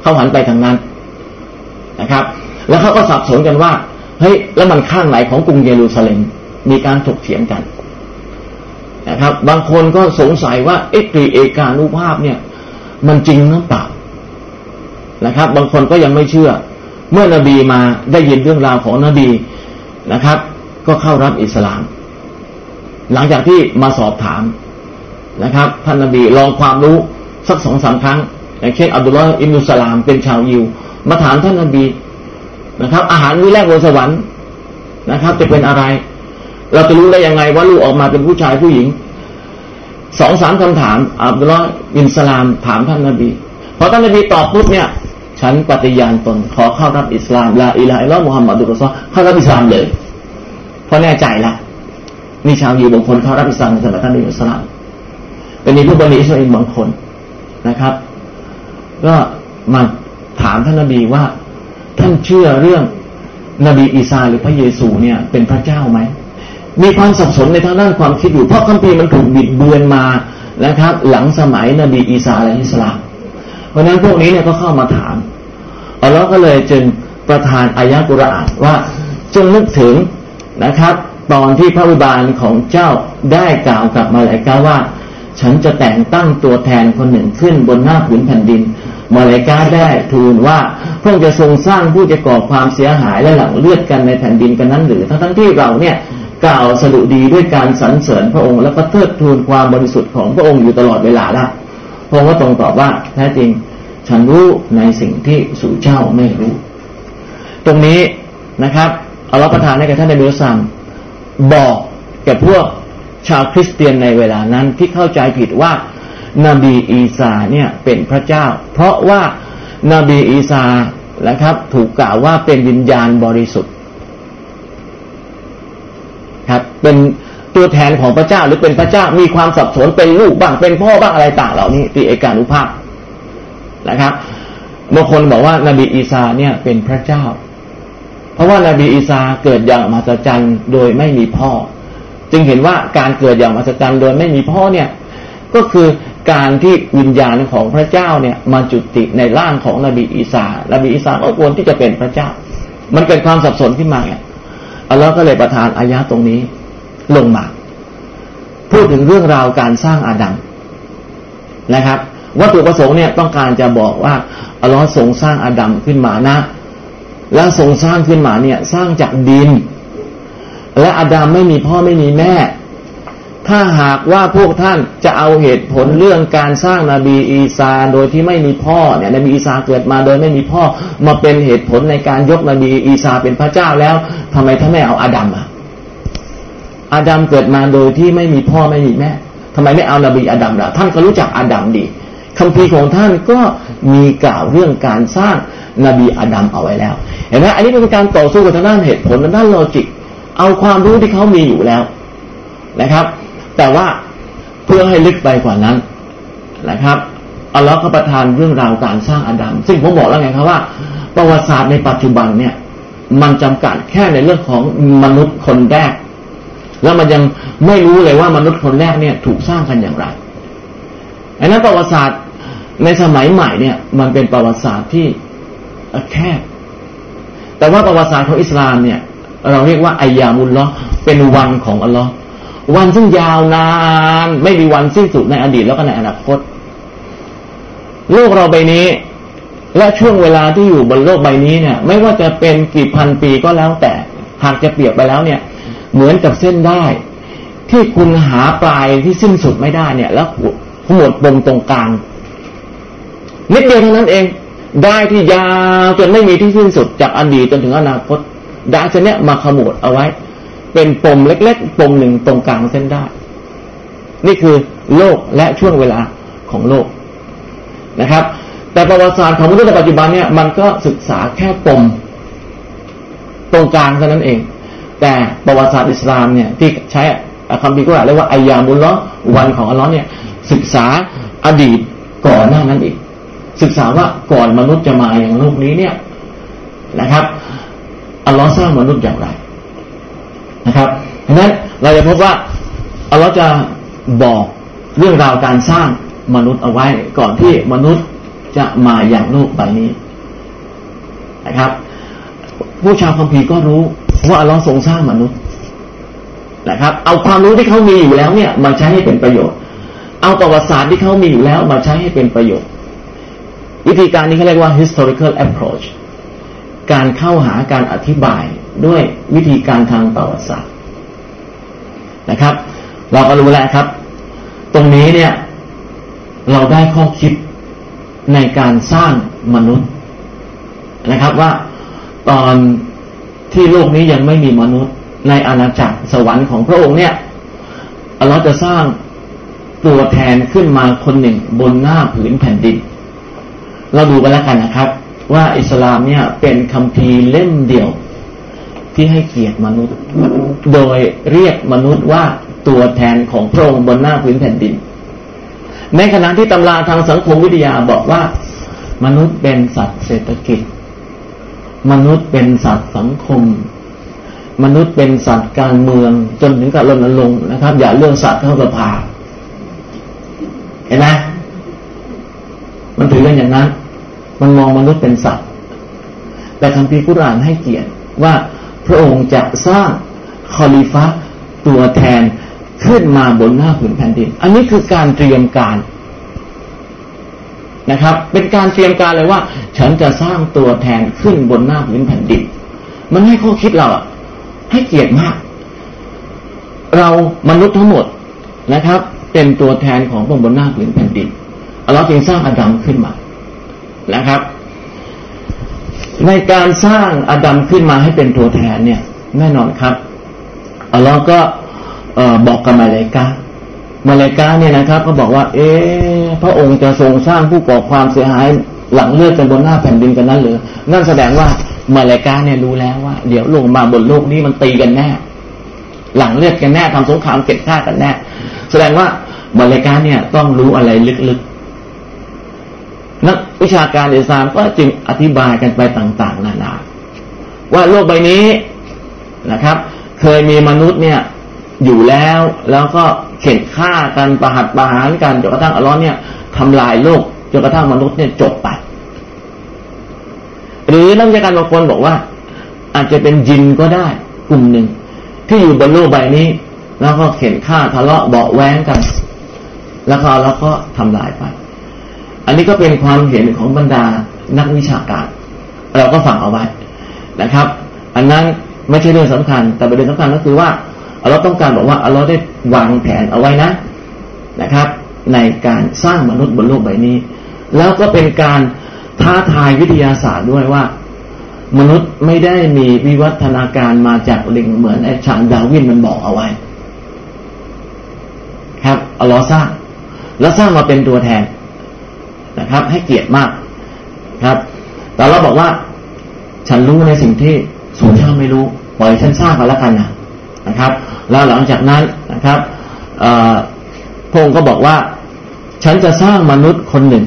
เขาหันไปทางนั้นนะครับ แล้วเขาก็สับสนกันว่าเฮ้ยแล้วมันข้างไหนของกรุงเยรูซาเล็มมีการถกเถียงกันนะครับ บางคนก็สงสัยว่าเอตรีเอกานุภาพเนี่ย มันจริงหรือเปล่านะครับ บางคนก็ยังไม่เชื่อ เมื่อนบีมาได้ยินเรื่องราวของนบีนะครับ ก็เข้ารับอิสลาม หลังจากที่มาสอบถามนะครับ ท่านนบีลองความรู้ สักสองสามครั้งอย่างเช่นอับดุลลอฮ์อิมุสลามเป็นชาวยิว มาถามท่านนบีนะครับ อาหารมื้อแรกบนสวรรค์นะครับ จะเป็นอะไร เราจะรู้ได้ยังไงว่าลูกออกมาเป็นผู้ชายผู้หญิงสองสามคำถามอับดุลลอฮ์อินสลามถามท่านนบีพอท่านนบีตอบปุ๊บเนี่ย ฉันปฏิญาณตน ขอเข้ารับอิสลามลาอิลาอิลลอฮ์มุฮัมมัดุลลอฮ์เข้ารับอิสลามเลยเพราะแน่ใจละมีชาวยิวบางคนเข้ารับอิสลามในสมัยท่านนบีอิสลามเป็นมีผู้บริอิสราเอลบางคน นะครับ ก็มาถามท่านนบีว่า ท่านเชื่อเรื่องนบีอีสาหรือพระเยซูเนี่ย เป็นพระเจ้าไหมมีความสับสนในทางด้านความคิดอยู่เพราะคัมภีร์มันถูกบิดเบือนมานะครับ หลังสมัยนบีอีสาอลัยฮิสลามเพราะนั้นพวกนี้เนี่ยก็เข้ามาถามอัลลอฮ์ก็เลยจึงประทานอายะกุรอานว่าจงนึกถึงนะครับ ตอนที่พระวิบาลของเจ้าได้กล่าวกับมาลายกาว่า ฉันจะแต่งตั้งตัวแทนคนหนึ่งขึ้นบนหน้าผืนแผ่นดินมาเลกาได้ทูลว่าพระองค์จะทรงสร้างผู้จะก่อความเสียหายและหลังเลือดกันในแผ่นดินกันนั้นหรือ ทั้งทั้งที่เราเนี่ยกล่าวสดุดีด้วยการสรรเสริญพระองค์และก็เทิดทูนความบริสุทธิ์ของพระองค์อยู่ตลอดเวลาละพระองค์ก็ตรงตอบว่าแท้จริงฉันรู้ในสิ่งที่สู่เจ้าไม่รู้ ตรงนี้นะครับเอารับประทานให้กับท่านในเบลซัมบอกแก่พวก ชาวคริสเตียนในเวลานั้นที่เข้าใจผิดว่านบีอีสาเนี่ยเป็นพระเจ้า เพราะว่านาบีอีสานะครับ ถูกกล่าวว่าเป็นวิญญาณบริสุทธิ์ครับเป็นตัวแทนของพระเจ้าหรือเป็นพระเจ้ามีความสับสนเป็นลูกบ้างเป็นพ่อบ้างอะไรต่างเหล่านี้ตีเอกานุภาพนะครับบางคนบอกว่านาบีอีสาเนี่ยเป็นพระเจ้า เพราะว่านาบีอีสาเกิดอย่างมหัศจรรย์โดยไม่มีพ่อ จึงเห็นว่าการเกิดอย่างมหัศจรรย์โดยไม่มีพ่อเนี่ย ก็คือการที่วิญญาณของพระเจ้าเนี่ยมาจุติในร่างของนบีอีสานบีอีสาก็ควรที่จะเป็นพระเจ้า มันเกิดความสับสนขึ้นมาเนี่ยอัลลอฮ์ก็เลยประทานอายะตรงนี้ลงมา พูดถึงเรื่องราวการสร้างอาดัมนะครับ วัตถุประสงค์เนี่ยต้องการจะบอกว่าอัลลอฮ์ทรงสร้างอาดัมขึ้นมานะ แล้วทรงสร้างขึ้นมาเนี่ย สร้างจากดิน และอาดัมไม่มีพ่อไม่มีแม่ ถ้าหากว่าพวกท่านจะเอาเหตุผลเรื่องการสร้างนาบีอีสาโดยที่ไม่มีพ่อเนี่ยนบีอีสาเกิดมาโดยไม่มีพ่อมาเป็นเหตุผลในการยกนบีอีสาเป็นพระเจ้าแล้วทำไมท่านไม่เอาอาดัมอะอาดัมเกิดมาโดยที่ไม่มีพ่อไม่มีแม่ทำไมไม่เอานบีอาดัมล่ะท่านก็รู้จักอาดัมดีคำพีของท่านก็มีกล่าวเรื่องการสร้างนบีอาดัมเอาไว้แล้ว เห็นไหมอันนี้เป็นการต่อสู้กับทางด้านเหตุผลทางด้านโลจิก เอาความรู้ที่เขามีอยู่แล้วนะครับ แต่ว่าเพื่อให้ลึกไปกว่านั้นนะครับอัลลอฮ์ก็ประทานเรื่องราวการสร้างอาดัมซึ่งผมบอกแล้วไงครับว่า ประวัติศาสตร์ในปัจจุบันเนี่ย มันจำกัดแค่ในเรื่องของมนุษย์คนแรก แล้วมันยังไม่รู้เลยว่ามนุษย์คนแรกเนี่ย ถูกสร้างกันอย่างไรอันนั้นประวัติศาสตร์ในสมัยใหม่เนี่ย มันเป็นประวัติศาสตร์ที่แคบแต่ว่าประวัติศาสตร์ของอิสลามเนี่ย เราเรียกว่าอายามุลลอเป็นวันของอัลลอฮ์วันซึ่งยาวนาน ไม่มีวันสิ้นสุดในอดีตแล้วก็ในอนาคต โลกเราใบนี้ และช่วงเวลาที่อยู่บนโลกใบนี้เนี่ย ไม่ว่าจะเป็นกี่พันปีก็แล้วแต่ หากจะเปรียบไปแล้วเนี่ย เหมือนกับเส้นได้ ที่คุณหาปลายที่สิ้นสุดไม่ได้เนี่ย แล้วหมดปมตรงกลางนิดเดียวเท่านั้นเอง ได้ที่ยาวจนไม่มีที่สิ้นสุดจากอดีตจนถึงอนาคต ดาชเนี้ยมาขมวดเอาไว้ เป็นปมเล็กๆ ปมหนึ่งตรงกลางเส้นได้ นี่คือโลกและช่วงเวลาของโลกนะครับ แต่ประวัติศาสตร์ของมนุษย์ในปัจจุบันเนี่ยมันก็ศึกษาแค่ปม ตรงกลางเท่านั้นเอง แต่ประวัติศาสตร์อิสลามเนี่ยที่ใช้คำพีก็เรียกว่าอายามุลละวันของอัลลอฮ์เนี่ย ศึกษาอดีตก่อนหน้านั้นอีก ศึกษาว่าก่อนมนุษย์จะมาอย่างโลกนี้เนี่ยนะครับ อัลลอฮ์สร้างมนุษย์อย่างไรนะครับเพราะนั้นเราจะพบว่าอัลลอฮ์จะบอกเรื่องราวการสร้างมนุษย์เอาไว้ ก่อนที่มนุษย์จะมาอย่างโลกใบนี้นะครับ ผู้ชาวคัมภีร์ก็รู้ว่าอัลลอฮ์ทรงสร้างมนุษย์นะครับ เอาความรู้ที่เขามีอยู่แล้วเนี่ยมาใช้ให้เป็นประโยชน์ เอาประวัติศาสตร์ที่เขามีอยู่แล้วมาใช้ให้เป็นประโยชน์ วิธีการนี้เขาเรียกว่า historical approach การเข้าหาการอธิบายด้วยวิธีการทางประวัติศาสตร์นะครับ เราก็รู้แล้วครับ ตรงนี้เนี่ย เราได้ข้อคิดในการสร้างมนุษย์นะครับว่าตอนที่โลกนี้ยังไม่มีมนุษย์ ในอาณาจักรสวรรค์ของพระองค์เนี่ยเราจะสร้างตัวแทนขึ้นมาคนหนึ่งบนหน้าผืนแผ่นดิน เราดูกันแล้วกันนะครับ ว่าอิสลามเนี่ยเป็นคำพีเล่มเดียว ที่ให้เกียรติมนุษย์ โดยเรียกมนุษย์ว่าตัวแทนของพระองค์บนหน้าพื้นแผ่นดิน ในขณะที่ตำราทางสังคมวิทยาบอกว่า มนุษย์เป็นสัตว์เศรษฐกิจ มนุษย์เป็นสัตว์สังคม มนุษย์เป็นสัตว์การเมืองจนถึงกับรณรงค์นะครับ อย่าเรื่องสัตว์เข้าสภาเห็นไหมมันถือกันอย่างนั้น มันมองมนุษย์เป็นสัตว์ แต่คัมภีร์กุรานให้เกียรติว่าพระองค์จะสร้างคอลิฟะตัวแทนขึ้นมาบนหน้าผืนแผ่นดิน อันนี้คือการเตรียมการนะครับ เป็นการเตรียมการเลยว่า ฉันจะสร้างตัวแทนขึ้นบนหน้าผืนแผ่นดิน มันให้ข้อคิดเราอะให้เกียรติมาก เรามนุษย์ทั้งหมดนะครับ เป็นตัวแทนของพระบนหน้าผืนแผ่นดินเราจึงสร้างอาดัมขึ้นมา นะครับ ในการสร้างอาดัมขึ้นมาให้เป็นตัวแทนเนี่ย แน่นอนครับอัลลอฮ์ก็บอกกับมาเลกามาเลกาเนี่ยนะครับก็บอกว่า เอ๊พระองค์จะทรงสร้างผู้ก่อความเสียหายหลังเลือดกันบนหน้าแผ่นดินกันนั้นหรือ นั่นแสดงว่ามาเลกาเนี่ยรู้แล้วว่า เดี๋ยวลงมาบนโลกนี้มันตีกันแน่ หลังเลือดกันแน่ทำสงครามเก็บฆ่ากันแน่ แสดงว่ามาเลกาเนี่ยต้องรู้อะไรลึก นักวิชาการอิสลามก็จึงอธิบายกันไปต่าง ๆ นานาว่าโลกใบนี้นะครับ เคยมีมนุษย์เนี่ยอยู่แล้วแล้วก็เข็นฆ่ากันประหัตประหารกันจนกระทั่งอัลลอฮ์เนี่ยทำลายโลกจนกระทั่งมนุษย์เนี่ยจบไป หรือนักวิชาการบางคนบอกว่า อาจจะเป็นยินก็ได้กลุ่มหนึ่ง ที่อยู่บนโลกใบนี้ แล้วก็เข็นฆ่าทะเลาะเบาแว้งกัน แล้วก็แล้วก็ทำลายไป อันนี้ก็เป็นความเห็นของบรรดานักวิชาการ เราก็ฟังเอาไว้นะครับ อันนั้นไม่ใช่เรื่องสำคัญ แต่ประเด็นสำคัญก็คือว่าเราต้องการบอกว่าเราได้วางแผนเอาไว้นะนะครับ ในการสร้างมนุษย์บนโลกใบนี้ แล้วก็เป็นการท้าทายวิทยาศาสตร์ด้วยว่า มนุษย์ไม่ได้มีวิวัฒนาการมาจากลิงเหมือนไอ้ชานดาวินมันบอกเอาไว้ ครับอัลลอฮ์สร้าง แล้วสร้างมาเป็นตัวแทน ครับ ให้เกียรติมากครับ แต่เราบอกว่า ฉันรู้ในสิ่งที่สูงช่างไม่รู้ปล่อยฉันสร้างกันแล้วกันนะนะครับ แล้วหลังจากนั้นนะครับพงค์ก็บอกว่า ฉันจะสร้างมนุษย์คนหนึ่ง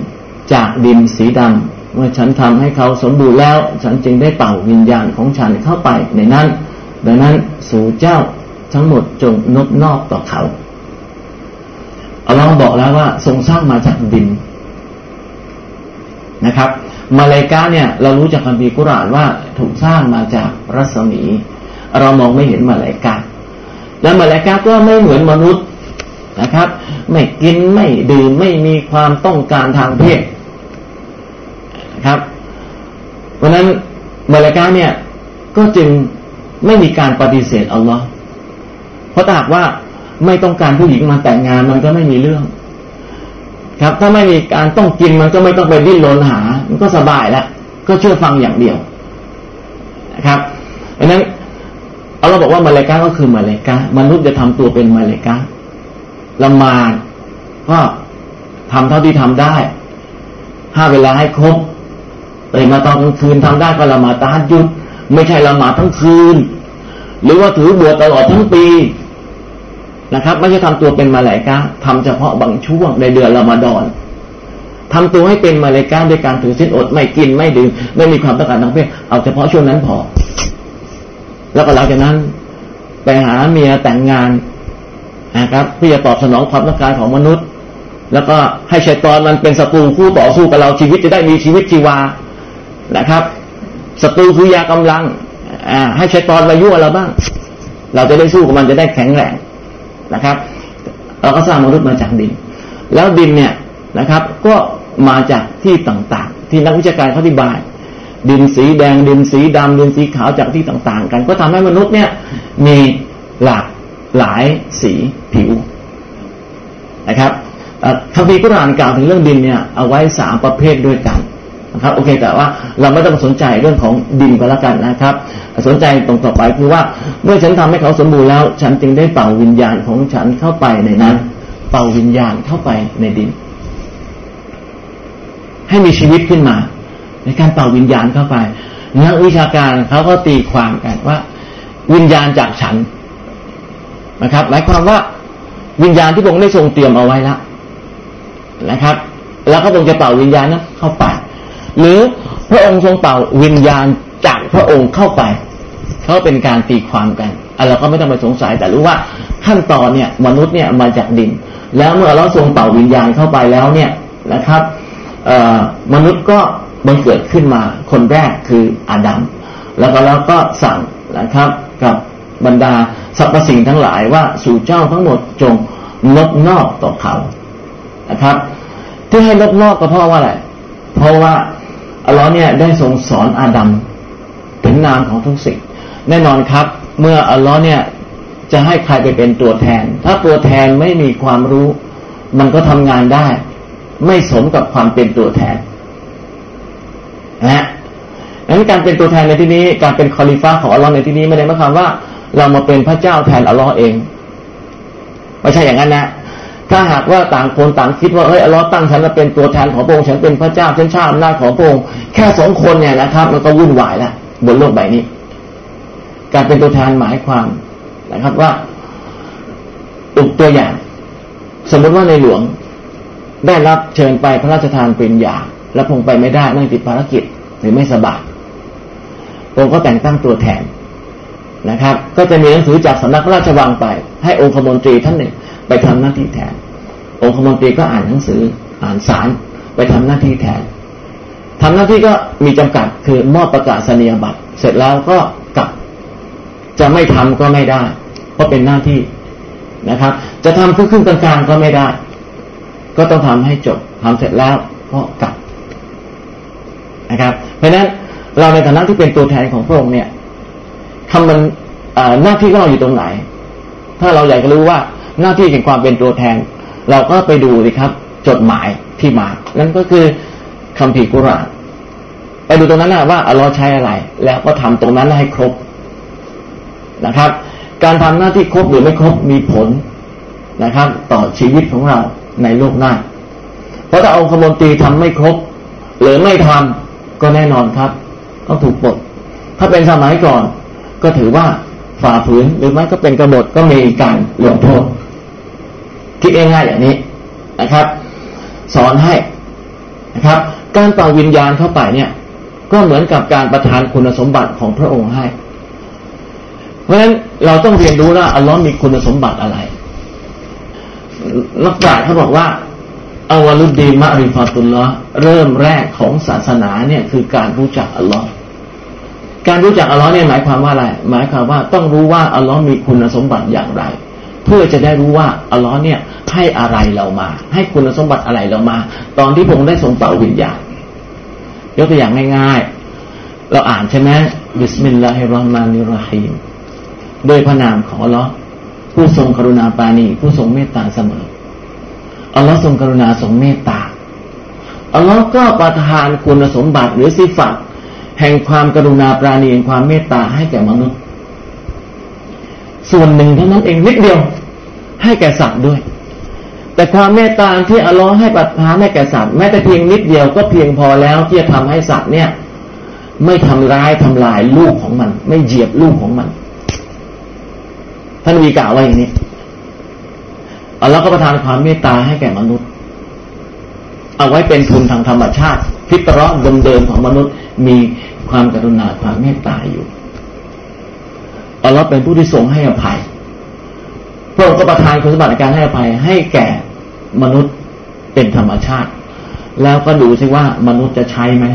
จากดินสีดำเมื่อฉันทำให้เขาสมบูรณ์แล้ว ฉันจึงได้เป่าวิญญาณของฉันเข้าไปในนั้น ดังนั้นสู่เจ้าทั้งหมดจงนบนอบต่อเขาอัลอฮ์บอกแล้วว่าทรงสร้างมาจากดิน นะครับ มาเลกาเนี่ยเรารู้จากคัมภีร์กุรอานว่าถูกสร้างมาจากรัศมี เรามองไม่เห็นมาเลกาแล้วมาเลกาก็ไม่เหมือนมนุษย์นะครับ ไม่กินไม่ดื่มไม่มีความต้องการทางเพศนะครับ เพราะนั้นมาเลกาเนี่ยก็จึงไม่มีการปฏิเสธอัลลอฮ์เพราะถ้าหากว่าไม่ต้องการผู้หญิงมาแต่งงานมันก็ไม่มีเรื่อง ครับ ถ้าไม่มีการต้องกินมันก็ไม่ต้องไปดิ้นรนหา มันก็สบายแล้วก็เชื่อฟังอย่างเดียวนะครับเพราะนั้นเอาเราบอกว่ามาเลกาก็คือมาเลกามนุษย์จะทำตัวเป็นมาเลกาละมาดก็ทำเท่าที่ทำได้ห้าเวลาให้ครบตื่นมาตอนกลางคืนทำได้ก็ละมาตาหยุด ไม่ใช่ละมาทั้งคืน หรือว่าถือบวชตลอดทั้งปี นะครับ ไม่ใช่ทำตัวเป็นมาลายกาทำเฉพาะบางช่วงในเดือนละมาดอนทำตัวให้เป็นมาลายกาด้วยการถือสินอดไม่กินไม่ดื่มไม่มีความต้องการทางเพศเอาเฉพาะช่วงนั้นพอ แล้วก็หลังจากนั้น ไปหาเมียแต่งงานนะครับเพื่อจะตอบสนองความต้องการของมนุษย์ แล้วก็ให้ชัยตอนมันเป็นศัตรูคู่ต่อสู้กับเราชีวิตจะได้มีชีวิตชีวานะครับศัตรูคือยากำลังให้ชัยตอนมายั่วเราบ้าง เราจะได้สู้กับมันจะได้แข็งแรง นะครับ เราก็สร้างมนุษย์มาจากดิน แล้วดินเนี่ยนะครับ ก็มาจากที่ต่างๆ ที่นักวิชาการเขาอธิบาย ดินสีแดง ดินสีดำดินสีขาวจากที่ต่างๆ กัน ก็ทำให้มนุษย์เนี่ยมีหลากหลายสีผิวนะครับคำพีกุรานกล่าวถึงเรื่องดินเนี่ยเอาไว้สามประเภทด้วยกัน นะครับโอเคแต่ว่าเราไม่ต้องสนใจเรื่องของดินก็แล้วกันนะครับ สนใจตรงต่อไปคือว่าเมื่อฉันทำให้เขาสมบูรณ์แล้ว ฉันจึงได้เป่าวิญญาณของฉันเข้าไปในนั้น เป่าวิญญาณเข้าไปในดิน ให้มีชีวิตขึ้นมา ในการเป่าวิญญาณเข้าไปนักวิชาการเขาก็ตีความกันว่า วิญญาณจากฉันนะครับ หมายความว่าวิญญาณที่พระองค์ได้ทรงเตรียมเอาไว้แล้วนะครับ แล้วก็ทรงจะเป่าวิญญาณนั้นเข้าไป หรือพระองค์ทรงเป่าวิญญาณจากพระองค์เข้าไปเขาเป็นการตีความกันเราก็ไม่ต้องไปสงสัยแต่รู้ว่าขั้นตอนเนี่ยมนุษย์เนี่ยมาจากดิน แล้วเมื่อเราทรงเป่าวิญญาณเข้าไปแล้วเนี่ยนะครับมนุษย์ก็บังเกิดขึ้นมาคนแรกคืออาดัมแล้วก็แล้วก็สั่งนะครับกับบรรดาสรรพสิ่งทั้งหลายว่าสู่เจ้าทั้งหมดจงลบนอกต่อเขานะครับ ที่ให้ลบนอกก็เพราะว่าอะไรเพราะว่า อัลลอฮ์เนี่ยได้ทรงสอนอาดัมถึงนามของทุกสิ่ง แน่นอนครับ เมื่ออัลลอฮ์เนี่ยจะให้ใครไปเป็นตัวแทน ถ้าตัวแทนไม่มีความรู้ มันก็ทำงานได้ ไม่สมกับความเป็นตัวแทนนะดังนั้นการเป็นตัวแทนในที่นี้ การเป็นคอลิฟ้าของอัลลอฮ์ในที่นี้ไม่ได้หมายความว่า เรามาเป็นพระเจ้าแทนอัลลอฮ์เอง ไม่ใช่อย่างนั้นนะ ถ้าหากว่าต่างคนต่างคิดว่าเฮ้ยอัลลอฮ์ตั้งฉันมาเป็นตัวแทนของพระองค์ฉันเป็นพระเจ้าฉันชาติอำนาของพระองค์แค่สองคนเนี่ยนะครับมันก็วุ่นวายแล้วบนโลกใบนี้ การเป็นตัวแทนหมายความนะครับว่าตุกตัวอย่าง สมมติว่าในหลวงได้รับเชิญไปพระราชทานเป็นยาแล้วพงไปไม่ได้นั่งติดภารกิจหรือไม่สบายองค์ก็แต่งตั้งตัวแทน นะครับ ก็จะมีหนังสือจากสำนักราชวังไป ให้องคมนตรีท่านหนึ่งไปทำหน้าที่แทน องคมนตรีก็อ่านหนังสืออ่านสารไปทำหน้าที่แทนทำหน้าที่ก็มีจำกัดคือมอบประกาศนียบัตร เสร็จแล้วก็กลับ จะไม่ทำก็ไม่ได้ เพราะเป็นหน้าที่นะครับ จะทำครึ่งกลางๆก็ไม่ได้ ก็ต้องทำให้จบทำเสร็จแล้วก็กลับนะครับ เพราะฉะนั้นเราในฐานะที่เป็นตัวแทนของพระองค์เนี่ย ทำมันหน้าที่ของเราอยู่ตรงไหน ถ้าเราอยากจะรู้ว่าหน้าที่แห่งความเป็นตัวแทน เราก็ไปดูสิครับ จดหมายที่มา นั่นก็คือคำพีกุรานไปดูตรงนั้นนะว่าอัลลอฮ์ใช้อะไร แล้วก็ทำตรงนั้นให้ครบนะครับ การทำหน้าที่ครบหรือไม่ครบมีผลนะครับ ต่อชีวิตของเราในโลกหน้า เพราะถ้าองคมนตรีทำไม่ครบ หรือไม่ทำก็แน่นอนครับ ต้องถูกปลดถ้าเป็นสมัยก่อน ก็ถือว่าฝ่าฝืนหรือไม่ก็เป็นกบฏก็มีการลงโทษคิดง่ายๆอย่างนี้นะครับ สอนให้นะครับ การเป่าวิญญาณเข้าไปเนี่ย ก็เหมือนกับการประทานคุณสมบัติของพระองค์ให้ เพราะฉะนั้นเราต้องเรียนรู้ว่าอัลลอฮ์มีคุณสมบัติอะไรนักปราชญ์เขาบอกว่าอาวลุดดีมะริฟาตุลละเริ่มแรกของศาสนาเนี่ยคือการรู้จักอัลลอฮ์ การรู้จักอัลลอฮ์เนี่ยหมายความว่าอะไร หมายความว่าต้องรู้ว่าอัลลอฮ์มีคุณสมบัติอย่างไร เพื่อจะได้รู้ว่าอัลลอฮ์เนี่ยให้อะไรเรามา ให้คุณสมบัติอะไรเรามา ตอนที่พระองค์ได้ทรงเป่าวิญญาณยกตัวอย่างง่ายๆ เราอ่านใช่ไหมبسم الله الرحمن الرحيم โดยพระนามของอัลลอฮ์ผู้ทรงกรุณาปานีผู้ทรงเมตตาเสมออัลลอฮ์ทรงกรุณาทรงเมตตาอัลลอฮ์ก็ประทานคุณสมบัติหรือสิฟัต แห่งความกรุณาปราณีแห่งความเมตตาให้แก่มนุษย์ ส่วนหนึ่งเท่านั้นเองนิดเดียว ให้แก่สัตว์ด้วย แต่ความเมตตาที่อัลลอฮ์ให้ประทาให้แก่สัตว์แม้แต่เพียงนิดเดียวก็เพียงพอแล้วที่จะทำให้สัตว์เนี่ย ไม่ทำร้ายทำลายลูกของมัน ไม่เหยียบลูกของมันท่านวีกล่าวว่าอย่างนี้อัลลอฮ์ก็ประทานความเมตตาให้แก่มนุษย์ เอาไว้เป็นทุนทางธรรมชาติพิตรอเดิมๆของมนุษย์มี ความกรุณาความเมตตาอยู่อัลลอฮ์เป็นผู้ที่ทรงให้อภัยพระองค์ก็ประทานคุณสมบัติในการให้อภัยให้แก่มนุษย์เป็นธรรมชาติ แล้วก็ดูซิว่ามนุษย์จะใช้ไหม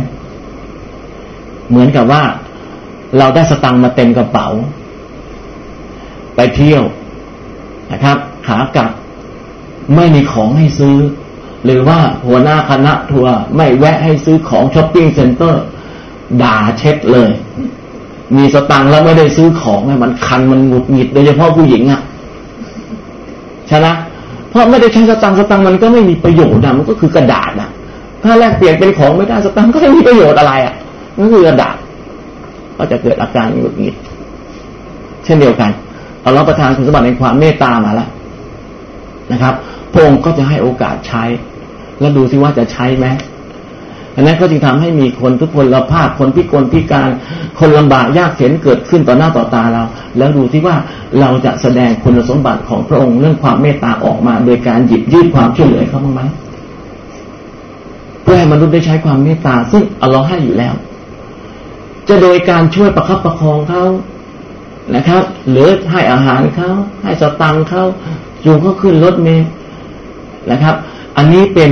เหมือนกับว่าเราได้สตังค์มาเต็มกระเป๋า ไปเที่ยวนะครับขากลับไม่มีของให้ซื้อ หรือว่าหัวหน้าคณะทัวร์ไม่แวะให้ซื้อของช้อปปิ้งเซ็นเตอร์ ด่าเช็ดเลย มีสตังค์แล้วไม่ได้ซื้อของมันคันมันหงุดหงิดโดยเฉพาะผู้หญิงอะ่ะใช่ไหมเพราะไม่ได้ใช้สตังค์สตังค์มันก็ไม่มีประโยชน์นะมันก็คือกระดาษนะถ้าแลกเปลี่ยนเป็นของไม่ได้สตังค์ก็ไม่มีประโยชน์อะไรอะ่ะนั่นคือกระดาษ ก็จะเกิดอาการหงุดหงิด เช่นเดียวกันเอาเราประทานคุณสมบัติในความเมตตามาแล้วนะครับพระองค์ก็จะให้โอกาสใช้ แล้วดูซิว่าจะใช้ไหม อันนั้นก็จึงทำให้มีคนทุกคนละภาพคนพิกลพิการ คนลำบากยากเข็นเกิดขึ้นต่อหน้าต่อตาเรา แล้วดูที่ว่าเราจะแสดงคุณสมบัติของพระองค์เรื่องความเมตตาออกมา โดยการหยิบยื่นความช่วยเหลือเขาบ้างไหมเพื่อให้มนุษย์ได้ใช้ความเมตตา ซึ่งอัลลอฮ์ให้อยู่แล้ว จะโดยการช่วยประคับประคองเขานะครับ หรือให้อาหารเขาให้สตังเขาจูงเขาขึ้นรถเมล์นะครับ อันนี้เป็น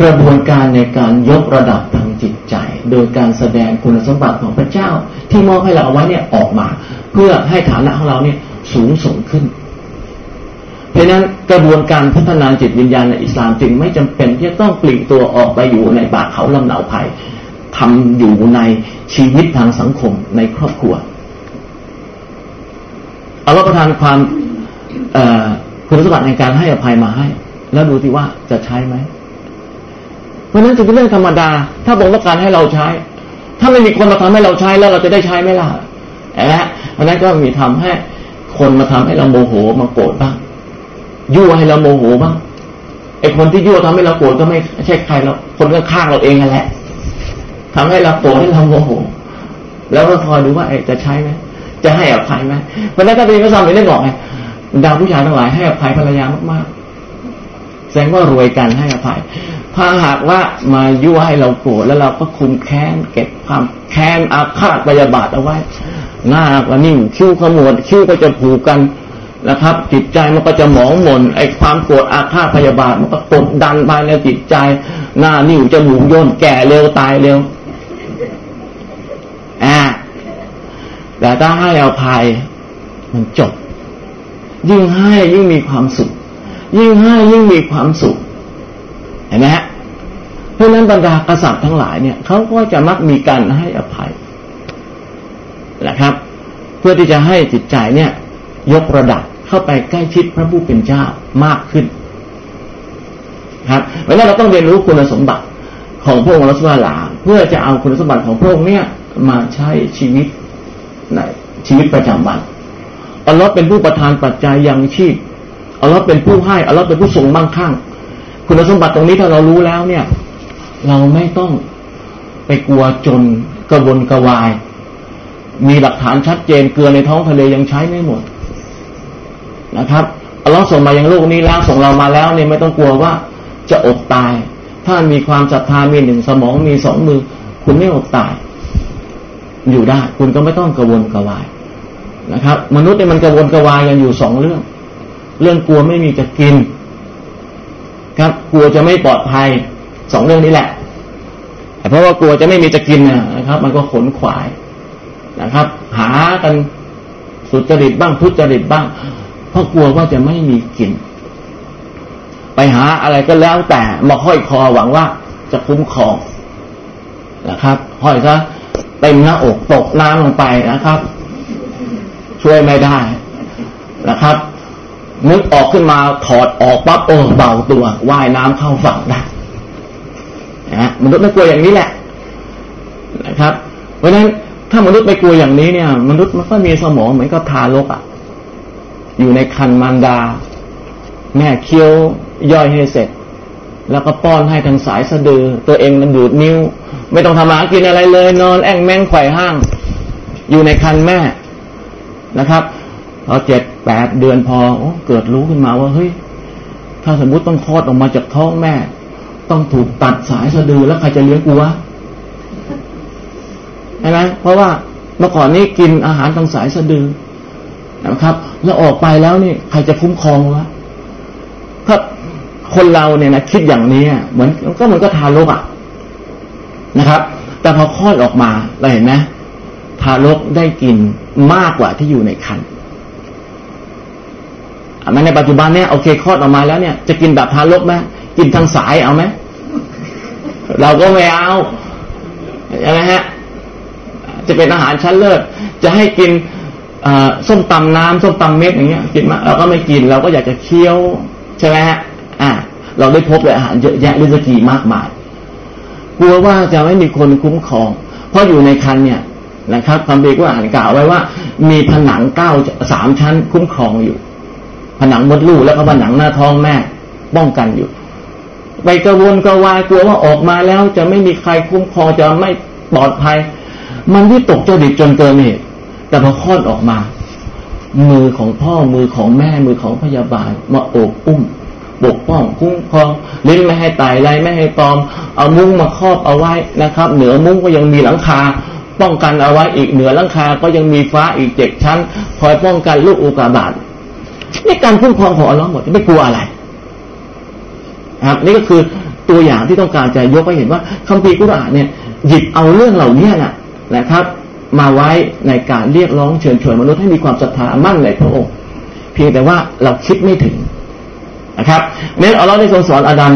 กระบวนการในการยกระดับทางจิตใจ โดยการแสดงคุณสมบัติของพระเจ้า ที่มอบให้เราเอาไว้เนี่ยออกมา เพื่อให้ฐานะของเราเนี่ยสูงส่งขึ้น เพราะนั้นกระบวนการพัฒนาจิตวิญญาณในอิสลามจึงไม่จำเป็นที่จะต้องปลีกตัวออกไปอยู่ในป่าเขาลำเหนาภัยทำอยู่ในชีวิตทางสังคมในครอบครัวเอารับประทานความคุณสมบัติในการให้อภัยมาให้ แล้วดูที่ว่าจะใช้ไหม เพราะนั้นจึงเป็นเรื่องธรรมดา ถ้าบอกว่าการให้เราใช้ ถ้าไม่มีคนมาทำให้เราใช้แล้วเราจะได้ใช้ไหมล่ะนะเพราะนั้นก็มีทำให้คนมาทำให้เราโมโหมาโกรธบ้างยั่วให้เราโมโหบ้างไอ้คนที่ยั่วทำให้เราโกรธก็ไม่ใช่ใครเราคนข้างเราเองนั่นแหละทำให้เราโกรธให้เราโมโห แล้วก็คอยดูว่าไอ้จะใช้ไหมจะให้อภัยไหมเพราะนั้นก็เป็นพระสัมฤทธิ์ได้บอกไงดาวผู้ชายทั้งหลายให้อภัยภรรยามากๆแสดงว่ารวยกันให้อภัย ถ้าหากว่ามายั่วให้เราโกรธแล้วเราก็คุมแค้นเก็บความแค้นอาฆาตพยาบาทเอาไว้ หน้าก็นิ่งคิ้วขมวดคิ้วก็จะผูกกันนะครับ จิตใจมันก็จะหมองหม่นไอ้ความโกรธอาฆาตพยาบาทมันก็กดดันภายในจิตใจ หน้านิ่วจะหมูย่นแก่เร็วตายเร็วอ่าแต่ถ้าให้อภัยมันจบ ยิ่งให้ยิ่งมีความสุข ยิ่งให้ยิ่งมีความสุข ห็นไหมฮะเพราะนั้นบรรดากษัตริย์ทั้งหลายเนี่ยเขาก็จะมักมีการให้อภัยนะครับ เพื่อที่จะให้จิตใจเนี่ย ยกระดับเข้าไปใกล้ชิดพระผู้เป็นเจ้ามากขึ้นครับเพราะนั้นเราต้องเรียนรู้คุณสมบัติของพระองค์รัสวาลาเพื่อจะเอาคุณสมบัติของพระองค์เนี่ย มาใช้ชีวิตในชีวิตประจำวันอัลลอฮ์เป็นผู้ประทานปัจจัยยังชีพอัลลอฮ์เป็นผู้ให้อัลลอฮ์เป็นผู้ทรงมั่งคั่ง คุณสมบัติตรงนี้ถ้าเรารู้แล้วเนี่ย เราไม่ต้องไปกลัวจนกระวนกระวาย มีหลักฐานชัดเจนเกลือในท้องทะเลยังใช้ไม่หมดนะครับอัลลอฮ์ส่งมายังโลกนี้แล้วส่งเรามาแล้วเนี่ยไม่ต้องกลัวว่าจะอดตาย ถ้ามีความศรัทธามีหนึ่งสมองมีสองมือ คุณไม่อดตาย อยู่ได้ คุณก็ไม่ต้องกระวนกระวายนะครับ มนุษย์เนี่ยมันกระวนกระวายกันอยู่สองเรื่อง เรื่องกลัวไม่มีจะกิน ครับ กลัวจะไม่ปลอดภัยสองเรื่องนี้แหละแต่เพราะว่ากลัวจะไม่มีจะกินนะครับ มันก็ขนขวายนะครับ หากันสุจริตบ้างทุจริตบ้าง เพราะกลัวว่าจะไม่มีกิน ไปหาอะไรก็แล้วแต่มาห้อยคอหวังว่าจะคุ้มครองนะครับห้อยซะเต็มหน้าอกตกน้ำลงไปนะครับ ช่วยไม่ได้นะครับ นึกออกขึ้นมาถอดออกปั๊บโอ้เบาตัวว่ายน้ำเข้าฝั่งได้นะมนุษย์ไม่กลัวอย่างนี้แหละนะครับ เพราะฉะนั้นถ้ามนุษย์ไม่กลัวอย่างนี้เนี่ย มนุษย์มันก็มีสมองเหมือนกับทารกอะ อยู่ในคันมารดา แม่เคี้ยวย่อยให้เสร็จ แล้วก็ป้อนให้ทางสายสะดือ ตัวเองมันดูดนิ้ว ไม่ต้องทำมากินอะไรเลย นอนแอ่งแมงไข่ห้าง อยู่ในคันแม่นะครับ พอเจ็ดแปดเดือนพอเกิดรู้ขึ้นมาว่าเฮ้ยถ้าสมมุติต้องคลอดออกมาจากท้องแม่ ต้องถูกตัดสายสะดือแล้วใครจะเลี้ยงกูวะใช่ไหมเพราะว่าเมื่อก่อนนี้กินอาหารทางสายสะดือนะครับ แล้วออกไปแล้วนี่ใครจะคุ้มครองวะถ้าคนเราเนี่ยนะคิดอย่างนี้เหมือนก็เหมือนก็ทารกอะนะครับ แต่พอคลอดออกมาเราเห็นไหมทารกได้กินมากกว่าที่อยู่ในครรภ์ แม้ในปัจจุบันเนี่ยโอเคคลอดออกมาแล้วเนี่ยจะกินแบบทารกไหมกินทางสายเอาไหมเราก็ไม่เอาใช่ไหมฮะจะเป็นอาหารชั้นเลิศจะให้กินส้มตำน้ำส้มตำเม็ดอย่างเงี้ย กินมาเราก็ไม่กินเราก็อยากจะเคี้ยวใช่ไหมฮะอ่าเราได้พบเลยอาหารเยอะแยะลิสกีมากมายกลัวว่าจะไม่มีคนคุ้มครอง เพราะอยู่ในคันเนี่ยนะครับคำเบก็อ่านกล่าวไว้ว่า มีผนังเก้าสามชั้นคุ้มครองอยู่ ผนังมดลูกแล้วก็ผนังหน้าท้องแม่ป้องกันอยู่ไปกระวนกระวายกลัวว่าออกมาแล้ว จะไม่มีใครคุ้มครองจะไม่ปลอดภัย มันที่ตกเจ้าดิบจนเกินเหตุแต่พอคลอดออกมา มือของพ่อมือของแม่มือของพยาบาลมาโอบอุ้มปกป้องคุ้มครองลิ้นไม่ให้ตายไรไม่ให้ตอม เอามุ้งมาครอบเอาไว้นะครับ เหนือมุ้งก็ยังมีหลังคา ป้องกันเอาไว้อีกเหนือหลังคาก็ยังมีฟ้าอีกเจ็ดชั้น คอยป้องกันลูกอุกาบาต นี่การคุ้มครองของอัลลอฮ์หมดไม่กลัวอะไรครับนี่ก็คือตัวอย่างที่ต้องการจะยกให้เห็นว่าคัมภีร์กุรอานเนี่ย หยิบเอาเรื่องเหล่านี้นะนะครับ มาไว้ในการเรียกร้องเชิญชวนมนุษย์ให้มีความศรัทธามั่นในพระองค์เพียงแต่ว่าเราคิดไม่ถึงนะครับเมื่ออัลลอฮ์ได้ทรงสอนอาดัม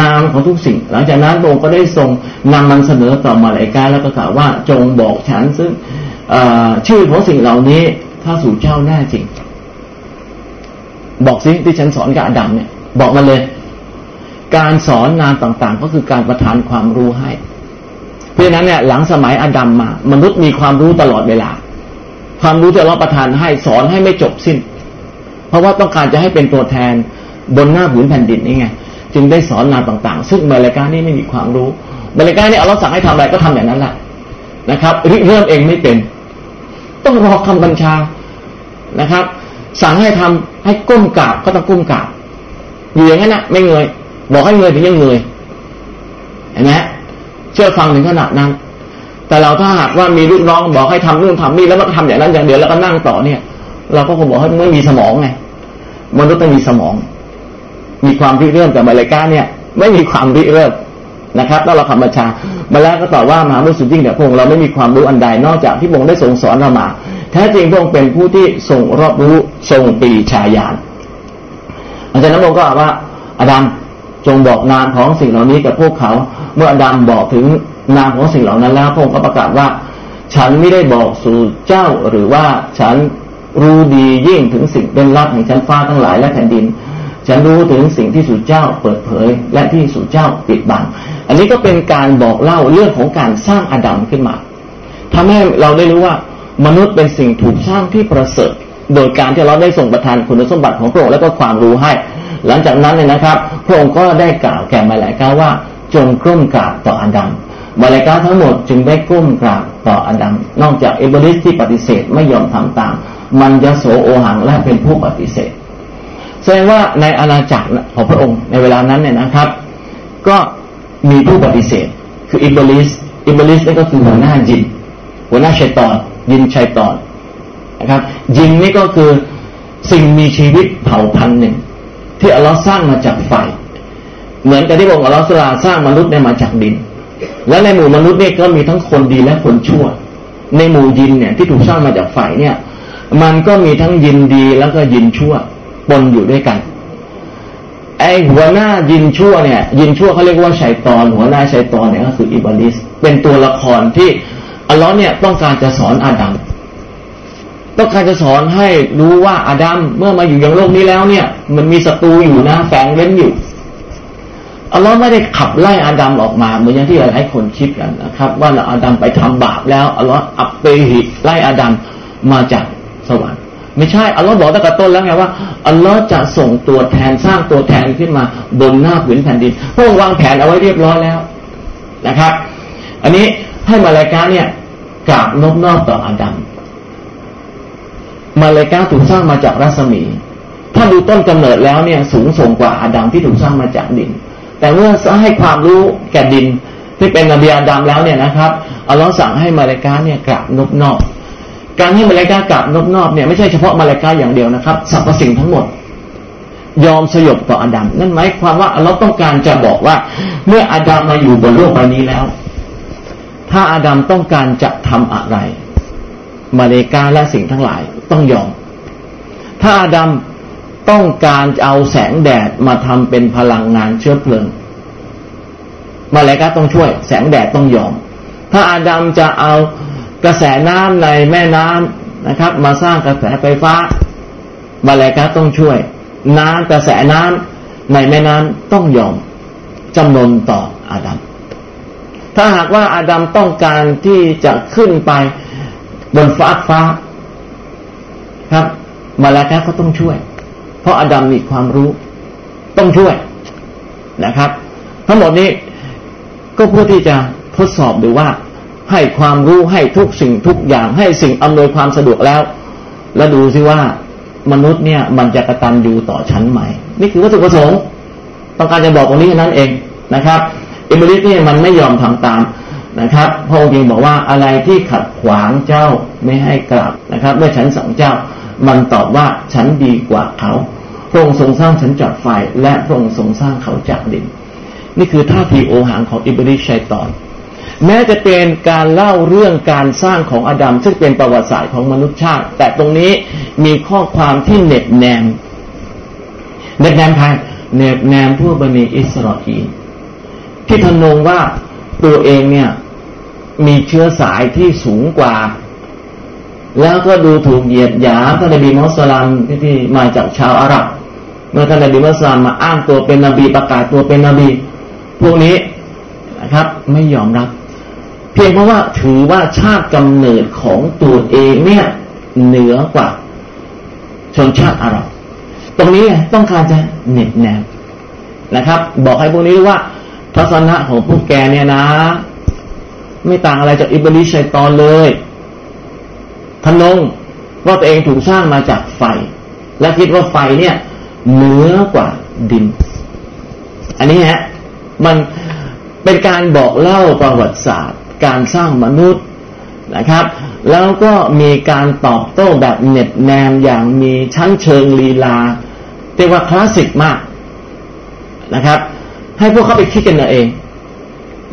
นามของทุกสิ่ง หลังจากนั้นพระองค์ก็ได้ทรงนำมันเสนอต่อมาหลายการแล้วก็กล่าวว่าจงบอกฉันซึ่งชื่อของสิ่งเหล่านี้ถ้าสู่เจ้าแน่จริง บอกสิที่ฉันสอนกับอาดัมเนี่ย บอกมาเลย การสอนนามต่างๆ ก็คือการประทานความรู้ให้ เพราะฉะนั้นเนี่ยหลังสมัยอาดัมมา มนุษย์มีความรู้ตลอดเวลา ความรู้จะรับประทานให้สอนให้ไม่จบสิ้น เพราะว่าต้องการจะให้เป็นตัวแทนบนหน้าผืนแผ่นดินนี่ไงจึงได้สอนนามต่างๆ ซึ่งมาเลกานี่ไม่มีความรู้มาเลกานี่เอาเราสั่งให้ทำอะไรก็ทำอย่างนั้นแหละนะครับริเริ่มเองไม่เป็น ต้องรอคำบัญชานะครับ สั่งให้ทำให้ก้มกราบก็ต้องก้มกราบอยู่อย่างนั้นนะไม่เงยบอกให้เงยถึงยังเงยเห็นไหมเชื่อฟังถึงขนาดนั้น แต่เราถ้าหากว่ามีลูกน้องบอกให้ทำนู่นทำนี่แล้วก็ทำอย่างนั้นอย่างเดียวแล้วก็นั่งต่อเนี่ย เราก็คงบอกให้ไม่มีสมองไงมนุษย์ต้องมีสมอง มีความริเริ่มแต่มาเลก้าเนี่ย ไม่มีความริเริ่มนะครับแล้วเราคำบัญชามาแล้วก็ตอบว่ามหาบุรุษยิ่งแต่พงเราไม่มีความรู้อันใดนอกจากที่พงได้ทรงสอนเรามา แท้จริงพงเป็นผู้ที่ทรงรอบรู้ทรงปีชายานอาจารย์นพงศ์ก็บอกว่าอดัมจงบอกนามของสิ่งเหล่านี้กับพวกเขา เมื่ออดัมบอกถึงนามของสิ่งเหล่านั้นแล้วพงก็ประกาศว่า ฉันไม่ได้บอกสู่เจ้าหรือว่าฉันรู้ดียิ่งถึงสิ่งเป็นลับแห่งชั้นฟ้าทั้งหลายและแผ่นดิน ฉันรู้ถึงสิ่งที่สุดเจ้าเปิดเผย และที่สุดเจ้าปิดบัง อันนี้ก็เป็นการบอกเล่าเรื่องของการสร้างอาดัมขึ้นมาทำให้เราได้รู้ว่า มนุษย์เป็นสิ่งถูกสร้างที่ประเสริฐ โดยการที่เราได้ส่งประทานคุณสมบัติของพระองค์และก็ความรู้ให้ หลังจากนั้นเนี่ยนะครับ พระองค์ก็ได้กล่าวแก่มาลายกาว่า จงก้มกราบต่ออาดัมมาลายกาทั้งหมดจึงได้ก้มกราบต่ออาดัมนอกจากเอเบริสที่ปฏิเสธไม่ยอมทำตาม มันยโสโอหังและเป็นผู้ปฏิเสธแสดงว่าในอาณาจักรของพระองค์ในเวลานั้นเนี่ยนะครับ ก็มีผู้ปฏิเสธ คืออิบลิสอิบลิสนี่ก็คือหัวหน้ายินหัวหน้าชัยตอน ยินชัยตอนนะครับ ยินนี่ก็คือสิ่งมีชีวิตเผ่าพันธุ์หนึ่ง ที่อัลลอฮ์สร้างมาจากไฟ เหมือนกับที่บอกอัลลอฮ์สลาสร้างมนุษย์เนี่ยมาจากดิน และในหมู่มนุษย์เนี่ยก็มีทั้งคนดีและคนชั่ว ในหมู่ยินเนี่ยที่ถูกสร้างมาจากไฟเนี่ย มันก็มีทั้งยินดีแล้วก็ยินชั่วปนอยู่ด้วยกันไอหัวหน้ายินชั่วเนี่ย ยินชั่วเขาเรียกว่าชัยตอน หัวหน้าชัยตอนเนี่ยก็คืออิบลิสเป็นตัวละครที่ อัลลอฮ์เนี่ยต้องการจะสอนอาดัมต้องการจะสอนให้รู้ว่าอาดัมเมื่อมาอยู่ยังโลกนี้แล้วเนี่ย มันมีศัตรูอยู่นะแฝงเล่นอยู่อัลลอฮ์ไม่ได้ขับไล่อาดัมออกมาเหมือนอย่างที่หลายคนคิดกันนะครับ ว่าอาดัมไปทำบาปแล้วอัลลอฮ์อับเปหิไล่อาดัมมาจากสวรรค์ไม่ใช่อัลลอฮ์บอกตั้งแต่ต้นแล้วไงว่าอัลลอฮ์จะส่งตัวแทนสร้างตัวแทนขึ้นมาบนหน้าผืนแผ่นดินพวกวางแผนเอาไว้เรียบร้อยแล้วนะครับ อันนี้ ให้มาลายกาเนี่ยกราบนบนอบต่ออาดัมมาลายกาถูกสร้างมาจากรัศมี ถ้าดูต้นกำเนิดแล้วเนี่ยสูงส่งกว่าอาดัมที่ถูกสร้างมาจากดิน แต่เมื่อให้ความรู้แก่ดินที่เป็นนบีอาดัมแล้วเนี่ยนะครับอัลลอฮ์สั่งให้มาเลกาเนี่ยกราบนบนอบการให้มาเลกากราบนบนอบเนี่ยไม่ใช่เฉพาะมาเลกาอย่างเดียวนะครับสรรพสิ่งทั้งหมด ยอมสยบต่ออาดัมนั่นหมายความว่าอัลลอฮ์ต้องการจะบอกว่า เมื่ออาดัมมาอยู่บนโลกใบนี้แล้ว ถ้าอาดัมต้องการจะทำอะไร มาเลกาและสิ่งทั้งหลายต้องยอม ถ้าอาดัมต้องการเอาแสงแดดมาทำเป็นพลังงานเชื้อเพลิง มาเลกาต้องช่วย แสงแดดต้องยอม ถ้าอาดัมจะเอากระแสน้ำในแม่น้ำนะครับ มาสร้างกระแสไฟฟ้า มาเลกาต้องช่วย น้ำกระแสน้ำในแม่น้ำต้องยอมจำนนต่ออาดัม ถ้าหากว่าอาดัมต้องการที่จะขึ้นไปบนฟ้าฟ้า ครับ มาเลกาก็ต้องช่วย เพราะอาดัมมีความรู้ ต้องช่วยนะครับ ทั้งหมดนี้ก็เพื่อที่จะทดสอบดูว่า ให้ความรู้ให้ทุกสิ่งทุกอย่าง ให้สิ่งอำนวยความสะดวกแล้ว แล้วดูซิว่ามนุษย์เนี่ยมันจะกระตันอยู่ต่อชั้นใหม่ นี่คือวัตถุประสงค์ ต้องการจะบอกตรงนี้นั้นเองนะครับ อิมริสเนี่ยมันไม่ยอมทำตามนะครับพระองค์จึงบอกว่าอะไรที่ขัดขวางเจ้าไม่ให้กลับนะครับ เมื่อฉันสั่งเจ้า มันตอบว่าฉันดีกว่าเขาพระองค์ทรงสร้างฉันจากไฟและพระองค์ทรงสร้างเขาจากดิน นี่คือท่าทีโอหังของอิบริชัยตอน แม้จะเป็นการเล่าเรื่องการสร้างของอดัมซึ่งเป็นประวัติศาสตร์ของมนุษยชาติ แต่ตรงนี้มีข้อความที่เน็บแนมเน็บแนมใครเน็บแนมผู้บันิอิสราเอล ที่ทนงว่าตัวเองเนี่ย มีเชื้อสายที่สูงกว่า แล้วก็ดูถูกเหยียดหยามท่านนบีมุสลิมที่มาจากชาวอาหรับ เมื่อท่านนบีมุสลิมมาอ้างตัวเป็นนบีประกาศตัวเป็นนบี พวกนี้นะครับ ไม่ยอมรับ เพียงเพราะว่าถือว่าชาติกำเนิดของตัวเองเนี่ยเหนือกว่าชนชาติอาหรับ ตรงนี้ต้องการจะเน็บแนมนะครับ บอกให้พวกนี้รู้ว่า ทัศนะของพวกแกเนี่ยนะ ไม่ต่างอะไรจากอิบลิชัยตอนเลยทนงว่าตัวเองถูกสร้างมาจากไฟ และคิดว่าไฟเนี่ยเหนือกว่าดิน อันนี้ฮะมันเป็นการบอกเล่าประวัติศาสตร์ การสร้างมนุษย์นะครับ แล้วก็มีการตอบโต้แบบเน็ตแนมอย่างมีชั้นเชิงลีลาเรียกว่าคลาสสิกมากนะครับ ให้พวกเขาไปคิดกันเอง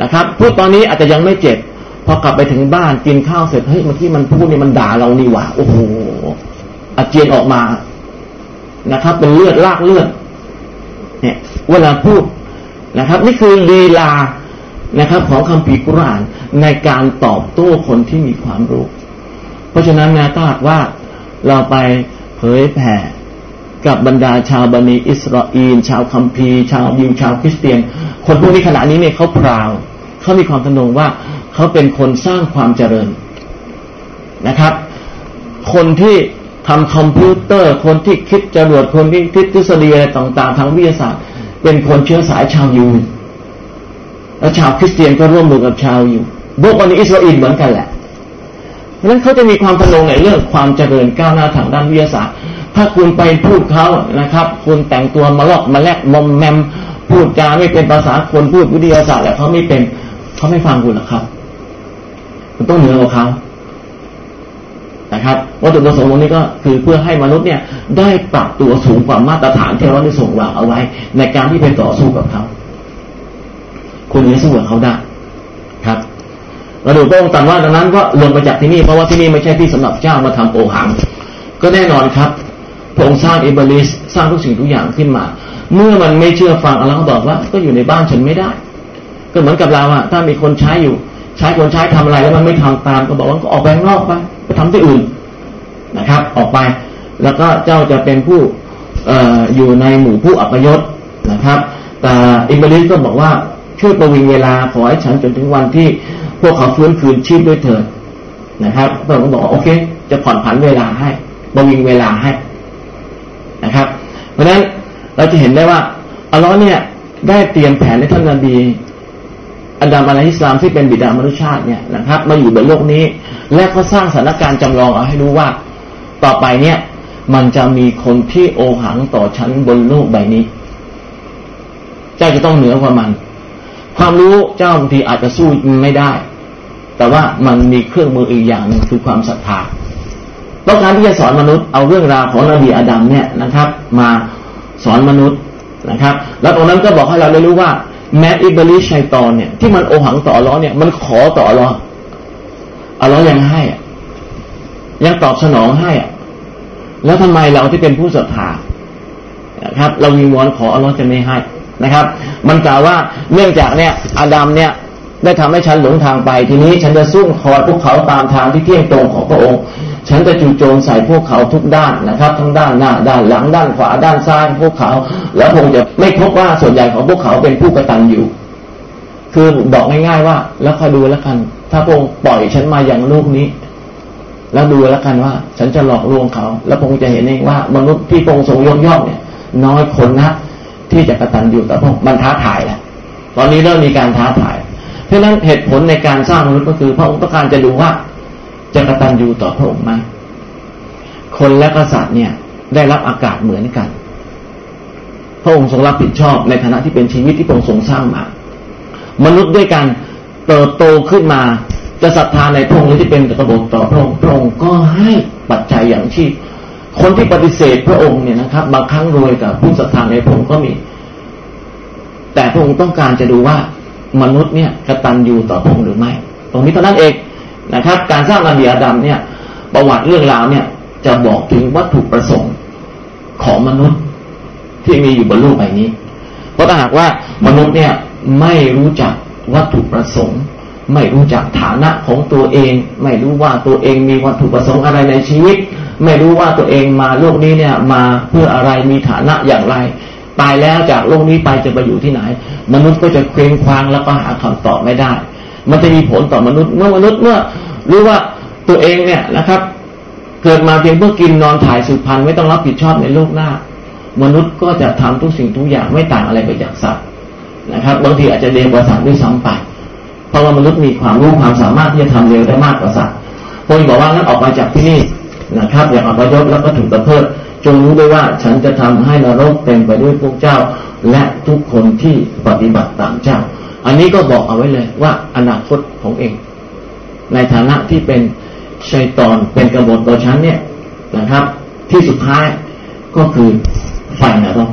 นะครับพูดตอนนี้อาจจะยังไม่เจ็บพอกลับไปถึงบ้านกินข้าวเสร็จเฮ้ยเมื่อกี้มันพูดนี่มันด่าเรานี่หว่าโอ้โหอาเจียนออกมานะครับ เป็นเลือดลากเลือดเนี่ยเวลาพูดนะครับ นี่คือลีลานะครับ ของคำพีกุรานในการตอบโต้คนที่มีความรู้ เพราะฉะนั้นนะถ้าหากว่าเราไปเผยแผ่ กับบรรดาชาวบันิอิสราเอลชาวคัมภีร์ชาวยิวชาวคริสเตียน คนพวกนี้ขณะนี้เนี่ยเขาพราวเขามีความทนงว่าเขาเป็นคนสร้างความเจริญนะครับ คนที่ทำคอมพิวเตอร์ คนที่คิดจรวดคนที่คิดทฤษฎีอะไรต่างๆทางวิทยาศาสตร์ เป็นคนเชื้อสายชาวยูและชาวคริสเตียนก็ร่วมมือกับชาวยูพวกวันนี้อิสราเอลเหมือนกันแหละเพราะนั้นเขาจะมีความพนงในเรื่องความเจริญก้าวหน้าทางด้านวิทยาศาสตร์ ถ้าคุณไปพูดเขานะครับ คุณแต่งตัวมาลอกมาแลกมอมแมม พูดจาไม่เป็นภาษาคนพูดวิทยาศาสตร์แหละเขาไม่เป็นเขาไม่ฟังคุณหรอกครับมันต้องเหนือกว่าเขานะครับวัตถุประสงค์ตรงนี้ก็คือเพื่อให้มนุษย์เนี่ย ได้ปรับตัวสูงกว่ามาตรฐานที่เราได้ส่งวางเอาไว้ ในการที่ไปต่อสู้กับเขาคุณจะสู้กับเขาได้ครับเราดูพระองค์ตรัสว่าดังนั้นก็ลงไปจากที่นี่เพราะว่าที่นี่ไม่ใช่ที่สำหรับเจ้ามาทำโอหัง ก็แน่นอนครับ พระองค์สร้างอิบลิสสร้างทุกสิ่งทุกอย่างขึ้นมา เมื่อมันไม่เชื่อฟังอัลลอฮ์บอกว่า ก็อยู่ในบ้านฉันไม่ได้ ก็เหมือนกับเราอะถ้ามีคนใช้อยู่ ใช้คนใช้ทำอะไรแล้วมันไม่ทำตาม ก็บอกว่าก็ออกไปนอกไปไปทำที่อื่นนะครับ ออกไป แล้วก็เจ้าจะเป็นผู้ออยู่ในหมู่ผู้อัปยศนะครับ แต่อิบริสก็บอกว่าช่วยประวิงเวลาขอให้ฉันจนถึงวันที่พวกเขาฟื้นคืนชีพด้วยเถิดนะครับพระองค์บอกโอเค จะผ่อนผันเวลาให้ประวิงเวลาให้ นะครับ เพราะฉะนั้นเราจะเห็นได้ว่าอัลลอฮ์เนี่ยได้เตรียมแผนให้ท่านนบีอันดามอะลัยฮิสลามที่เป็นบิดามนุษยชาติเนี่ยนะครับ มาอยู่บนโลกนี้ และก็สร้างสถานการณ์จำลองเอาให้รู้ว่า ต่อไปเนี่ยมันจะมีคนที่โอหังต่อฉันบนโลกใบนี้ เจ้าจะต้องเหนือกว่ามัน ความรู้เจ้าบางทีอาจจะสู้ไม่ได้ แต่ว่ามันมีเครื่องมืออีกอย่างหนึ่งคือความศรัทธา ต้องการที่จะสอนมนุษย์เอาเรื่องราวของนบีอาดัมเนี่ยนะครับ มาสอนมนุษย์นะครับ แล้วตรงนั้นก็บอกให้เราได้รู้ว่า แม้อิบลิชัยตอนเนี่ยที่มันโอหังต่อร้อเนี่ย มันขอต่อร้ออัลลอฮ์ยังให้อะยังตอบสนองให้อะแล้วทำไมเราที่เป็นผู้ศรัทธานะครับ เราวิงวอนขออัลลอฮ์จะไม่ให้นะครับ มันกล่าวว่าเนื่องจากเนี่ยอาดัมเนี่ยได้ทำให้ฉันหลงทางไป ทีนี้ฉันจะซุ่มคอยพวกเขาตามทางที่เที่ยงตรงของพระองค์ ฉันจะจู่โจมใส่พวกเขาทุกด้านนะครับ ทั้งด้านหน้าด้านหลังด้านขวาด้านซ้ายพวกเขา แล้วคงจะไม่พบว่าส่วนใหญ่ของพวกเขาเป็นผู้กระตันอยู่ คือบอกง่ายๆว่า แล้วคอยดูแล้วกัน ถ้าพระองค์ปล่อยฉันมาอย่างลูกนี้ แล้วดูแล้วกันว่า ฉันจะหลอกลวงเขา แล้วพงจะเห็นเองว่ามนุษย์ที่พงทรงยกย่องเนี่ย น้อยคนนะที่จะกระตันอยู่แต่พงมันท้าทายแหละตอนนี้เริ่มมีการท้าทาย เพราะฉะนั้นเหตุผลในการสร้างมนุษย์ก็คือพระองค์ต้องการจะดูว่า จะกระตันอยู่ต่อพระองค์ไหมคนและกษัตริย์เนี่ย ได้รับอากาศเหมือนกัน พระองค์ทรงรับผิดชอบในฐานะที่เป็นชีวิตที่พระองค์ทรงสร้างมา มนุษย์ด้วยกันเติบโตขึ้นมา จะศรัทธาในพระองค์หรือที่เป็นกระบอกต่อพระองค์พระองค์ก็ให้ปัจจัยอย่างที่คนที่ปฏิเสธพระองค์เนี่ยนะครับ บางครั้งรวยกับผู้ศรัทธาในพระองค์ก็มี แต่พระองค์ต้องการจะดูว่ามนุษย์เนี่ยกระตันอยู่ต่อพระองค์หรือไม่ ตรงนี้เท่านั้นเอง นะครับ การสร้างนบีอาดัมเนี่ย ประวัติเรื่องราวเนี่ย จะบอกถึงวัตถุประสงค์ของมนุษย์ที่มีอยู่บนโลกใบนี้ เพราะถ้าหากว่ามนุษย์เนี่ยไม่รู้จักวัตถุประสงค์ ไม่รู้จักฐานะของตัวเอง ไม่รู้ว่าตัวเองมีวัตถุประสงค์อะไรในชีวิต ไม่รู้ว่าตัวเองมาโลกนี้เนี่ย มาเพื่ออะไรมีฐานะอย่างไร ตายแล้วจากโลกนี้ไปจะไปอยู่ที่ไหน มนุษย์ก็จะเคว้งคว้างแล้วก็หาคำตอบไม่ได้ มันจะมีผลต่อมนุษย์ เมื่อมนุษย์เมื่อรู้ว่าตัวเองเนี่ยนะครับ เกิดมาเพียงเพื่อกินนอนถ่ายสืบพันธุ์ไม่ต้องรับผิดชอบในโลกหน้า มนุษย์ก็จะทำทุกสิ่งทุกอย่างไม่ต่างอะไรไปจากสัตว์นะครับบางทีอาจจะเรียนกว่าสัตว์ด้วยซ้ำไป เพราะว่ามนุษย์มีความรู้ความสามารถที่จะทำเร็วได้มากกว่าสัตว์พงค์บอกว่างั้นออกไปจากที่นี่นะครับอย่าอพยพแล้วก็ถูกตะเพิดจงรู้ด้วยว่าฉันจะทำให้นรกเต็มไปด้วยพวกเจ้า และทุกคนที่ปฏิบัติตามเจ้า อันนี้ก็บอกเอาไว้เลยว่าอนาคตของเอง ในฐานะที่เป็นชัยตอนเป็นกบฏต่อฉันเนี่ยนะครับ ที่สุดท้ายก็คือไฟนรก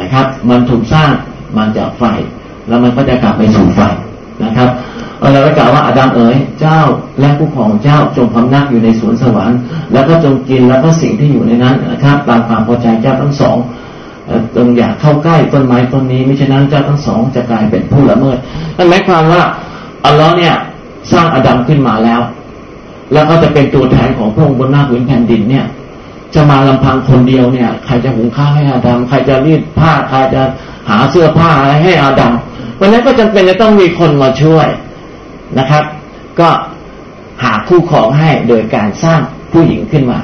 นะครับ มันถูกสร้างมันจากไฟ แล้วมันก็จะกลับไปสู่ไฟนะครับเราก็กล่าวว่าอาดัมเอ๋ยเจ้าและผู้ของเจ้าจงพำนักอยู่ในสวนสวรรค์ แล้วก็จงกินแล้วก็สิ่งที่อยู่ในนั้นนะครับตามความพอใจเจ้าทั้งสอง จงอย่าเข้าใกล้ต้นไม้ต้นนี้ไม่เช่นนั้นเจ้าทั้งสองจะกลายเป็นผู้ละเมิดนั่นหมายความว่าอัลลอฮ์เนี่ยสร้างอาดัมขึ้นมาแล้ว แล้วก็จะเป็นตัวแทนของพระองค์บนหน้าพื้นแผ่นดินเนี่ย จะมาลำพังคนเดียวเนี่ย ใครจะหุงข้าวให้อาดัมใครจะรีดผ้าใครจะหาเสื้อผ้าอะไรให้อาดัมวันนั้นก็จำเป็นจะต้องมีคนมาช่วยนะครับ ก็หาคู่ครองให้โดยการสร้างผู้หญิงขึ้นมา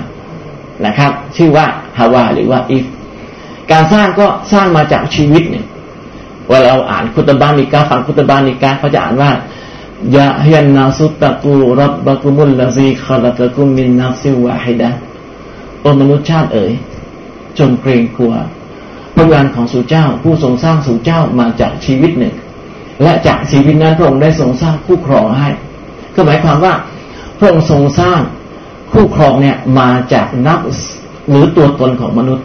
นะครับ ชื่อว่าฮาวาหรือว่าอิฟ การสร้างก็สร้างมาจากชีวิตเนี่ยว่าเราอ่านคุตบานิกาฟังคุตบานิกาเขาจะอ่านว่ายาฮยันนาสุตตะกูรับบะกุมุลลาซีคาลตะกุมินนักซิวะฮิดะโอมนุษย์ชาติเอ๋ยจงเกรงกลัวพระวาณของสู่เจ้า ผู้ทรงสร้างสู่เจ้ามาจากชีวิตหนึ่ง และจากชีวิตนั้นพระองค์ได้ทรงสร้างคู่ครองให้ ก็หมายความว่า พระองค์ทรงสร้างคู่ครองเนี่ยมาจากนักหรือตัวตนของมนุษย์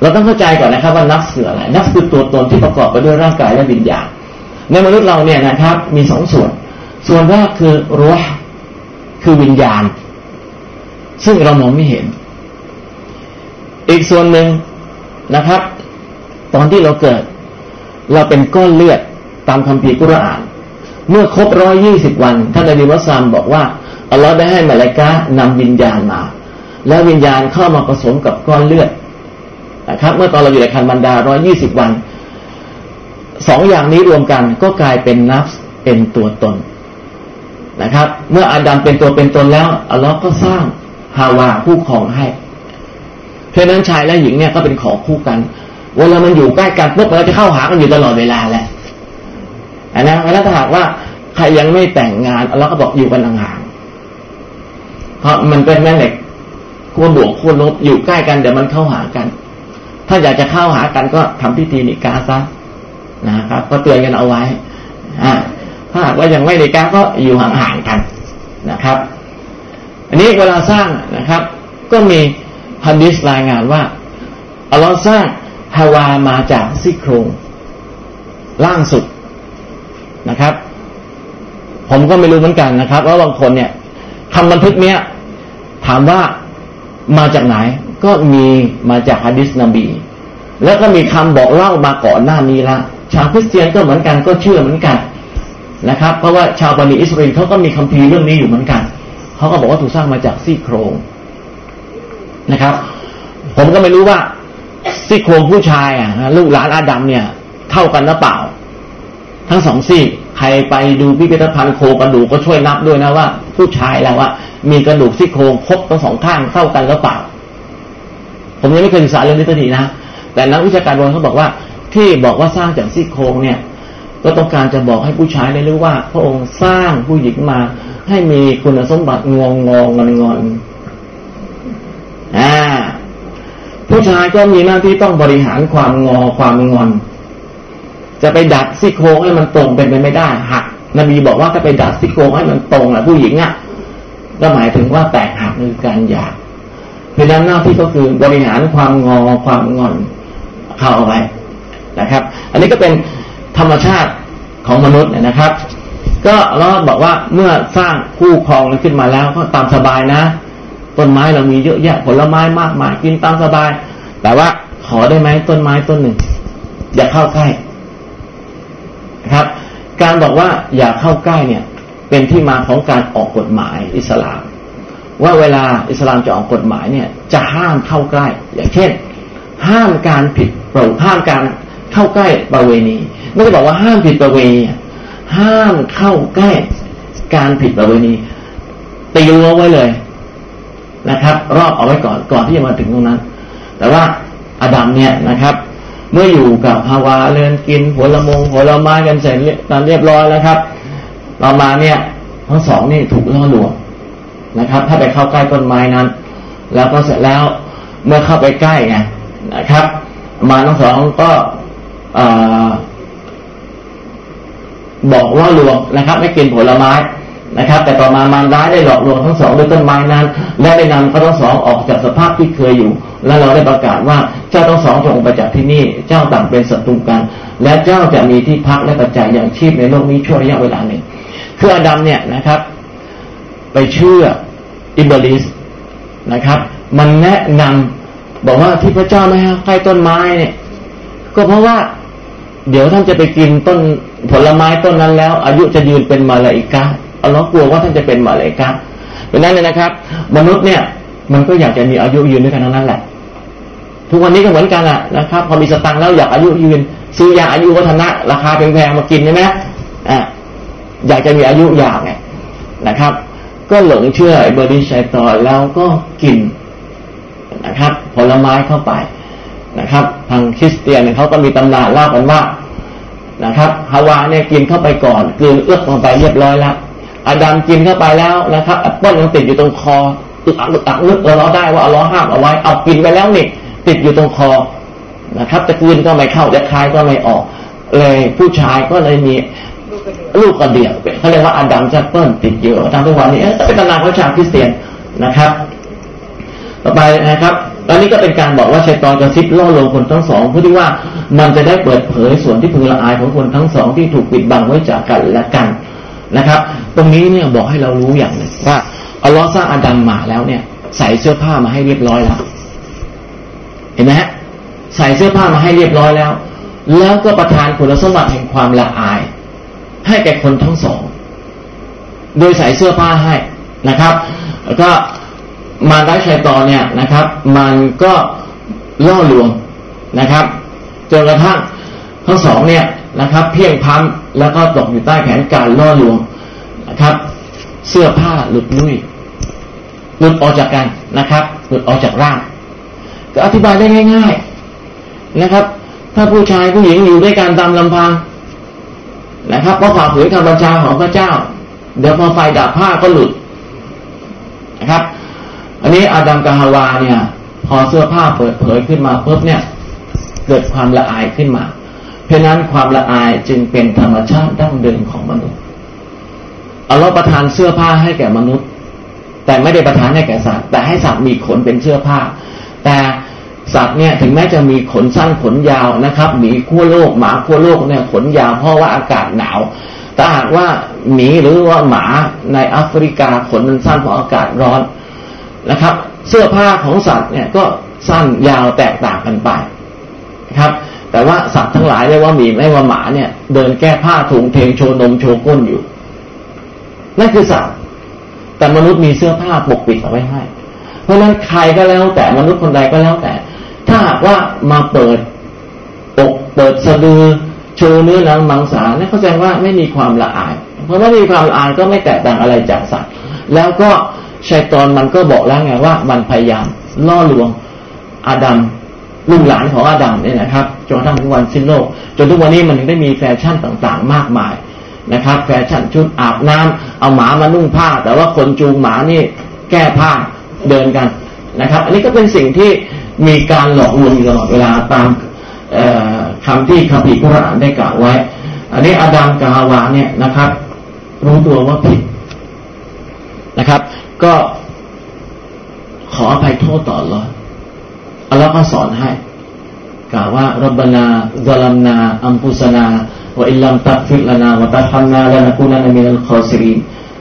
เราต้องเข้าใจก่อนนะครับว่านักคืออะไรนักคือตัวตนที่ประกอบไปด้วยร่างกายและวิญญาณในมนุษย์เราเนี่ยนะครับมีสองส่วน ส่วนแรกคือรู้คือวิญญาณ ซึ่งเรามองไม่เห็น อีกส่วนหนึ่งนะครับ ตอนที่เราเกิด เราเป็นก้อนเลือดตามคำพีกุรอาน เมื่อครบร้อยยี่สิบวันท่านอดีวัสามบอกว่าอัลลอฮ์ได้ให้มาลายกะนำวิญญาณมา แล้ววิญญาณเข้ามาผสมกับก้อนเลือด นะครับ เมื่อตอนเราอยู่ในคันบรรดาร้อยี่สิบวันสองอย่างนี้รวมกันก็กลายเป็นนับเป็นตัวตนนะครับ เมื่ออาดัมเป็นตัวเป็นตนแล้วอัลลอฮ์ก็สร้างฮาวาคู่ครองให้เพราะนั้นชายและหญิงเนี่ยก็เป็นของคู่กัน เวลามันอยู่ใกล้กันปุ๊บเราจะเข้าหากันอยู่ตลอดเวลาแหละอันนั้นแล้วถ้าหากว่าใครยังไม่แต่งงานเราก็บอกอยู่กันห่างๆเพราะมันเป็นแม่เหล็กขั้วบวกขั้วลบอยู่ใกล้กันเดี๋ยวมันเข้าหากัน ถ้าอยากจะเข้าหากันก็ทำพิธีนิกาซะนะครับ ก็เตือนกันเอาไว้ถ้าหากว่ายังไม่นิกาก็อยู่ห่างๆกันนะครับ อันนี้เวลาสร้างนะครับ ก็มีฮันดิสรายงานว่าอัลลอฮ์สร้างฮาวามาจากซี่โครงล่างสุดนะครับ ผมก็ไม่รู้เหมือนกันนะครับว่าบางคนเนี่ยคำบันทึกเนี้ยถามว่ามาจากไหน ก็มีมาจากฮะดิษนบี แล้วก็มีคำบอกเล่ามาก่อนหน้านี้ละชาวคริสเตียนก็เหมือนกันก็เชื่อเหมือนกันนะครับ เพราะว่าชาวบันิอิสราเอลเขาก็มีคัมภีร์เรื่องนี้อยู่เหมือนกันเขาก็บอกว่าถูกสร้างมาจากซี่โครงนะครับ ผมก็ไม่รู้ว่าซี่โครงผู้ชายอะลูกหลานอาดัมเนี่ยเท่ากันหรือเปล่า ทั้งสองซี่ใครไปดูพิพิธภัณฑ์โครงกระดูกก็ช่วยนับด้วยนะว่า ผู้ชายแล้วว่ามีกระดูกซี่โครงครบทั้งสองข้างเท่ากันหรือเปล่า ผมยังไม่เคยศึกษาเรื่องนี้ตัทีนะแต่นักวิชาการโบราณเขาบอกว่า ที่บอกว่าสร้างจากซี่โครงเนี่ย ก็ต้องการจะบอกให้ผู้ชายได้รู้ว่า พระองค์สร้างผู้หญิงมา ให้มีคุณสมบัติงองงองอนงอนอ่าผู้ชายก็มีหน้าที่ต้องบริหารความงอความงอน จะไปดัดซี่โครงให้มันตรงเป็นไปไม่ได้หักนบีบอกว่าถ้าไปดัดซี่โครงให้มันตรงแหละผู้หญิงอะก็หมายถึงว่าแตกหักคือการหยาบ เพราะนั้นหน้าที่ก็คือบริหารความงอความงอนเข้าเอาไว้นะครับ อันนี้ก็เป็นธรรมชาติของมนุษย์นะครับ ก็เราบอกว่าเมื่อสร้างคู่ครองขึ้นมาแล้วก็ตามสบายนะต้นไม้เรามีเยอะแยะผลไม้มากมายกินตามสบาย แต่ว่าขอได้ไหมต้นไม้ต้นหนึ่ง อย่าเข้าใกล้ครับ การบอกว่าอย่าเข้าใกล้เนี่ย เป็นที่มาของการออกกฎหมายอิสลาม ว่าเวลาอิสลามจะออกกฎหมายเนี่ยจะห้ามเข้าใกล้ อย่างเช่น ห้ามการผิดปล่าห้ามการเข้าใกล้ประเวณีไม่ได้บอกว่าห้ามผิดประเวณีห้ามเข้าใกล้การผิดประเวณีตีรั้วไว้เลยนะครับ รอบเอาไว้ก่อนก่อนที่จะมาถึงตรงนั้น แต่ว่าอดัมเนี่ยนะครับ เมื่ออยู่กับฮาวาเรือนกินผลมงผลไม้กันเสร็จตามเรียบร้อยแล้วครับต่อมาเนี่ยทั้งสองนี่ถูกล่อลวง นะครับ ถ้าไปเข้าใกล้ต้นไม้นั้น แล้วก็เสร็จแล้วเมื่อเข้าไปใกล้ไงนะครับ มาทั้งสองก็บอกล่อลวงนะครับ ไม่กินผลไม้นะครับ แต่ต่อมามารร้ายได้หลอกลวงทั้งสองด้วยต้นไม้นั้น และได้นำเขาทั้งสองออกจากสภาพที่เคยอยู่ และเราได้ประกาศว่าเจ้าทั้งสองจงไปจากที่นี่ เจ้าต่างเป็นศัตรูกัน และเจ้าจะมีที่พักและปัจจัยอย่างชีพในโลกนี้ช่วงระยะเวลาหนึ่งคืออาดัมเนี่ยนะครับ ไปเชื่อ อิบลิสนะครับ มันแนะนำบอกว่าที่พระเจ้าไม่ให้ใกล้ต้นไม้เนี่ย ก็เพราะว่า เดี๋ยวท่านจะไปกินต้นผลไม้ต้นนั้นแล้ว อายุจะยืนเป็นมาลาอิกาอัลลอฮ์กลัวว่าท่านจะเป็นมาเลกาเป็นนั้นเลยนะครับ มนุษย์เนี่ย มันก็อยากจะมีอายุยืนด้วยกันทั้งนั้นแหละทุกวันนี้ก็เหมือนกันแหละนะครับ พอมีสตังค์แล้วอยากอายุยืน ซื้อยาอายุวัฒนะ ราคาแพงๆมากินใช่ไหมอะอยากจะมีอายุยาวไงนะครับ ก็หลงเชื่อเบอร์ดิชัยตอนแล้วก็กินนะครับ ผลไม้เข้าไปนะครับ ทางคริสเตียนเขาก็มีตำนานเล่ากันว่านะครับฮาวาเนี่ยกินเข้าไปก่อนกลืนเอื๊อกลงไปเรียบร้อยแล้วอาดัมกินเข้าไปแล้วนะครับแอปเปิ้ลยังติดอยู่ตรงคออึกอักอึกอักนึกเราได้ว่าเราห้ามเอาไว้เอากินไปแล้วนี่ติดอยู่ตรงคอนะครับจะกืนก็ไม่เข้าจะคายก็ไม่ออก เลยผู้ชายก็เลยมี ลูกกระเดี่ยวเขาเรียกว่าอาดัมแจะเปิลติดเยอะทางทุกวันนี้เป็นตำนานของชาวคริสเตียนนะครับ ต่อไปนะครับตอนนี้ก็เป็นการบอกว่าชัยตอนกระซิบล่อลวงคนทั้งสองเพื่อที่ว่ามันจะได้เปิดเผยส่วนที่พึงละอายของคนทั้งสองที่ถูกปิดบังไว้จากกันและกันนะครับ ตรงนี้เนี่ยบอกให้เรารู้อย่างหนึ่งว่าอัลลอฮ์สร้างอาดัมมาแล้วเนี่ย ใส่เสื้อผ้ามาให้เรียบร้อยแล้ว เห็นไหมฮะใส่เสื้อผ้ามาให้เรียบร้อยแล้ว แล้วก็ประทานคุณสมบัติแห่งความละอาย ให้แก่คนทั้งสอง โดยใส่เสื้อผ้าให้นะครับแล้วก็มาได้ชัยตอนเนี่ยนะครับ มันก็ล่อลวงนะครับจนกระทั่งทั้งสองเนี่ยนะครับ เพียงพัมแล้วก็ตกอยู่ใต้แผนการล่อลวงนะครับ เสื้อผ้าหลุดลุ่ยหลุดออกจากกันนะครับ หลุดออกจากร่าง ก็อธิบายได้ง่าย ๆนะครับ ถ้าผู้ชายผู้หญิงอยู่ด้วยกันตามลำพัง นะครับเพราะฝ่าฝืนคำบัญชาของพระเจ้า เดี๋ยวพอไฟดับผ้าก็หลุดนะครับ อันนี้อาดัมกับฮาวาเนี่ย พอเสื้อผ้าเปิดเผยขึ้นมาปุ๊บเนี่ย เกิดความละอายขึ้นมา เพราะนั้นความละอายจึงเป็นธรรมชาติดั้งเดิมของมนุษย์อัลลอฮ์ประทานเสื้อผ้าให้แก่มนุษย์ แต่ไม่ได้ประทานให้แก่สัตว์แต่ให้สัตว์มีขนเป็นเสื้อผ้า แต่ สัตว์เนี่ยถึงแม้จะมีขนสั้นขนยาวนะครับหมีขั้วโลกหมาขั้วโลกเนี่ยขนยาวเพราะว่าอากาศหนาวถ้าหากว่าหมีหรือว่าหมาในแอฟริกาขนมันสั้นเพราะอากาศร้อนนะครับ เสื้อผ้าของสัตว์เนี่ยก็สั้นยาวแตกต่างกันไปนะครับ แต่ว่าสัตว์ทั้งหลายไม่ว่าหมีไม่ว่าหมาเนี่ย เดินแก้ผ้าถุงเทงโชว์นมโชว์ก้นอยู่นั่นคือสัตว์แต่มนุษย์มีเสื้อผ้าปกปิดเอาไว้ให้ เพราะฉะนั้นใครก็แล้วแต่มนุษย์คนใดก็แล้วแต่ ถ้าหากว่ามาเปิดอกเปิดสะดือโชว์เนื้อหนังมังสาเนี่ยเข้าใจว่าไม่มีความละอาย เพราะว่ามีความละอายก็ไม่แตกต่างอะไรจากสัตว์ แล้วก็ชัยตอนมันก็บอกแล้วไงว่ามันพยายามล่อลวงอาดัมลูกหลานของอาดัมเนี่ยนะครับจนทั้งวันสิ้นโลก จนทุกวันนี้มันถึงได้มีแฟชั่นต่างๆ มากมายนะครับ แฟชั่นชุดอาบน้ำเอาหมามานุ่งผ้า แต่ว่าคนจูงหมานี่แก้ผ้าเดินกันนะครับ อันนี้ก็เป็นสิ่งที่ มีการหลอกลวงอยู่ตลอดเวลาตามคำที่คัมภีร์กุรอานได้กล่าวไว้ อันนี้อาดัมกับฮาวาเนี่ยนะครับ รู้ตัวว่าผิดนะครับ ก็ขออภัยโทษต่อรลออัลลอฮ์ก็สอนให้ กล่าวว่าربنا ظلمنا أنفسنا وإن لم تغفر لنا وترحمنا لنكونن من الخاسرين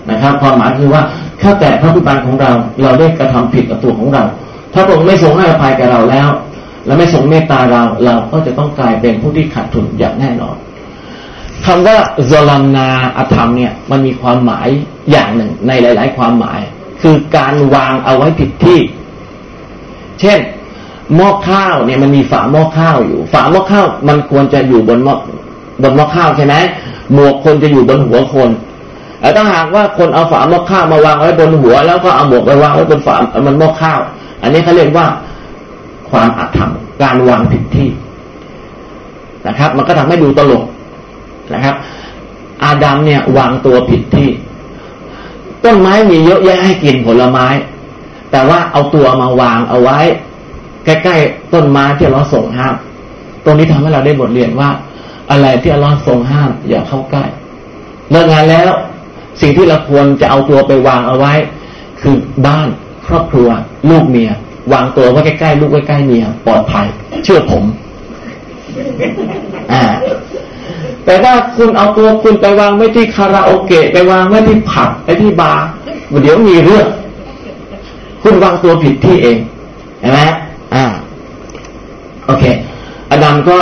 นะครับ ความหมายคือว่าข้าแต่พระผู้อภิบาลของเรา เราได้กระทำผิดกับตัวของเรา ถ้าพระองค์ไม่ทรงให้อภัยแก่เราแล้ว และไม่ทรงเมตตาเรา เราก็จะต้องกลายเป็นผู้ที่ขาดทุนอย่างแน่นอนคำว่าซลัมนาอธรรมเนี่ยมันมีความหมายอย่างหนึ่งในหลาย ๆ ความหมาย คือการวางเอาไว้ผิดที่ เช่นหม้อข้าวเนี่ยมันมีฝาหม้อข้าวอยู่ ฝาหม้อข้าวมันควรจะอยู่บนหม้อบนหม้อข้าวใช่ไหมหมวกคนจะอยู่บนหัวคนแต่ถ้าหากว่าคนเอาฝาหม้อข้าวมาวางไว้บนหัว แล้วก็เอาหมวกไปวางไว้บนฝามันหม้อข้าว อันนี้เขาเรียกว่าความอาธรรมการวางผิดที่นะครับ มันก็ทำให้ดูตลกนะครับ อาดัมเนี่ยวางตัวผิดที่ ต้นไม้มีเยอะแยะให้กินผลไม้ แต่ว่าเอาตัวมาวางเอาไว้ ใกล้ๆต้นไม้ที่เราส่งห้าม ตรงนี้ทำให้เราได้บทเรียนว่า อะไรที่เราส่งห้าม อย่าเข้าใกล้เลิกงานแล้ว สิ่งที่เราควรจะเอาตัวไปวางเอาไว้ คือบ้าน ครอบครัว ลูกเมีย วางตัวไว้ใกล้ๆลูกใกล้ๆเมียปลอดภัย เชื่อผม อ่า แต่ว่าคุณเอาตัวคุณไปวางไว้ที่คาราโอเกะไปวางไว้ที่ผับไปที่บาร์เดี๋ยวมีเรื่อง คุณวางตัวผิดที่เองเห็นไหมอ่า โอเค อาดัมก็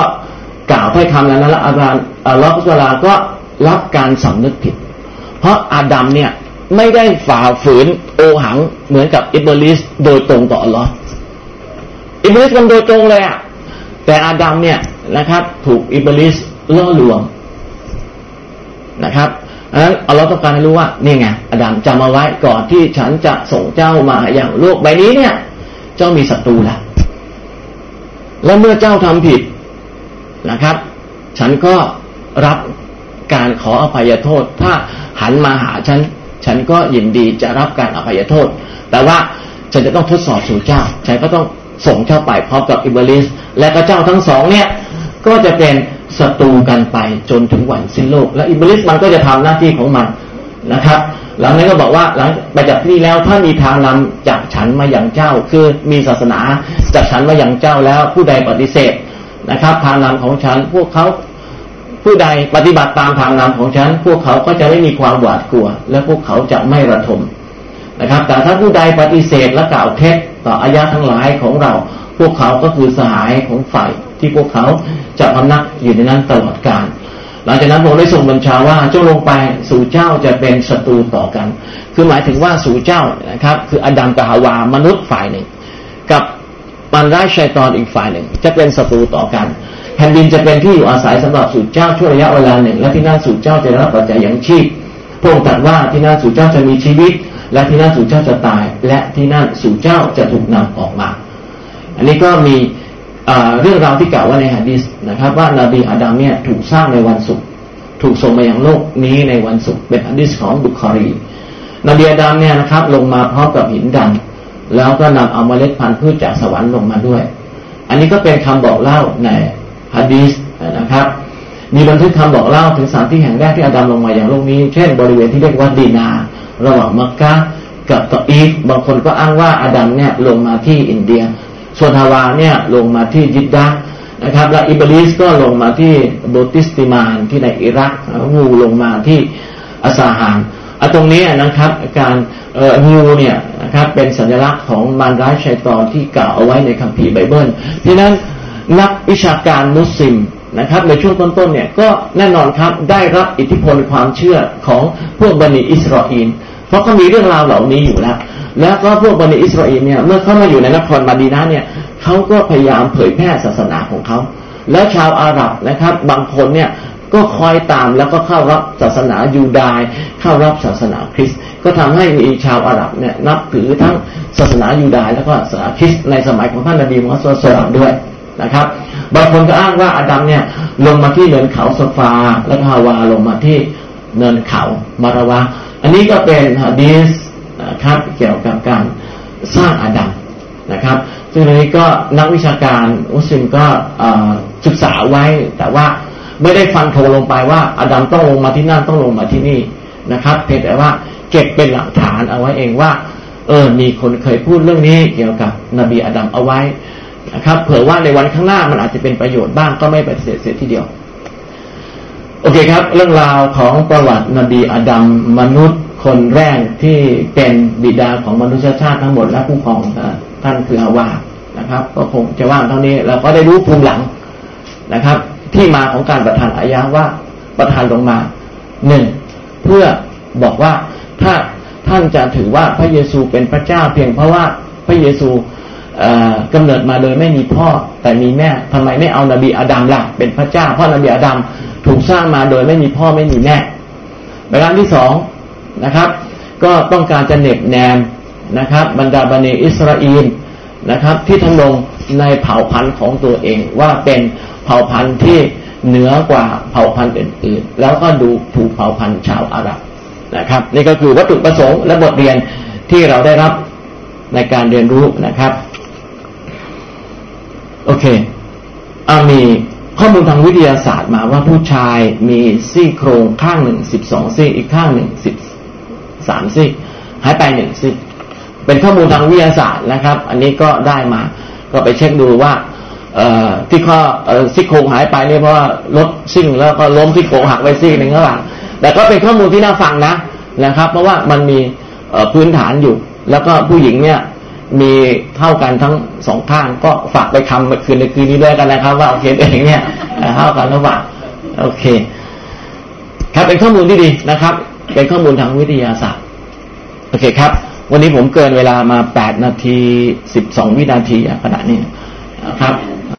กล่าวถ้อยคำนั้นแล้วอาดัมอัลลอฮฺสุลาก็รับการสำนึกผิด เพราะอาดัมเนี่ย ไม่ได้ฝ่าฝืนโอหังเหมือนกับอิบลิสโดยตรงต่ออัลลอฮ์อิบลิสมันโดยตรงเลยอะแต่อาดัมเนี่ยนะครับ ถูกอิบลิสล่อลวงนะครับดังนั้นอัลลอฮ์ต้องการให้รู้ว่านี่ไงอาดัมจำเอาไว้ก่อนที่ฉันจะส่งเจ้ามาอย่างโลกใบนี้เนี่ย เจ้ามีศัตรูแล้วแล้วเมื่อเจ้าทำผิดนะครับ ฉันก็รับการขออภัยโทษถ้าหันมาหาฉัน ฉันก็ยินดีจะรับการอภัยโทษ แต่ว่าฉันจะต้องทดสอบสู่เจ้า ฉันก็ต้องส่งเจ้าไปพร้อมกับอิบลิส และก็เจ้าทั้งสองเนี่ย ก็จะเป็นศัตรูกันไปจนถึงวันสิ้นโลก และอิบลิสมันก็จะทำหน้าที่ของมันนะครับ หลังนั้นก็บอกว่าหลังไปจากที่แล้วถ้ามีทางนำจากฉันมาอย่างเจ้า คือมีศาสนาจากฉันมาอย่างเจ้าแล้วผู้ใดปฏิเสธนะครับ ทางนำของฉันพวกเขา ผู้ใดปฏิบัติตามทางนำของฉัน พวกเขาก็จะไม่มีความหวาดกลัว และพวกเขาจะไม่ระทมนะครับ แต่ถ้าผู้ใดปฏิเสธและกล่าวเท็จต่ออายะทั้งหลายของเรา พวกเขาก็คือสหายของฝ่ายที่พวกเขาจะพำนักอยู่ในนั้นตลอดกาลหลังจากนั้นผมได้ส่งบัญชาว่าเจงลงไปสู่เจ้าจะเป็นศัตรูต่อกัน คือหมายถึงว่าสู่เจ้านะครับ คืออดัมกับฮาวามนุษย์ฝ่ายหนึ่ง กับมันร้ายชัยตอนอีกฝ่ายหนึ่ง จะเป็นศัตรูต่อกัน ผ่นดินจะเป็นที่อยู่อาศัยสำหรับสู่เจ้าช่วระยะเวลาหนึ่ง และที่นั่นสู่เจ้าจะรับปัจจัยอย่างชีพพระองค์ตรัสว่าที่นั่นสู่เจ้าจะมีชีวิต และที่นั่นสู่เจ้าจะตาย และที่นั่นสู่เจ้าจะถูกนำออกมา อันนี้ก็มีเรื่องราวที่กล่าวว่าในฮะดีษนะครับ ว่านาบีอาดัมเนี่ยถูกสร้างในวันศุกร์ถูกส่งมาอย่างโลกนี้ในวันศุกร์เป็นฮะดีษของบุคคารีนบีอาดัมเนี่ยนะครับ ลงมาพร้อมกับหินดำแล้วก็นำเอาเมล็ดพันธุ์พืชจากสวรรค์ลงมาด้วย อันนี้ก็เป็นคำบอกเล่าใน ฮะดีสนะครับ มีบันทึกคำบอกเล่าถึงสถานที่แห่งแรกที่อาดัมลงมาอย่างโลกนี้ เช่นบริเวณที่เรียกว่าดีนา ระหว่างมักกะกับตออีฟบางคนก็อ้างว่าอาดัมเนี่ยลงมาที่อินเดีย ส่วนฮาวาเนี่ยลงมาที่ยิดดานะครับ และอิบลิสก็ลงมาที่โบติสติมานที่ในอิรักงูลงมาที่อิสฟาฮานอะตรงนี้นะครับการงูเนี่ยนะครับเป็นสัญลักษณ์ของมารร้ายชัยตอนที่กล่าวเอาไว้ในคัมภีร์ไบเบิลที่นั้น นักวิชาการมุสลิมนะครับ ในช่วงต้นๆเนี่ยก็แน่นอนครับได้รับอิทธิพลความเชื่อของพวกบันิอิสราเอลเพราะเขามีเรื่องราวเหล่านี้อยู่แล้ว แล้วก็พวกบันิอิสราเอลเนี่ยเมื่อเข้ามาอยู่ในนครมาดีนาเนี่ยเขาก็พยายามเผยแพร่ศาสนาของเขาแล้วชาวอาหรับนะครับ บางคนเนี่ยก็คอยตามแล้วก็เข้ารับศาสนายูดายเข้ารับศาสนาคริสต์ก็ทำให้มีชาวอาหรับเนี่ยนับถือทั้งศาสนายูดายแล้วก็ศาสนาคริสต์ในสมัยของท่านนบีมุฮัมมัดสุลต่านด้วย นะครับ บางคนก็อ้างว่าอาดัมเนี่ยลงมาที่เนินเขาสฟา แล้วก็ฮาวาลงมาที่เนินเขามาราวะ อันนี้ก็เป็นฮะดีสนะครับเกี่ยวกับการสร้างอาดัมนะครับซึ่งในนี้ก็นักวิชาการมุสลิมก็ศึกษาไว้ แต่ว่าไม่ได้ฟันโทลงไปว่าอาดัมต้องลงมาที่นั่นต้องลงมาที่นี่นะครับเพียงแต่ว่าเก็บเป็นหลักฐานเอาไว้เองว่า เออมีคนเคยพูดเรื่องนี้เกี่ยวกับนบีอาดัมเอาไว้ นะครับ เผื่อว่าในวันข้างหน้ามันอาจจะเป็นประโยชน์บ้างก็ไม่ปฏิเสธเสียทีเดียว โอเคครับ เรื่องราวของประวัตินบีอาดัมมนุษย์คนแรกที่เป็นบิดาของมนุษยชาติทั้งหมดและผู้ครองท่านคือฮาวานะครับ ก็คงจะว่างเท่านี้เราก็ได้รู้ภูมิหลังนะครับ ที่มาของการประทานอายะว่าประทานลงมาหนึ่งเพื่อบอกว่าถ้าท่านจะถือว่าพระเยซูเป็นพระเจ้าเพียงเพราะว่าพระเยซู กำเนิดมาโดยไม่มีพ่อแต่มีแม่ทำไมไม่เอานบีอาดัมล่ะเป็นพระเจ้าเพราะนบีอาดัมถูกสร้างมาโดยไม่มีพ่อไม่มีแม่ประการที่สองนะครับ ก็ต้องการจะเน็บแนมนะครับ บรรดาบันิอิสราเอลนะครับ ที่ทำลงในเผ่าพันธุ์ของตัวเองว่าเป็นเผ่าพันธุ์ที่เหนือกว่าเผ่าพันธุ์อื่น ๆ แล้วก็ดูถูกเผ่าพันธุ์ชาวอาหรับนะครับ นี่ก็คือวัตถุประสงค์และบทเรียนที่เราได้รับในการเรียนรู้นะครับ โอเคมีข้อมูลทางวิทยาศาสตร์มาว่าผู้ชายมีซี่โครงข้างหนึ่งสิบสองซี่อีกข้างหนึ่งสิบสามซี่หายไปหนึ่งซี่เป็นข้อมูลทางวิทยาศาสตร์นะครับ อันนี้ก็ได้มา ก็ไปเช็คดูว่าที่ข้อซี่โครงหายไปเนี่ยเพราะว่ารถซิ่งแล้วก็ล้มซี่โครงหักไปซี่หนึ่งแล้วล่ะแต่ก็เป็นข้อมูลที่น่าฟังนะนะครับ เพราะว่ามันมีพื้นฐานอยู่ แล้วก็ผู้หญิงเนี่ย มีเท่ากันทั้งสองข้างก็ฝากไปคำคืนในคืนนี้ด้วยกันนะครับ ว่าโอเคเองเนี่ยเท่ากันหรือเปล่าโอเค ครับเป็นข้อมูลที่ดีนะครับ เป็นข้อมูลทางวิทยาศาสตร์ โอเคครับ วันนี้ผมเกินเวลามาแปดนาทีสิบสองวินาทีขณะนี้นะครับ